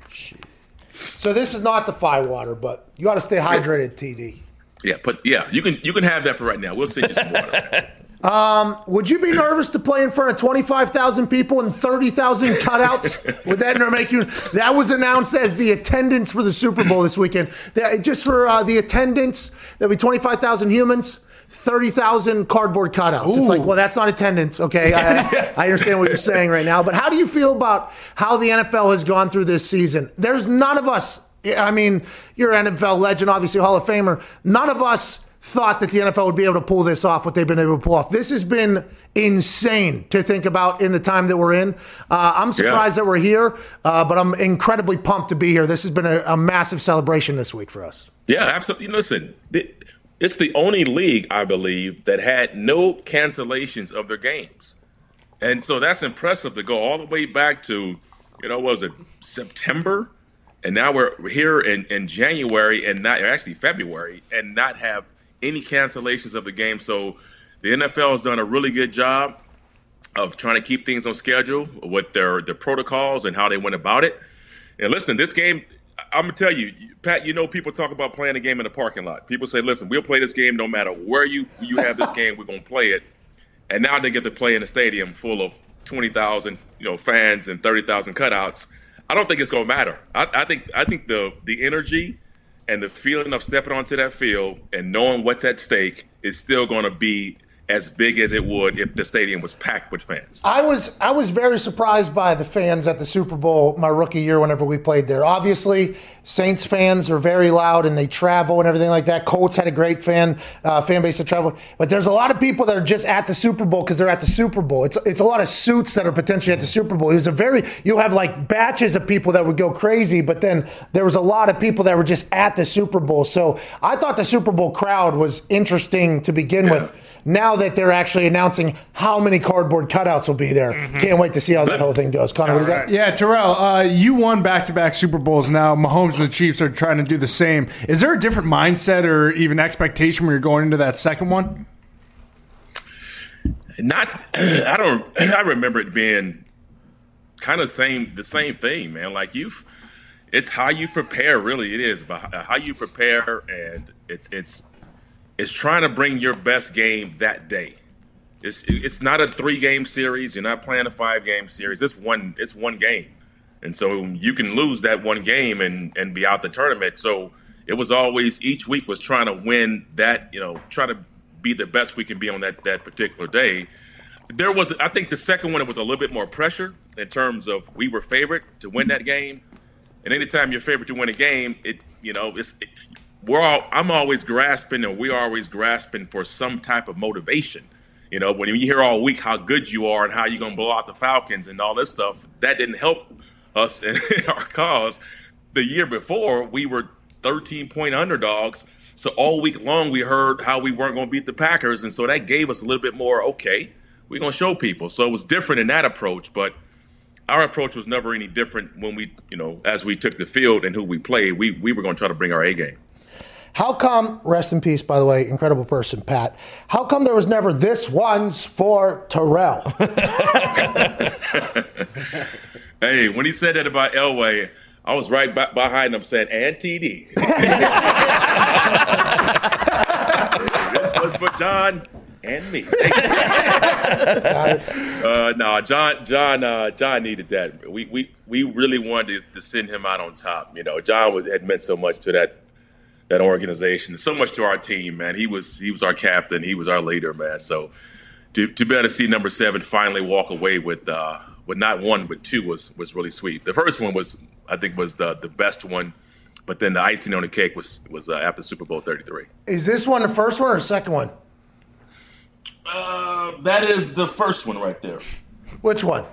so this is not the fire water, but you got to stay hydrated, TD. Yeah, but yeah, you can you can have that for right now. We'll send you some water. (laughs) Um, would you be nervous to play in front of 25,000 people and 30,000 cutouts? would that make you? That was announced as the attendance for the Super Bowl this weekend. That, just for uh, the attendance, there'll be 25,000 humans. 30,000 cardboard cutouts. It's like, well, that's not attendance. Okay. (laughs) I, I understand what you're saying right now. But how do you feel about how the NFL has gone through this season? There's none of us, I mean, you're an NFL legend, obviously Hall of Famer. None of us thought that the NFL would be able to pull this off, what they've been able to pull off. This has been insane to think about in the time that we're in. Uh, I'm surprised that we're here, uh, but I'm incredibly pumped to be here. This has been a, a massive celebration this week for us. Yeah, absolutely. Listen, it's the only league I believe that had no cancellations of their games. And so that's impressive to go all the way back to, you know, was it September? And now we're here in, in January and not actually February and not have any cancellations of the game. So the NFL has done a really good job of trying to keep things on schedule with their their protocols and how they went about it. And listen, this game, I'm gonna tell you, Pat. You know, people talk about playing a game in the parking lot. People say, "Listen, we'll play this game no matter where you you have this game. We're gonna play it." And now they get to play in a stadium full of twenty thousand, you know, fans and thirty thousand cutouts. I don't think it's gonna matter. I, I think I think the the energy and the feeling of stepping onto that field and knowing what's at stake is still gonna be as big as it would if the stadium was packed with fans. I was I was very surprised by the fans at the Super Bowl my rookie year whenever we played there. Obviously, Saints fans are very loud and they travel and everything like that. Colts had a great fan uh, fan base that traveled, but there's a lot of people that are just at the Super Bowl because they're at the Super Bowl. It's it's a lot of suits that are potentially at the Super Bowl. It was a very you have like batches of people that would go crazy, but then there was a lot of people that were just at the Super Bowl. So I thought the Super Bowl crowd was interesting to begin with now that they're actually announcing how many cardboard cutouts will be there. Can't wait to see how that whole thing goes. Connor, what do you got? Yeah, Terrell, uh, you won back-to-back Super Bowls. Now Mahomes and the Chiefs are trying to do the same. Is there a different mindset or even expectation when you're going into that second one? Not, (clears throat) I don't. (clears throat) I remember it being kind of same the same thing, man. Like you've, it's how you prepare. Really, it is about how you prepare, and it's it's it's trying to bring your best game that day. It's it's not a three game series. You're not playing a five game series. It's one it's one game, and so you can lose that one game and and be out the tournament. So it was always each week was trying to win that you know try to be the best we can be on that that particular day. There was I think the second one it was a little bit more pressure in terms of we were favorite to win that game, and anytime you're favorite to win a game, it you know it's it, we're all I'm always grasping and we're always grasping for some type of motivation. You know, when you hear all week how good you are and how you're gonna blow out the Falcons and all this stuff, that didn't help us (laughs) in our cause. The year before, we were 13 point underdogs. So all week long, we heard how we weren't going to beat the Packers, and so that gave us a little bit more. Okay, we're going to show people. So it was different in that approach, but our approach was never any different when we, you know, as we took the field and who we played. We we were going to try to bring our A game. How come, rest in peace, by the way, incredible person, Pat. How come there was never this one's for Terrell? (laughs) Hey, when he said that about Elway, I was right b- behind him saying, and TD. (laughs) this was for John and me. (laughs) uh, no, John, John, uh, John needed that. We, we, we really wanted to, to send him out on top. You know, John was, had meant so much to that that organization, so much to our team, man. He was he was our captain, he was our leader, man. So to, to be able to see number seven finally walk away with uh, with not one but two was was really sweet. The first one was I think was the the best one, but then the icing on the cake was was uh, after Super Bowl thirty three. Is this one the first one or the second one? Uh, that is the first one right there. Which one?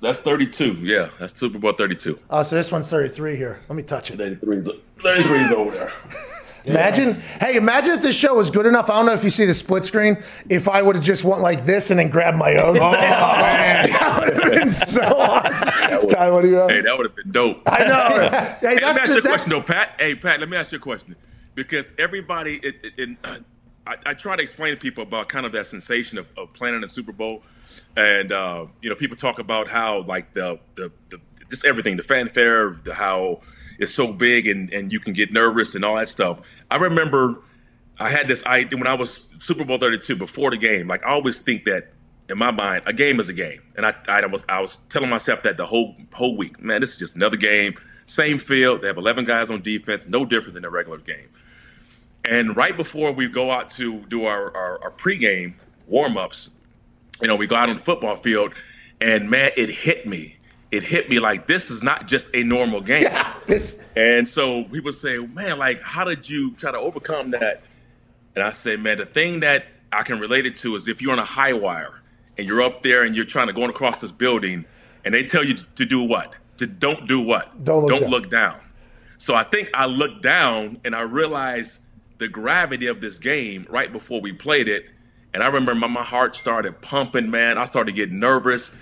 That's thirty two. Yeah, that's Super Bowl thirty two. Oh, so this one's 33 here. Let me touch it. 33 is over there. Imagine, hey, imagine if this show was good enough. I don't know if you see the split screen. If I would have just went like this and then grabbed my own, Oh, (laughs) man. that would have been so awesome. Ty, what do you have? Hey, that would have been dope. I know. (laughs) Hey, Hey, let that's me ask the- you a question though, Pat. Hey, Pat, let me ask you a question because everybody, it, it, it, uh, (clears throat) I, I try to explain to people about kind of that sensation of, of playing in the Super Bowl, and uh, you know, people talk about how like the the, the just everything, the fanfare, the how it's so big, and and you can get nervous and all that stuff. I remember I had this idea when I was Super Bowl 32 before the game. Like I always think that in my mind, a game is a game, and I, I was I was telling myself that the whole whole week. Man, this is just another game, same field. They have 11 guys on defense, no different than a regular game. And right before we go out to do our our, our pregame warm ups, you know, we go out on the football field, and man, it hit me. It hit me like this is not just a normal game. And so people say, man, like, how did you try to overcome that? And I say, man, the thing that I can relate it to is if you're on a high wire and you're up there and you're trying to go across this building, and they tell you to do what? To don't do what? Don't look down. look down. So I think I looked down and I realized the gravity of this game right before we played it. And I remember my, my heart started pumping, man. I started getting nervous.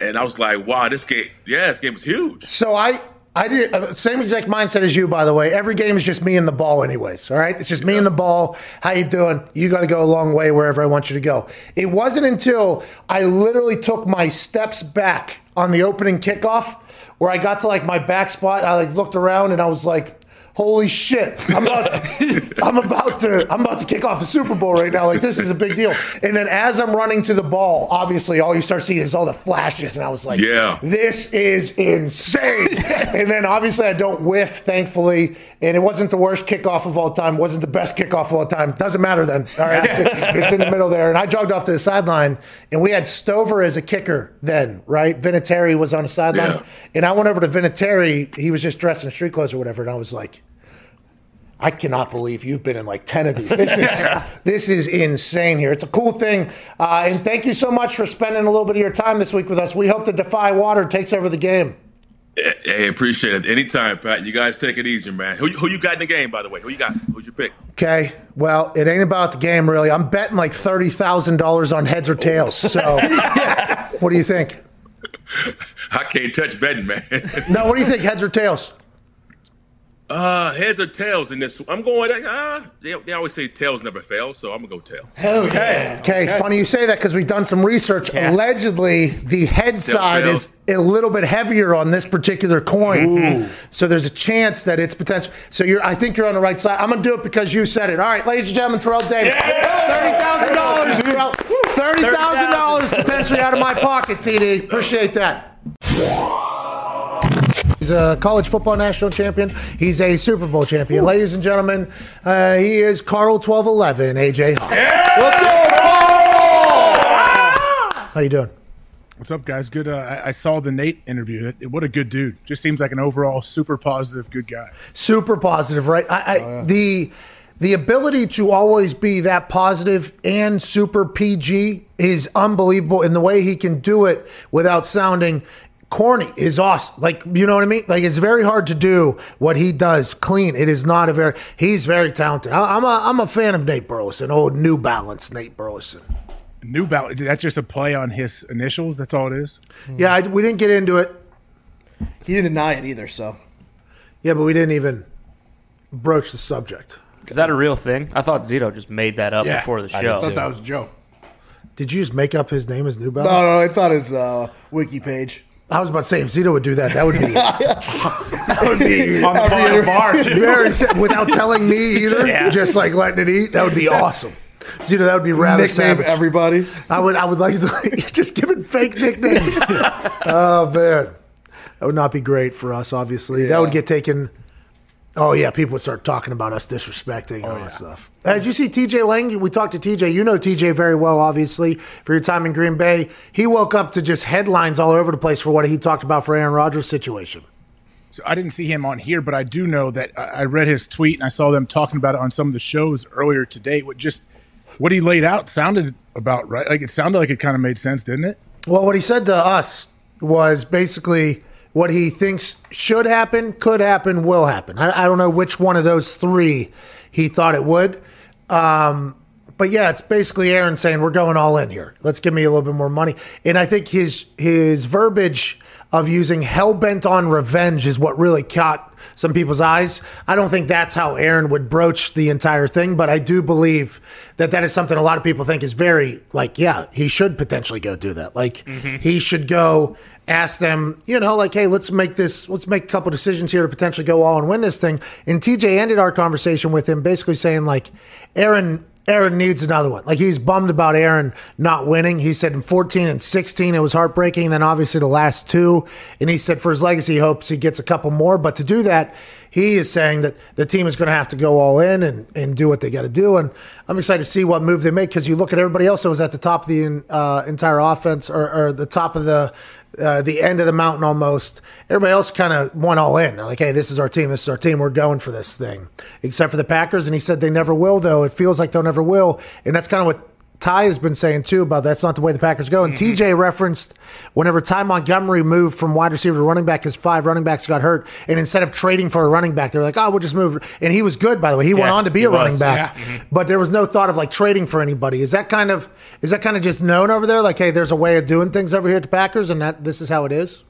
And I was like, wow, this game, yeah, this game was huge. So I. I did uh, same exact mindset as you, by the way. Every game is just me and the ball, anyways. All right, it's just me and the ball. How you doing? You got to go a long way wherever I want you to go. It wasn't until I literally took my steps back on the opening kickoff where I got to like my back spot. I like looked around and I was like, "Holy shit! I'm about, (laughs) I'm about to, I'm about to kick off the Super Bowl right now. Like this is a big deal." And then as I'm running to the ball, obviously all you start seeing is all the flashes, and I was like, Yeah. this is insane. (laughs) and then obviously I don't whiff, thankfully. And it wasn't the worst kickoff of all time, wasn't the best kickoff of all time. Doesn't matter then. All right. It's, it's in the middle there. And I jogged off to the sideline, and we had Stover as a kicker then, right? Vinatieri was on the sideline. Yeah. And I went over to Vinatieri. He was just dressed in street clothes or whatever. And I was like, I cannot believe you've been in like 10 of these. This is, (laughs) this is insane here. It's a cool thing. Uh, and thank you so much for spending a little bit of your time this week with us. We hope the Defy Water takes over the game. Hey, appreciate it. Anytime, Pat. You guys take it easy, man. Who, who you got in the game, by the way? Who you got? Who's your pick? Okay. Well, it ain't about the game, really. I'm betting like $30,000 on heads or tails. So, (laughs) what do you think? (laughs) I can't touch betting, man. No, what do you think? Heads or tails? Uh, heads or tails in this? I'm going. Uh, they, they always say tails never fail, so I'm gonna go tails. Hell yeah. Okay, funny you say that because we've done some research. Allegedly, the head side fails. is a little bit heavier on this particular coin. So there's a chance that it's potential. So you're, I think you're on the right side. I'm going to do it because you said it. All right, ladies and gentlemen, Terrell Davis. $30,000. Terrell. $30,000 potentially out of my pocket, TD. Appreciate that. He's a college football national champion. He's a Super Bowl champion. Ladies and gentlemen, uh, he is Carl 1211, AJ. Let's go, Carl! How you doing? What's up, guys? Good. Uh, I, I saw the Nate interview. What a good dude. Just seems like an overall super positive, good guy. super positive, right? I, I, The the ability to always be that positive and super PG is unbelievable, and the way he can do it without sounding corny is awesome. Like you know what I mean? Like it's very hard to do what he does clean. It is not a very. He's very talented. I, I'm a I'm a fan of Nate Burleson, old New Balance Nate Burleson. New Balance. That's just a play on his initials. That's all it is. Yeah, I, we didn't get into it. He didn't deny it either. So Yeah, but we didn't even broach the subject. Is that a real thing? I thought Zito just made that up Yeah, before the I show. did too. That was a joke. Did you just make up his name as New Balance? no, no, it's on his uh, wiki page. I was about to say if Zito would do that, that would be (laughs) that would be On the bar, bar, too. very without telling me either. (laughs) Yeah. Just like letting it eat, that would be awesome. Zito, that would be rather Nickname savage. everybody. I would I would like to (laughs) just give it fake nicknames. oh man, that would not be great for us. Obviously, that would get taken. Oh yeah, people would start talking about us disrespecting and all that stuff. Uh, did you see TJ Lang? We talked to TJ. You know TJ very well, obviously, for your time in Green Bay. He woke up to just headlines all over the place for what he talked about for Aaron Rodgers' situation. So I didn't see him on here, but I do know that I read his tweet and I saw them talking about it on some of the shows earlier today. What just what he laid out sounded about right. Like it sounded like it kind of made sense, didn't it? Well, what he said to us was basically what he thinks should happen, could happen, will happen. I, I don't know which one of those three he thought it would. Um, but yeah, it's basically Aaron saying we're going all in here. Let's give me a little bit more money. And I think his his verbiage of using hell bent on revenge is what really caught some people's eyes. I don't think that's how Aaron would broach the entire thing, but I do believe that that is something a lot of people think is very like, yeah, he should potentially go do that. Like mm-hmm. he should go ask them, you know, like, hey, let's make this, let's make a couple decisions here to potentially go all and win this thing. And TJ ended our conversation with him basically saying like, Aaron Aaron needs another one. Like he's bummed about Aaron not winning. He said in 14 and 16 it was heartbreaking. Then obviously the last two, and he said for his legacy he hopes he gets a couple more. But to do that, he is saying that the team is going to have to go all in and, and do what they got to do. And I'm excited to see what move they make because you look at everybody else that was at the top of the uh, entire offense or, or the top of the uh, the end of the mountain almost. Everybody else kind of went all in. They're like, hey, this is our team. This is our team. We're going for this thing. Except for the Packers. And he said they never will, though. It feels like they'll never will. And that's kind of what Ty has been saying too about that's not the way the Packers go. And TJ referenced whenever Ty Montgomery moved from wide receiver to running back, his five running backs got hurt, and instead of trading for a running back, they were like, "Oh, we'll just move." And he was good, by the way. He went on to be he a running was. back, but there was no thought of like trading for anybody. Is that kind of is that kind of just known over there? Like, hey, there's a way of doing things over here at the Packers, and that this is how it is.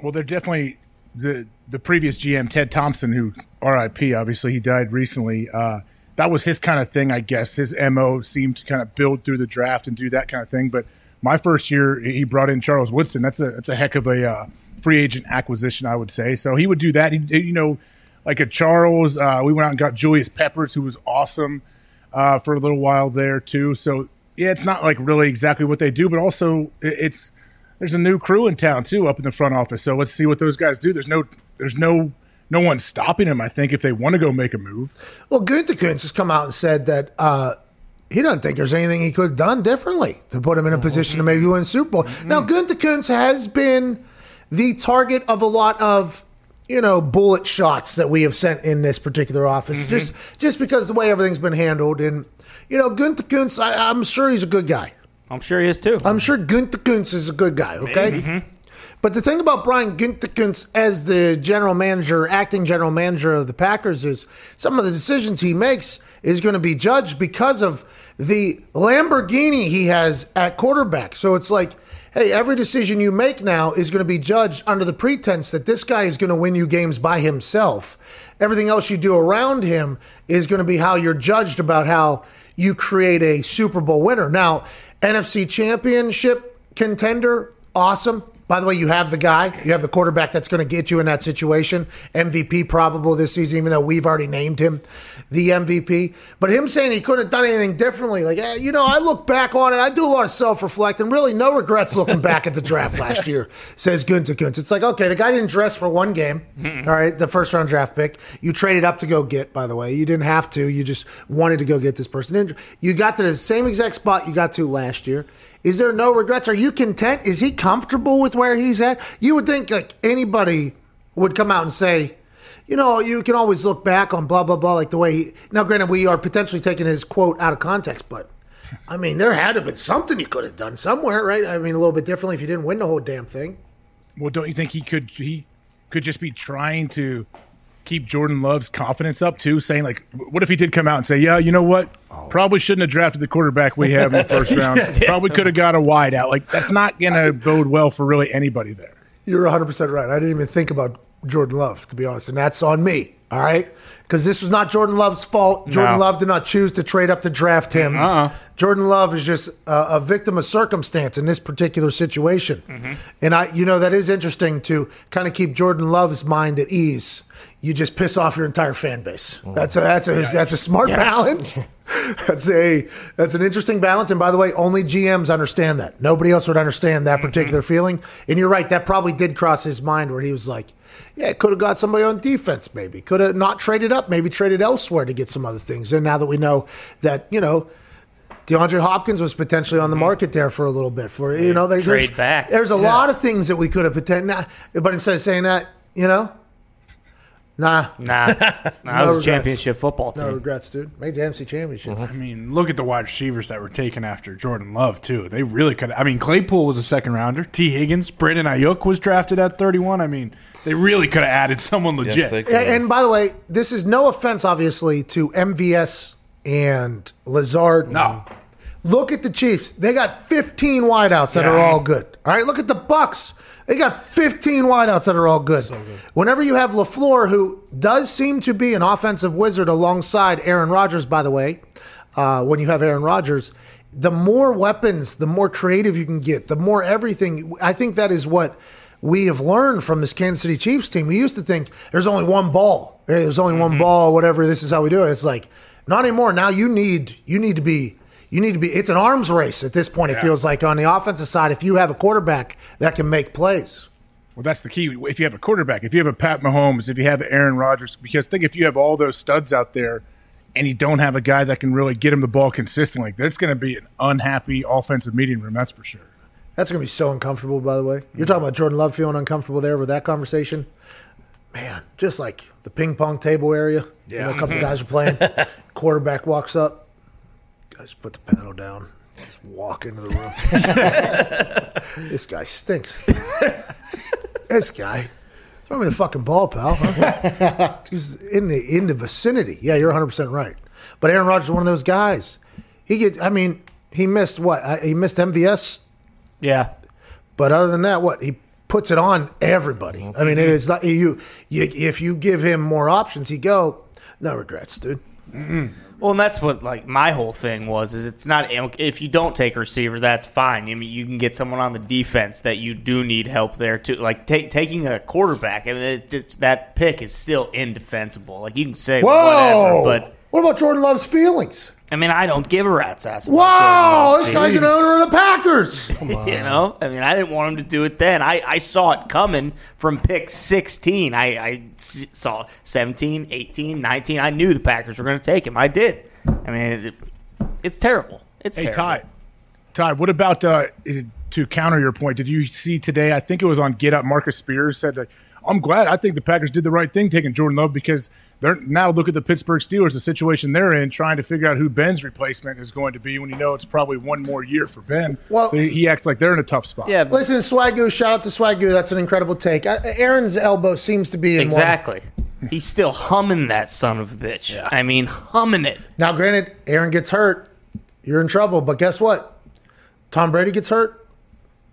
Well, they're definitely the the previous GM Ted Thompson, who R.I.P. Obviously, he died recently. Uh, that was his kind of thing, I guess. His mo seemed to kind of build through the draft and do that kind of thing. But my first year, he brought in Charles Woodson. That's a that's a heck of a uh, free agent acquisition, I would say. So he would do that. He, you know, like a Charles. Uh, we went out and got Julius Peppers, who was awesome uh, for a little while there too. So yeah, it's not like really exactly what they do, but also it's there's a new crew in town too up in the front office. So let's see what those guys do. There's no there's no no one's stopping him. I think if they want to go make a move. Well, Gutekunst has come out and said that uh, he doesn't think there's anything he could have done differently to put him in a mm-hmm. position to maybe win a Super Bowl. Mm-hmm. Now, Gutekunst has been the target of a lot of you know bullet shots that we have sent in this particular office, mm-hmm. just just because the way everything's been handled. And you know, Gutekunst, I, I'm sure he's a good guy. I'm sure he is too. I'm sure Gutekunst is a good guy. Okay. But the thing about Brian Gunther as the general manager, acting general manager of the Packers, is some of the decisions he makes is going to be judged because of the Lamborghini he has at quarterback. So it's like, hey, every decision you make now is going to be judged under the pretense that this guy is going to win you games by himself. Everything else you do around him is going to be how you're judged about how you create a Super Bowl winner. Now, NFC Championship contender, awesome. By the way, you have the guy, you have the quarterback that's going to get you in that situation. MVP probable this season, even though we've already named him the MVP. But him saying he couldn't have done anything differently, like, eh, you know, I look back on it, I do a lot of self reflect, and really no regrets looking back at the draft (laughs) last year, says Gutekunst. It's like, okay, the guy didn't dress for one game, all right, the first round draft pick. You traded up to go get, by the way. You didn't have to, you just wanted to go get this person. You got to the same exact spot you got to last year. Is there no regrets? Are you content? Is he comfortable with where he's at? You would think like anybody would come out and say, you know, you can always look back on blah blah blah, like the way he. Now, granted, we are potentially taking his quote out of context, but I mean, there had to have been something you could have done somewhere, right? I mean, a little bit differently if you didn't win the whole damn thing. Well, don't you think he could he could just be trying to keep Jordan Love's confidence up too, saying like, what if he did come out and say, yeah, you know what, Oh. probably shouldn't have drafted the quarterback we have in the first (laughs) round. Yeah. Probably could have got a wide out. Like that's not going to bode well for really anybody there. You're 100 percent right. I didn't even think about Jordan Love, to be honest, and that's on me. All right, because this was not Jordan Love's fault. Jordan No. Love did not choose to trade up to draft him. Uh-uh. Jordan Love is just a, a victim of circumstance in this particular situation. Mm-hmm. And I, you know, that is interesting to kind of keep Jordan Love's mind at ease. You just piss off your entire fan base. Mm. That's a that's a that's a smart Yeah. balance. (laughs) That's a that's an interesting balance. And by the way, only GMs understand that. Nobody else would understand that mm-hmm. particular feeling. And you're right, that probably did cross his mind where he was like, "Yeah, could have got somebody on defense, maybe. Could have not traded up, maybe traded elsewhere to get some other things." And now that we know that, you know. DeAndre Hopkins was potentially on the mm-hmm. market there for a little bit. For you know, there's, Trade back. There's a lot of things that we could have potentially, but instead of saying that, you know, nah, Nah, (laughs) nah that No was regrets. championship football team. no regrets, dude. Made the MC championship. I mean, look at the wide receivers that were taken after Jordan Love too. They really could. I mean, Claypool was a second rounder. Tee Higgins, Brandon Aiyuk was drafted at 31. I mean, they really could have added someone legit. And, and by the way, this is no offense, obviously, to MVS and Lazard. No. Look at the Chiefs. They got 15 wideouts that Yeah. are all good. All right. Look at the Bucs. They got 15 wideouts that are all good. Whenever you have LaFleur, who does seem to be an offensive wizard alongside Aaron Rodgers, by the way, uh, when you have Aaron Rodgers, the more weapons, the more creative you can get, the more everything. I think that is what we have learned from this Kansas City Chiefs team. We used to think there's only one ball. There's only one ball, whatever. This is how we do it. It's like not anymore. Now you need you need to be you need to be. It's an arms race at this point. It feels like on the offensive side, if you have a quarterback that can make plays. Well, that's the key. If you have a quarterback, if you have a Pat Mahomes, if you have Aaron Rodgers, because think if you have all those studs out there and you don't have a guy that can really get him the ball consistently, that's going to be an unhappy offensive meeting room. That's for sure. That's going to be so uncomfortable, by the way. You're talking about Jordan Love feeling uncomfortable there with that conversation. Man, just like the ping pong table area. You know, a couple Mhm. guys are playing. Quarterback walks up. Guys, put the paddle down. Just walk into the room. (laughs) this guy stinks. (laughs) this guy. Throw me the fucking ball, pal. huh? (laughs) He's in the in the vicinity. Yeah, you're 100 percent right. But Aaron Rodgers is one of those guys. He gets. I mean, he missed what? He missed MVS. Yeah. But other than that, what he puts it on everybody. I mean, it mm-hmm. is not you. You if you give him more options, he go. No regrets, dude. Well, and that's what like my whole thing was is it's not if you don't take a receiver, that's fine. I mean, you can get someone on the defense that you do need help there too. Like take, taking a quarterback, I mean, it, it- that pick is still indefensible. Like you can say Whoa! whatever, but what about Jordan Love's feelings? I mean, I don't give a rat's ass. about Wow, this Love. guy's an owner of the Packers. (laughs) (laughs) you know, I mean, I didn't want him to do it then. I, I saw it coming from pick 16. I, I s- saw 17, 18, 19. I knew the Packers were going to take him. I did. I mean, it, it's terrible. It's terrible. hey, terrible. Ty. Ty, what about uh, to counter your point? Did you see today? I think it was on Get Up. Marcus Spears said, like, "I'm glad. I think the Packers did the right thing taking Jordan Love because they're now look at the Pittsburgh Steelers, the situation they're in, trying to figure out who Ben's replacement is going to be. When you know it's probably one more year for Ben, Well- he he acts like they're in a tough spot. Yeah, Listen, Swagoo, shout out to Swagoo. That's an incredible take. Aaron's elbow seems to be in one- Exactly. He's still humming that son of a bitch. I mean, humming it. Now, granted, Aaron gets hurt, you're in trouble. But guess what? Tom Brady gets hurt,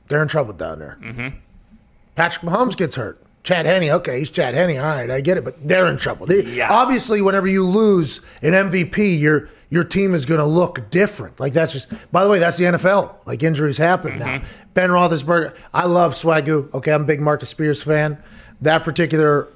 they're in trouble down there. Mm-hmm. Patrick Mahomes gets hurt. Chad Henne, okay, he's Chad Henne. All right, I get it, but they're in trouble. They- Obviously, whenever you lose an MVP, your your team is going to look different. Like that's just. By the way, that's the NFL. Like injuries happen now. Mm-hmm. Ben Roethlisberger, I love Swagoo. Okay, I'm a big Marcus Spears fan. That particular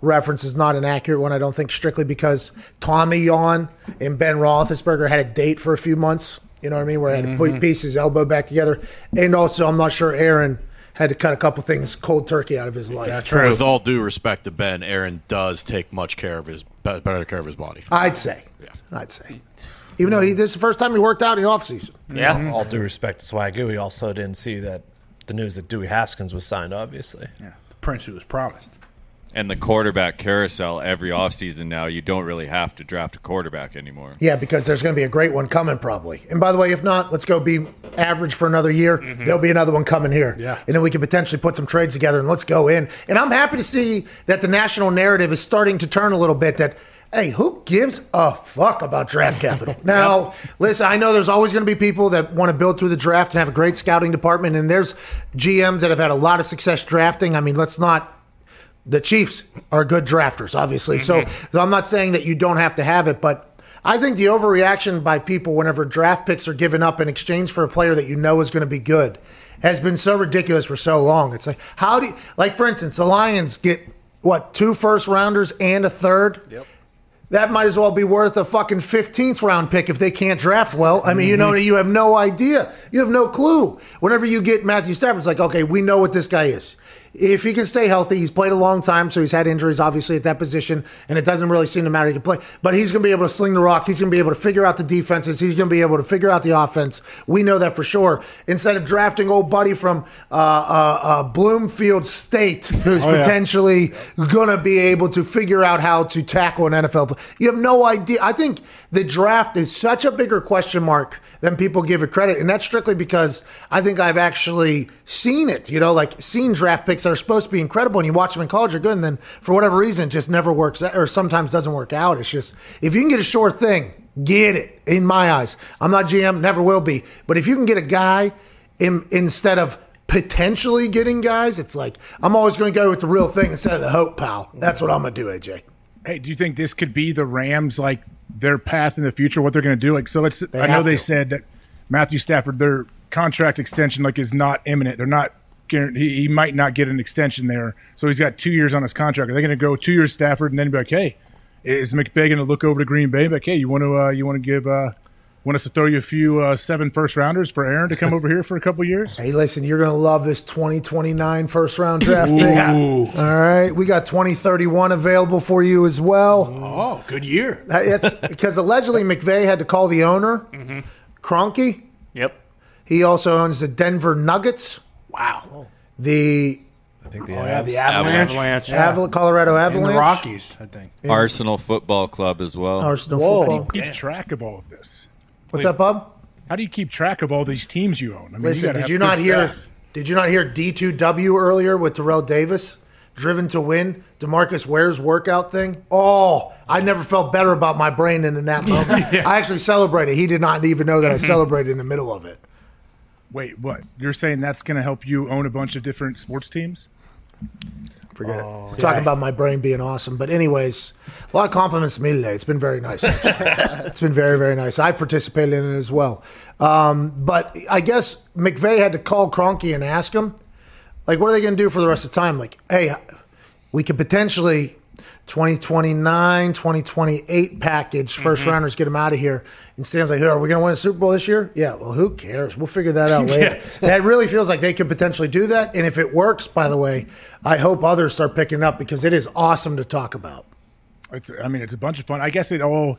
reference is not an accurate one. I don't think strictly because Tommy John and Ben Roethlisberger had a date for a few months. You know what I mean? Where he had to piece mm-hmm. his elbow back together, and also I'm not sure Aaron had to cut a couple things cold turkey out of his life. That's true. With all due respect to Ben, Aaron does take much care of his better care of his body. I'd say. I'd say. Even though he, this is the first time he worked out in the offseason. Mm-hmm. All due respect to Swagoo, he also didn't see that the news that Dewey Haskins was signed, obviously. Yeah. The prince who was promised. And the quarterback carousel every offseason now, you don't really have to draft a quarterback anymore. Yeah, because there's going to be a great one coming probably. And by the way, if not, let's go be average for another year. Mm-hmm. There'll be another one coming here. Yeah. And then we can potentially put some trades together and let's go in. And I'm happy to see that the national narrative is starting to turn a little bit that hey, who gives a fuck about draft capital? (laughs) Now, listen, I know there's always going to be people that want to build through the draft and have a great scouting department and there's GMs that have had a lot of success drafting. I mean, let's not the Chiefs are good drafters, obviously. So, mm-hmm. so I'm not saying that you don't have to have it, but I think the overreaction by people whenever draft picks are given up in exchange for a player that you know is going to be good has been so ridiculous for so long. It's like, how do you, like, for instance, the Lions get what, two first rounders and a third? Yep. That might as well be worth a fucking 15th round pick if they can't draft well. I mean, you know, mm-hmm. you have no idea. You have no clue. Whenever you get Matthew Stafford, it's like, okay, we know what this guy is. If he can stay healthy, he's played a long time, so he's had injuries, obviously, at that position, and it doesn't really seem to matter. He can play, but he's going to be able to sling the rock. He's going to be able to figure out the defenses. He's going to be able to figure out the offense. We know that for sure. Instead of drafting old buddy from uh, uh, uh, Bloomfield State, who's Oh, yeah. potentially going to be able to figure out how to tackle an NFL player. You have no idea. I think the draft is such a bigger question mark than people give it credit. And that's strictly because I think I've actually seen it, you know, like seen draft picks that are supposed to be incredible and you watch them in college are good. And then for whatever reason, it just never works or sometimes doesn't work out. It's just, if you can get a sure thing, get it in my eyes. I'm not GM, never will be. But if you can get a guy in, instead of potentially getting guys, it's like, I'm always going to go with the real thing instead of the hope, pal. That's what I'm going to do, AJ. Hey, do you think this could be the Rams like their path in the future? What they're going to do? Like, so let's. They I know they to. said that Matthew Stafford, their contract extension like is not imminent. They're not. He, he might not get an extension there, so he's got two years on his contract. Are they going to go two years Stafford and then be like, hey, is McVay going to look over to Green Bay? Like, hey, you want to uh, you want to give uh, want us to throw you a few uh, seven first rounders for Aaron to come over here for a couple years? Hey, listen, you're going to love this 2029 first round draft pick. Ooh. All right. We got 2031 available for you as well. Oh, good year. It's (laughs) because allegedly McVay had to call the owner, Kroenke. Yep. He also owns the Denver Nuggets. Wow. The I think the Oh, yeah, the Avalanche. Avalanche. Aval- Colorado And Avalanche. the Rockies, I think. Arsenal Football Club as well. Arsenal Whoa, football. keep track of all of this. What's up, Bob? how do you keep track of all these teams you own? I mean, Listen, gotta did you not hear? staff. Did you not hear D2W earlier with Terrell Davis? Driven to win, Demarcus Ware's workout thing. Oh, I never felt better about my brain than in that (laughs) moment. I actually celebrated. He did not even know that I mm-hmm. celebrated in the middle of it. Wait, what? You're saying that's going to help you own a bunch of different sports teams? Forget it. We're talking about my brain being awesome. But anyways, a lot of compliments to me today. It's been very nice. (laughs) it's been very, very nice. I participated in it as well. Um, but I guess McVay had to call Kroenke and ask him, like, what are they going to do for the rest of the time? Like, hey, we could potentially 2029, 2028 package, 1st mm-hmm. rounders, get them out of here. And Stan's like, are we going to win a Super Bowl this year? Yeah, well, who cares? We'll figure that out (laughs) later. That really feels like they could potentially do that. And if it works, by the way, I hope others start picking up because it is awesome to talk about. It's, I mean, it's a bunch of fun. I guess it all,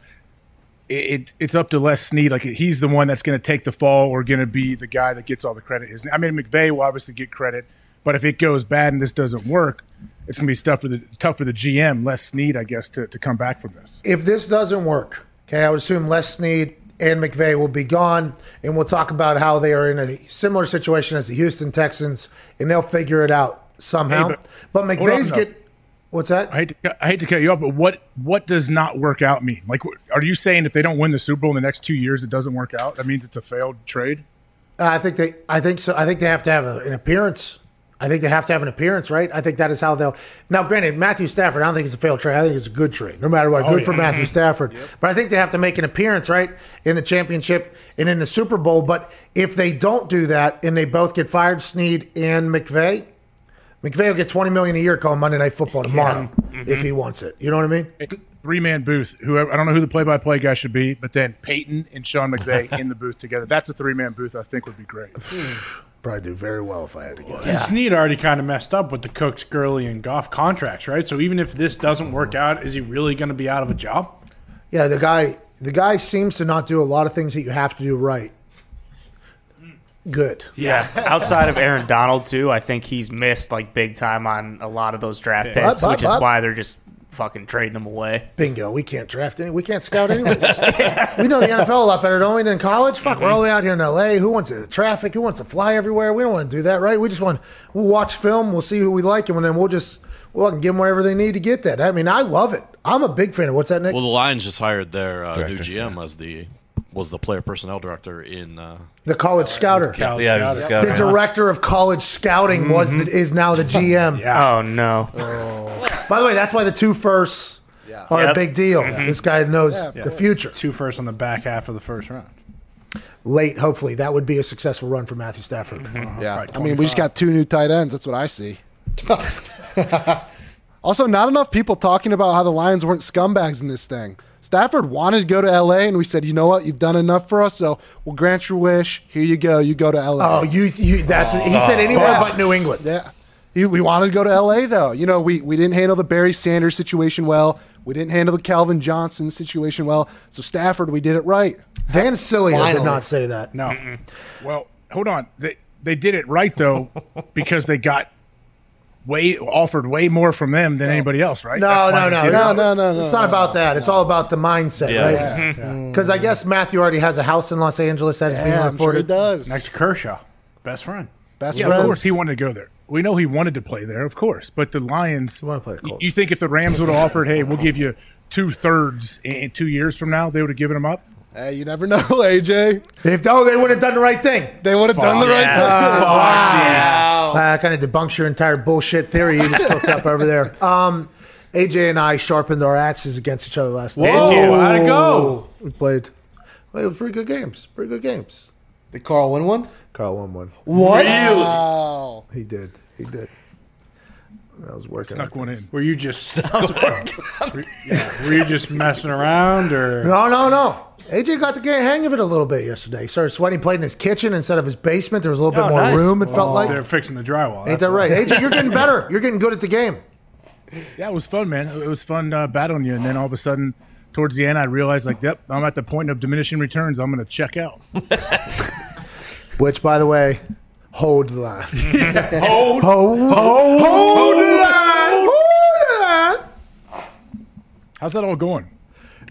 it, it it's up to Les Snead. Like he's the one that's going to take the fall or going to be the guy that gets all the credit. I mean, McVay will obviously get credit, but if it goes bad and this doesn't work, it's going to be tough for the tough for the GM, Les Snead, I guess, to, to come back from this. If this doesn't work, okay, I would assume Les Snead and McVay will be gone, and we'll talk about how they are in a similar situation as the Houston Texans, and they'll figure it out somehow. Hey, but, hold McVay's on, though. get what's that? I hate, to, cut- I hate to cut you off, but what what does not work out mean? Like, are you saying if they don't win the Super Bowl in the next two years, it doesn't work out? That means it's a failed trade. Uh, I think they. I think so. I think they have to have a, an appearance. I think they have to have an appearance, right? I think that is how they'll. Now, granted, Matthew Stafford. I don't think it's a failed trade. I think it's a good trade, no matter what. Oh, Good yeah. for Matthew mm-hmm. Stafford. But I think they have to make an appearance, right, in the championship and in the Super Bowl. But if they don't do that and they both get fired, Snead and McVay, McVay will get twenty million a year calling Monday Night Football tomorrow mm-hmm. if he wants it. You know what I mean? Three man booth. Whoever I don't know who the play by play guy should be, but then Peyton and Sean McVay (laughs) in the booth together. That's a three man booth. I think would be great. (sighs) Probably do very well if I had to get. And Snead already kind of messed up with the Cooks, Gurley, and Goff contracts, right? So even if this doesn't work mm-hmm. out, is he really going to be out of a job? Yeah, the guy the guy seems to not do a lot of things that you have to do right. Good. Yeah, (laughs) outside of Aaron Donald too, I think he's missed like big time on a lot of those draft But- picks, but- which is but- why they're just fucking trading them away. Bingo. We can't draft any. We can't scout anyways. we know the NFL a lot better, don't we, than college? Fuck, we're all the way out here in LA. Who wants the traffic? Who wants to fly everywhere? We don't want to do that, right? We just want we'll watch film, we'll see who we like, and then we'll just we'll give them whatever they need to get that. I mean, I love it. I'm a big fan of what's that, Nick? Well, the Lions just hired their uh, new Director, GM as the was the player personnel director in uh, the college scouter. College Yeah, he was scouter. The director of college scouting was the, is now the (laughs) GM. Oh no. By the way, that's why the two firsts are a big deal. Mhm. This guy knows Yeah. the future. Two first on the back half of the first round. Late, hopefully, that would be a successful run for Matthew Stafford. Yeah, I mean, we just got two new tight ends. That's what I see. (laughs) also, not enough people talking about how the Lions weren't scumbags in this thing. Stafford wanted to go to LA, and we said, you know what, you've done enough for us, so we'll grant your wish. Here you go. You go to LA. Oh, you, you that's what he said oh, anywhere Yeah. but New England. Yeah. He, we wanted to go to LA though. You know, we, we didn't handle the Barry Sanders situation well. We didn't handle the Calvin Johnson situation well. So Stafford, we did it right. Dan Sileo I did not say that. No. Well, hold on. They they did it right though because they got way offered way more from them than anybody else, right? No, That's no, no, no, no, no. It's not about that. It's all about the mindset, Yeah. right? Yeah. Yeah. Because I guess Matthew already has a house in Los Angeles that is being reported. does. Next to Kershaw, best friend. Best yeah, of course he wanted to go there. We know he wanted to play there, of course. But the Lions, want to play y- you think if the Rams would have offered, hey, we'll give you two thirds in in two years from now, they would have given him up? Hey, you never know, (laughs) AJ. If oh, they would have done the right thing. They would have done the right thing. wow. That kind of debunks your entire bullshit theory you just cooked up over there. Um, AJ and I sharpened our axes against each other last night. Whoa, Did you? how'd it go? We played. Well, it was pretty good games. Pretty good games. Did Carl win one? Carl won one. What? Wow. He did. He did. I was working. Snuck one in. Were you just (laughs) (laughs) were you just messing around or No, no, no. AJ got the game hang of it a little bit yesterday. He started sweating. He played in his kitchen instead of his basement. There was a little Oh, bit more nice. room. It felt Oh, like. they're fixing the drywall? Ain't That's that right. AJ? You're getting (laughs) better. You're getting good at the game. Yeah, it was fun, man. It was fun uh, battling you. And then all of a sudden, towards the end, I realized, like, yep, I'm at the point of diminishing returns. I'm going to check out. (laughs) Which, by the way, hold the line. (laughs) Hold. hold, Hold. hold the line. Hold the line. How's that all going?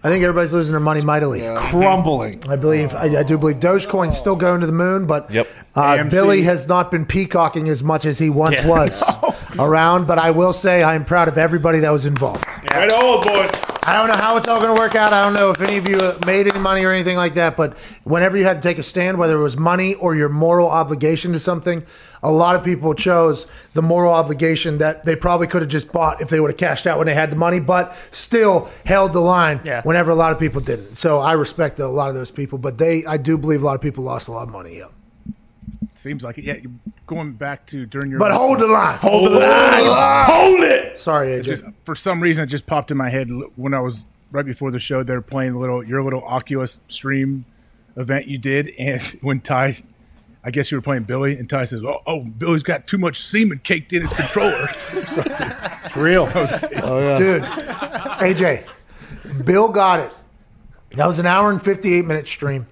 I think everybody's losing their money mightily. Crumbling. I believe. I, I do believe Dogecoin's still going to the moon, but Yep. uh, AMC. Billy has not been peacocking as much as he once Yeah. was (laughs) around. But I will say I am proud of everybody that was involved. Right on, boys. I don't know how it's all going to work out. I don't know if any of you uh, made any money or anything like that. But whenever you had to take a stand, whether it was money or your moral obligation to something, a lot of people chose the moral obligation that they probably could have just bought if they would have cashed out when they had the money, but still held the line Yeah. whenever a lot of people didn't. So I respect a lot of those people, but they, I do believe a lot of people lost a lot of money. Yeah. Seems like it. Yeah, you're going back to during your. But hold the line. Hold the line. Hold it. Sorry, AJ. Just- for some reason, it just popped in my head when I was right before the show. They're playing a little your little Oculus stream event you did, and (laughs) when Ty, I guess you were playing Billy, and Ty says, "Oh, oh Billy's got too much semen caked in his controller." So, (laughs) It's real. (laughs) Dude, oh, AJ, Bill got it. That was an hour and 58 minute stream.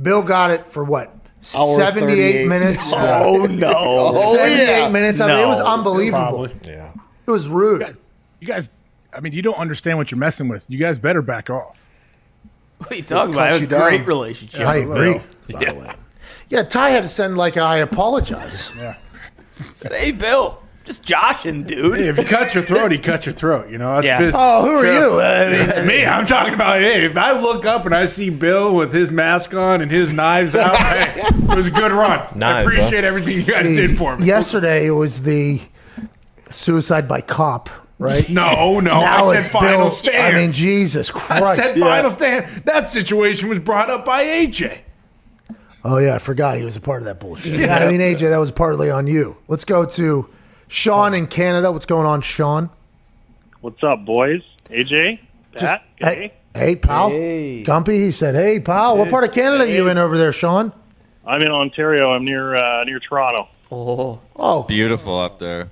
Bill got it for what? Hour 78 38. minutes. (laughs) Oh no! 78 minutes. I mean, it was No. unbelievable. Yeah. It was rude. you guys, I mean, you don't understand what you're messing with. You guys better back off. What are you talking about? I have a down. great relationship. I agree. Bill. By the way. Yeah, Ty had to send like a, I apologize. Said, hey, Bill, just joshing, dude. Hey, if you cut your throat, he cuts your throat. You know that's Yeah. business. Oh, who are you? I mean, (laughs) Me, I'm talking about. Hey, if I look up and I see Bill with his mask on and his knives out, (laughs) hey, it was a good run. I Knives, appreciate everything you guys did for me. Yesterday it was the suicide by cop, right? No, no, Now I it's said final Bill- stand. I mean, Jesus I Christ. said final stand. That situation was brought up by AJ. Oh yeah, I forgot he was a part of that bullshit. Yeah, I mean AJ, that was partly on you. Let's go to Sean in Canada. What's going on, Sean? What's up, boys? AJ, Pat, Hey, hey, pal. Hey. Gumpy, he said, "Hey, pal, what part of Canada are you in over there, Sean?" I'm in Ontario. I'm near uh, near Toronto. Oh, Oh, Beautiful up there.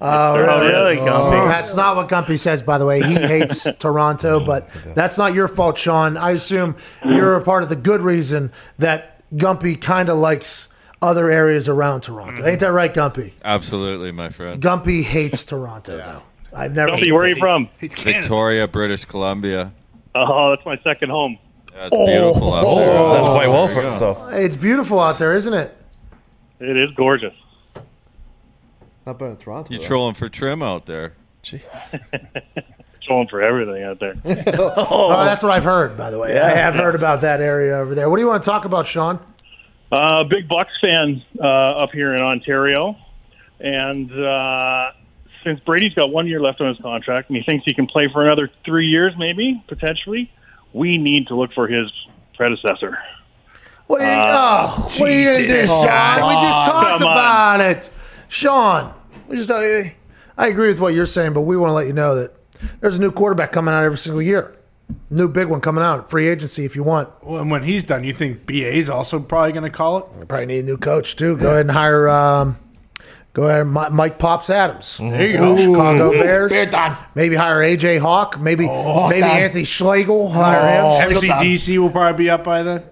oh, really, that's, Gumpy? that's not what Gumpy says, by the way. He (laughs) hates Toronto, but that's not your fault, Sean. I assume you're a part of the good reason that Gumpy kind of likes other areas around Toronto. Ain't that right, Gumpy? Absolutely, my friend. Gumpy hates Toronto, though. I've never. Gumpy, where are you from? Victoria, British Columbia. Oh, that's my second home. Yeah, it's beautiful out oh. there. That's quite well There for himself. It's beautiful out there, isn't it? It is gorgeous. Not better than Toronto. You though. trolling for trim out there? (laughs) Trolling for everything out there. (laughs) (laughs) Oh, that's what I've heard, by the way. I have heard about that area over there. What do you want to talk about, Sean? Uh, big Bucs fan uh, up here in Ontario, and uh, since Brady's got one year left on his contract, and he thinks he can play for another three years, maybe potentially, we need to look for his predecessor. What are you, oh, what are you going to do, Jesus. Sean? We just talked Come on. about it. Sean, we just, I, I agree with what you're saying, but we want to let you know that there's a new quarterback coming out every single year. New big one coming out. Free agency if you want. and when he's done, you think BA's also probably going to call it? You probably need a new coach, too. Go ahead and hire, um, go ahead and Mike Pops Adams. There you go. Chicago Bears. Bear time. Maybe hire AJ Hawk. Maybe maybe time. Anthony Schlegel. Hire him. MCDC will probably be up by then.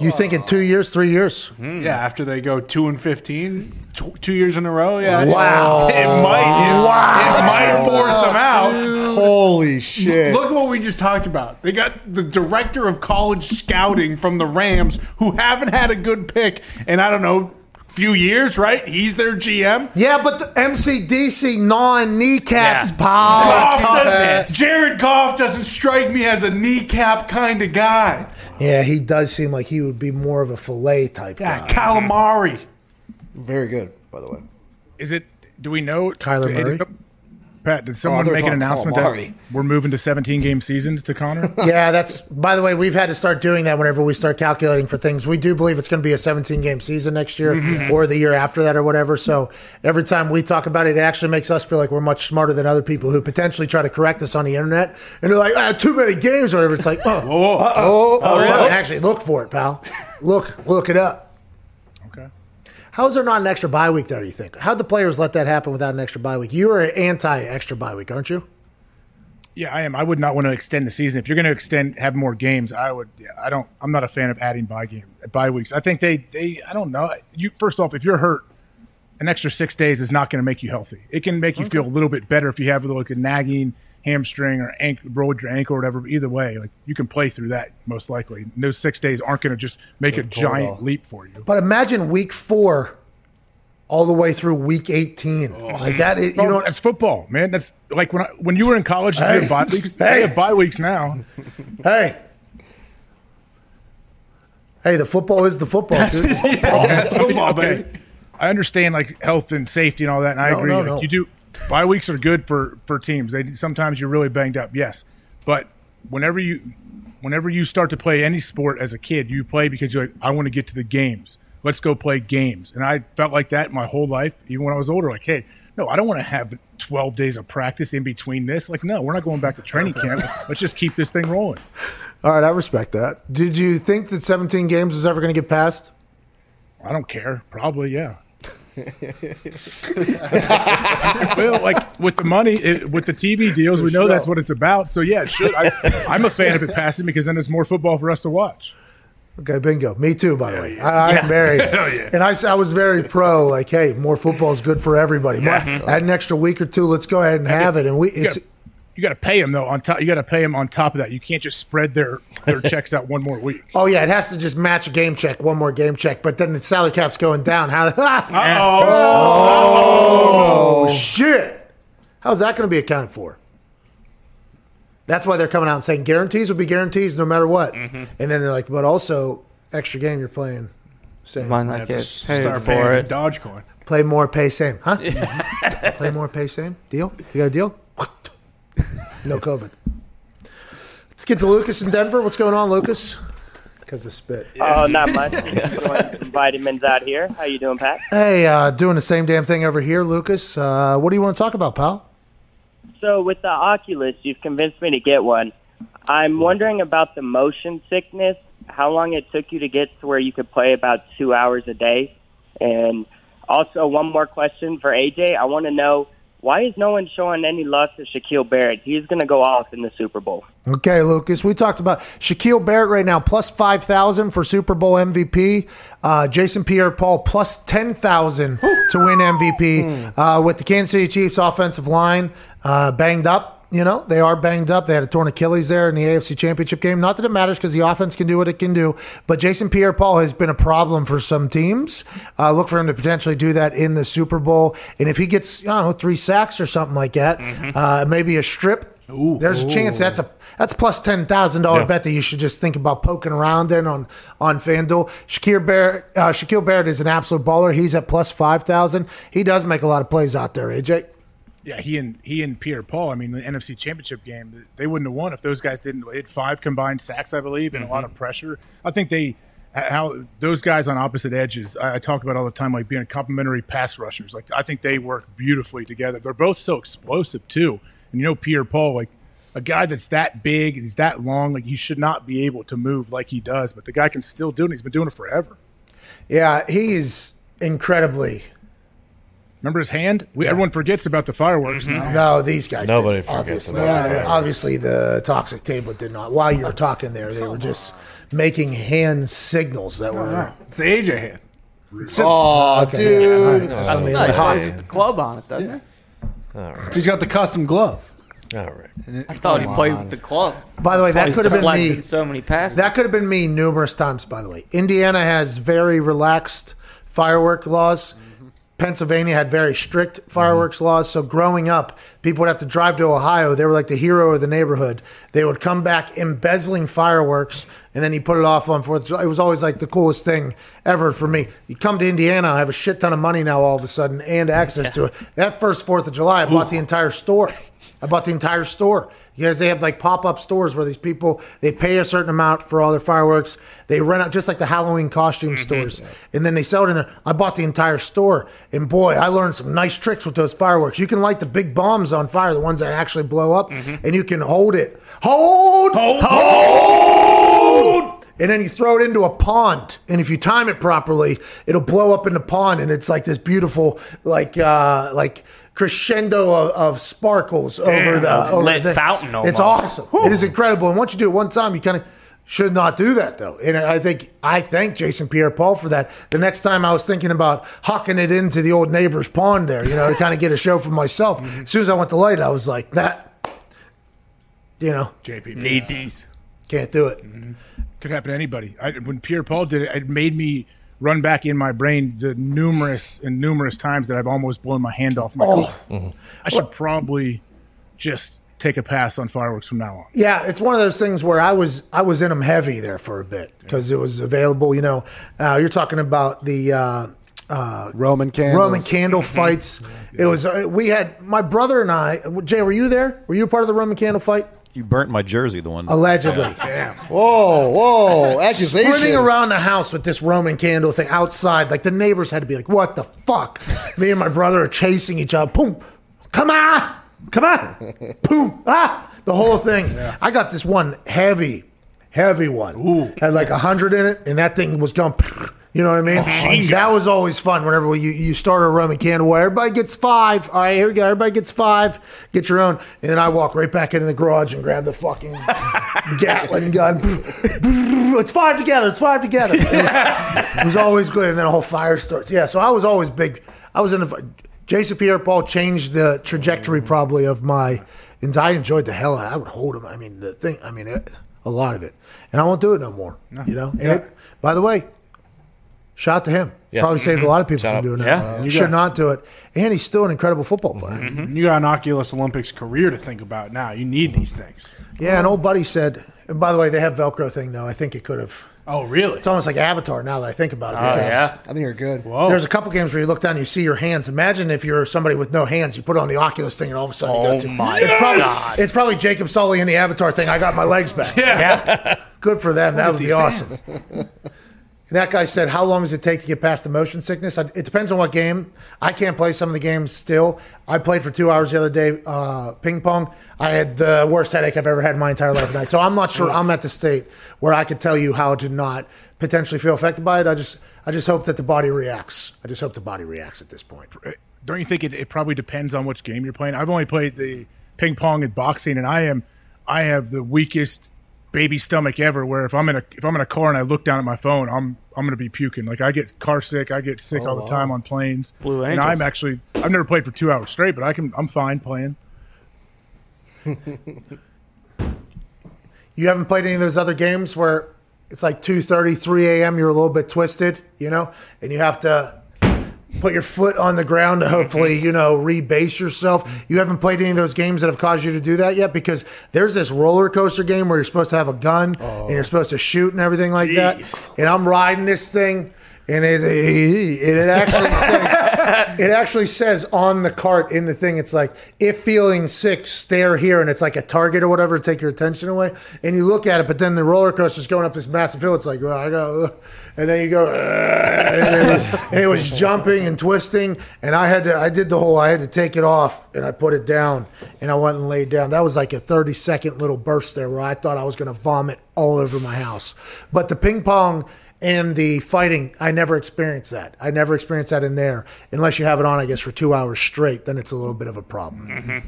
You think in two years, three years? Hmm. Yeah, after they go two and fifteen, tw- two years in a row. Yeah, Wow. (laughs) it might. It, it might force them out. Holy shit! Look what we just talked about. They got the director of college scouting from the Rams, who haven't had a good pick in I don't know, few years. Right? He's their GM. Yeah, but the MCDC non kneecaps, Yeah. pal. Goff Goff doesn't- Jared Goff doesn't strike me as a kneecap kind of guy. Yeah, he does seem like he would be more of a fillet type Yeah, guy. calamari. Very good, by the way. Is it? Do we know? Kyler did- Murray? Pat, did someone they're make an announcement that we're moving to 17 game seasons to Connor? (laughs) yeah, that's by the way, we've had to start doing that whenever we start calculating for things. We do believe it's going to be a 17 game season next year Mm-hmm. or the year after that or whatever. So every time we talk about it, it actually makes us feel like we're much smarter than other people who potentially try to correct us on the internet. And they're like, ah, too many games or whatever. It's like, oh, (laughs) Oh, oh, oh, really? Actually, look for it, pal. Look, look it up. Okay. How's there not an extra bye week there, you think? How'd the players let that happen without an extra bye week? You are anti extra bye week, aren't you? Yeah, I am. I would not want to extend the season. If you're going to extend, have more games, I would. Yeah, I don't. I'm not a fan of adding bye game, bye weeks. I think they, they. I don't know. You first off, if you're hurt, an extra six days is not going to make you healthy. It can make you feel a little bit better if you have a little like a nagging hamstring or ankle, rolled your ankle or whatever. But either way, like you can play through that most likely. And those six days aren't going to just make a Good call, giant though. leap for you. But imagine week four all the way through week 18. Like that is, you Bro, know, that's football, man. That's like when I, when you were in college, did you Hey. have bye (laughs) weeks. Hey. They have bye weeks now. hey. Hey, the football is the football, dude. (laughs) That's football, baby. I understand like health and safety and all that, and I No, agree. no, like, no. You do bye weeks are good for for teams. They sometimes you're really banged up, yes, but whenever you whenever you start to play any sport as a kid, you play because you're like, I want to get to the games. Let's go play games. And I felt like that my whole life, even when I was older. Like, hey, no, I don't want to have 12 days of practice in between this. Like, no, we're not going back to training camp. Let's just keep this thing rolling. All right, I respect that. Did you think that 17 games was ever going to get passed? I don't care. Probably, yeah. (laughs) well, like with the money, it, with the TV deals, we know sure. that's what it's about. So yeah, it should. I, I'm a fan of it passing because then it's more football for us to watch. Okay, bingo. Me too, by the way. I, I Yeah. am very, (laughs) Hell yeah. and I, s- I was very pro. Like, hey, more football is good for everybody. More, Yeah. Add an extra week or two. Let's go ahead and have it. And we, it's it's gotta, you got to pay them though. On top, you got to pay them on top of that. You can't just spread their their (laughs) checks out one more week. oh yeah, it has to just match a game check, one more game check. But then the salary cap's going down. (laughs) How? (laughs) Oh. oh, shit! How's that going to be accounted for? That's why they're coming out and saying guarantees will be guarantees no matter what. Mm-hmm. And then they're like, but also extra game you're playing. Same. Might not have to paid start for paying it. Dogecoin. Play more, pay same, huh? Play more, pay same. Deal? You got a deal? No COVID. Let's get to Lucas in Denver. What's going on, Lucas? Because the spit. Oh, not much. (laughs) Just some vitamins out here. How you doing, Pat? Hey, uh, doing the same damn thing over here, Lucas. Uh, what do you want to talk about, pal? So with the Oculus, you've convinced me to get one. I'm wondering about the motion sickness. How long it took you to get to where you could play about two hours a day, and also one more question for AJ. I want to know why is no one showing any love to Shaquille Barrett? He's going to go off in the Super Bowl. Okay, Lucas. We talked about Shaquille Barrett right now, plus 5,000 for Super Bowl MVP. Uh, Jason Pierre Paul, plus 10,000 to win MVP. Uh, with the Kansas City Chiefs offensive line uh, banged up. You know, they are banged up. They had a torn Achilles there in the AFC Championship game. Not that it matters because the offense can do what it can do. But Jason Pierre Paul has been a problem for some teams. Uh, look for him to potentially do that in the Super Bowl. And if he gets, I don't know, three sacks or something like that, uh, maybe a strip, there's a chance that's a that's plus ten thousand dollar Yeah. bet that you should just think about poking around in on on FanDuel. Shaquille Barrett, uh, Shaquille Barrett is an absolute baller. He's at plus five thousand. He does make a lot of plays out there. AJ. Yeah, he and he and Pierre Paul. I mean, the NFC Championship game, they wouldn't have won if those guys didn't hit five combined sacks, I believe, and a lot of mm-hmm. pressure. I think they how those guys on opposite edges. I, I talk about all the time, like being complementary pass rushers. Like I think they work beautifully together. They're both so explosive too. And you know, Pierre Paul, like a guy that's that big and he's that long, like he should not be able to move like he does, but the guy can still do it. and He's been doing it forever. Yeah, he's incredibly. Remember his hand? We, Everyone forgets about the fireworks. now. No, these guys. Nobody didn't, forgets obviously. about Uh, obviously, the toxic table did not. While you were talking there, they were just making hand signals that were. It's the AJ hand. Oh, okay. dude. All right. I Somebody thought like- he plays the club on it, doesn't All right. He's got the custom glove. All right. he? I thought he played with the club. By the way, that could have been me. So many passes. That could have been me numerous times, by the way. Indiana has very relaxed firework laws. Pennsylvania had very strict mm-hmm. fireworks laws. So growing up, people would have to drive to Ohio. They were like the hero of the neighborhood. They would come back embezzling fireworks, and then you put it off on Fourth of July. It was always like the coolest thing ever for me. You come to Indiana, I have a shit ton of money now all of a sudden and access to it. That first Fourth of July, I bought the entire store. I bought the entire store. Because they have like pop up stores where these people they pay a certain amount for all their fireworks. They rent out just like the Halloween costume stores, and then they sell it in there. I bought the entire store, and boy, I learned some nice tricks with those fireworks. You can light the big bombs on fire, the ones that actually blow up, and you can hold it, hold, hold, hold. And then you throw it into a pond, and if you time it properly, it'll blow up in the pond, and it's like this beautiful, like, uh, like crescendo of, of sparkles over the over lit the thing. fountain It's almost. awesome. It is incredible. And once you do it one time, you kind of should not do that though. And I think I thank Jason Pierre-Paul for that. The next time I was thinking about hucking it into the old neighbor's pond there, you know, to kind of get a show for myself. (laughs) Mm-hmm. As soon as I went to light, it, I was like, that you know, JP Need these. can't do it. Mm-hmm. Could happen to anybody. I, when Pierre Paul did it, it made me run back in my brain the numerous and numerous times that I've almost blown my hand off my. Oh. cooler. I should probably just take a pass on fireworks from now on. Yeah, it's one of those things where I was I was in them heavy there for a bit because it was available. You know, uh, you're talking about the uh, uh, Roman candles. Roman candle fights. It was uh, we had my brother and I. Jay, were you there? Were you a part of the Roman candle fight? You burnt my jersey, the one. Allegedly. Damn. Whoa, whoa, (laughs) accusation. Sprinting around the house with this Roman candle thing outside, like the neighbors had to be like, "What the fuck?" Me and my brother are chasing each other. Boom, come on, come on, boom, ah, the whole thing. I got this one heavy, heavy one. Had like a hundred in it, and that thing was going. You know what I mean? Oh, gun. that was always fun. Whenever you, you start a Roman candle, where everybody gets five. All right, here we go. Everybody gets five. Get your own, and then I walk right back into the garage and grab the fucking (laughs) Gatling gun. it's five together. It's five together. It was, it was always good, and then a whole fire starts. Yeah, so I was always big. I was in the. Jason Pierre-Paul changed the trajectory probably of my, and I enjoyed the hell out. of it. I would hold him. I mean the thing. I mean it, a lot of it, and I won't do it no more. You know. And it, by the way, shout out to him. Yeah. Probably saved a mm-hmm. lot of people Shout from out. doing Yeah. that. You Should got- not do it. And he's still an incredible football player. Mm-hmm. Mm-hmm. You got an Oculus Olympics career to think about now. You need these things. Yeah, an old buddy said. And by the way, they have Velcro thing though. I think it could have. Oh, really? It's almost like Avatar now that I think about it. Oh, yeah. I think you're good. Whoa. There's a couple games where you look down and you see your hands. Imagine if you're somebody with no hands, you put on the Oculus thing, and all of a sudden you Oh go to. my it's probably, God. It's probably Jacob Sully in the Avatar thing. I got my legs back. Yeah. Good for them. That would be these awesome. (laughs) And that guy said, "How long does it take to get past the motion sickness?" I- It depends on what game. I can't play some of the games still. I played for two hours the other day, uh, ping pong. I had the worst headache I've ever had in my entire life. Night. So I'm not sure. I'm at the state where I could tell you how to not potentially feel affected by it. I just, I just hope that the body reacts. I just hope the body reacts at this point. Don't you think it, it probably depends on which game you're playing? I've only played the ping pong and boxing, and I am I have the weakest baby stomach ever. Where if I'm in a if I'm in a car and I look down at my phone, I'm I'm gonna be puking. Like I get car sick, I get sick oh, all the time on planes. Blue and I'm actually I've never played for two hours straight, but I can I'm fine playing. (laughs) You haven't played any of those other games where it's like 2.30, 3 a.m., you're a little bit twisted, you know, and you have to put your foot on the ground to hopefully, mm-hmm. you know, rebase yourself. You haven't played any of those games that have caused you to do that yet because there's this roller coaster game where you're supposed to have a gun and oh. you're supposed to shoot and everything like that. And I'm riding this thing. And it, it, it actually (laughs) says, it actually says on the cart in the thing, it's like, if feeling sick, stare here. And it's like a target or whatever to take your attention away. And you look at it, but then the roller coaster is going up this massive hill. It's like, well, I go, and then you go, and, it, and it was jumping and twisting. And I had to, I did the whole, I had to take it off and I put it down and I went and laid down. That was like a 30 second little burst there where I thought I was going to vomit all over my house. But the ping pong, and the fighting, I never experienced that. I never experienced that in there. Unless you have it on, I guess, for two hours straight, then it's a little bit of a problem. Mm-hmm.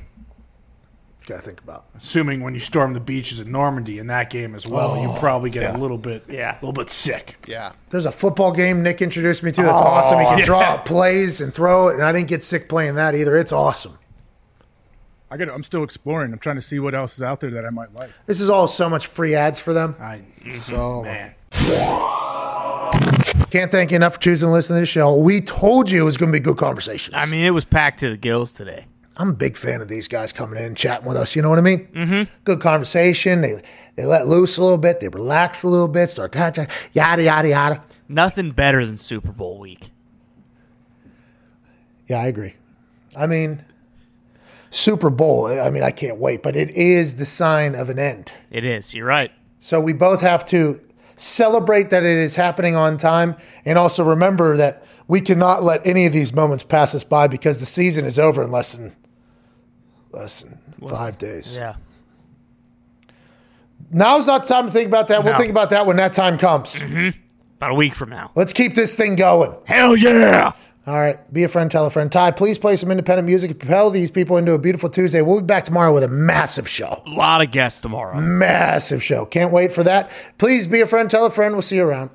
Got to think about. Assuming when you storm the beaches of Normandy in that game as well, Oh, you probably get yeah. a little bit, Yeah. a little bit sick. Yeah. There's a football game Nick introduced me to. That's Oh, awesome. He can yeah. draw up plays and throw it, and I didn't get sick playing that either. It's awesome. I got I'm still exploring. I'm trying to see what else is out there that I might like. This is all so much free ads for them. I, So (laughs) man. Can't thank you enough for choosing to listen to this show. We told you it was going to be good conversations. I mean, it was packed to the gills today. I'm a big fan of these guys coming in and chatting with us. You know what I mean? Mm-hmm. Good conversation. They they let loose a little bit. They relax a little bit. Start touching. Yada yada yada. Nothing better than Super Bowl week. Yeah, I agree. I mean, Super Bowl. I mean, I can't wait, but it is the sign of an end. It is. You're right. So we both have to celebrate that it is happening on time, and also remember that we cannot let any of these moments pass us by because the season is over in less than less than five days. Yeah. Now's not the time to think about that. We'll think about that when that time comes. Mm-hmm. About a week from now. Let's keep this thing going. Hell yeah. All right. Be a friend, tell a friend. Ty, please play some independent music. And propel these people into a beautiful Tuesday. We'll be back tomorrow with a massive show. A lot of guests tomorrow. Massive show. Can't wait for that. Please be a friend, tell a friend. We'll see you around.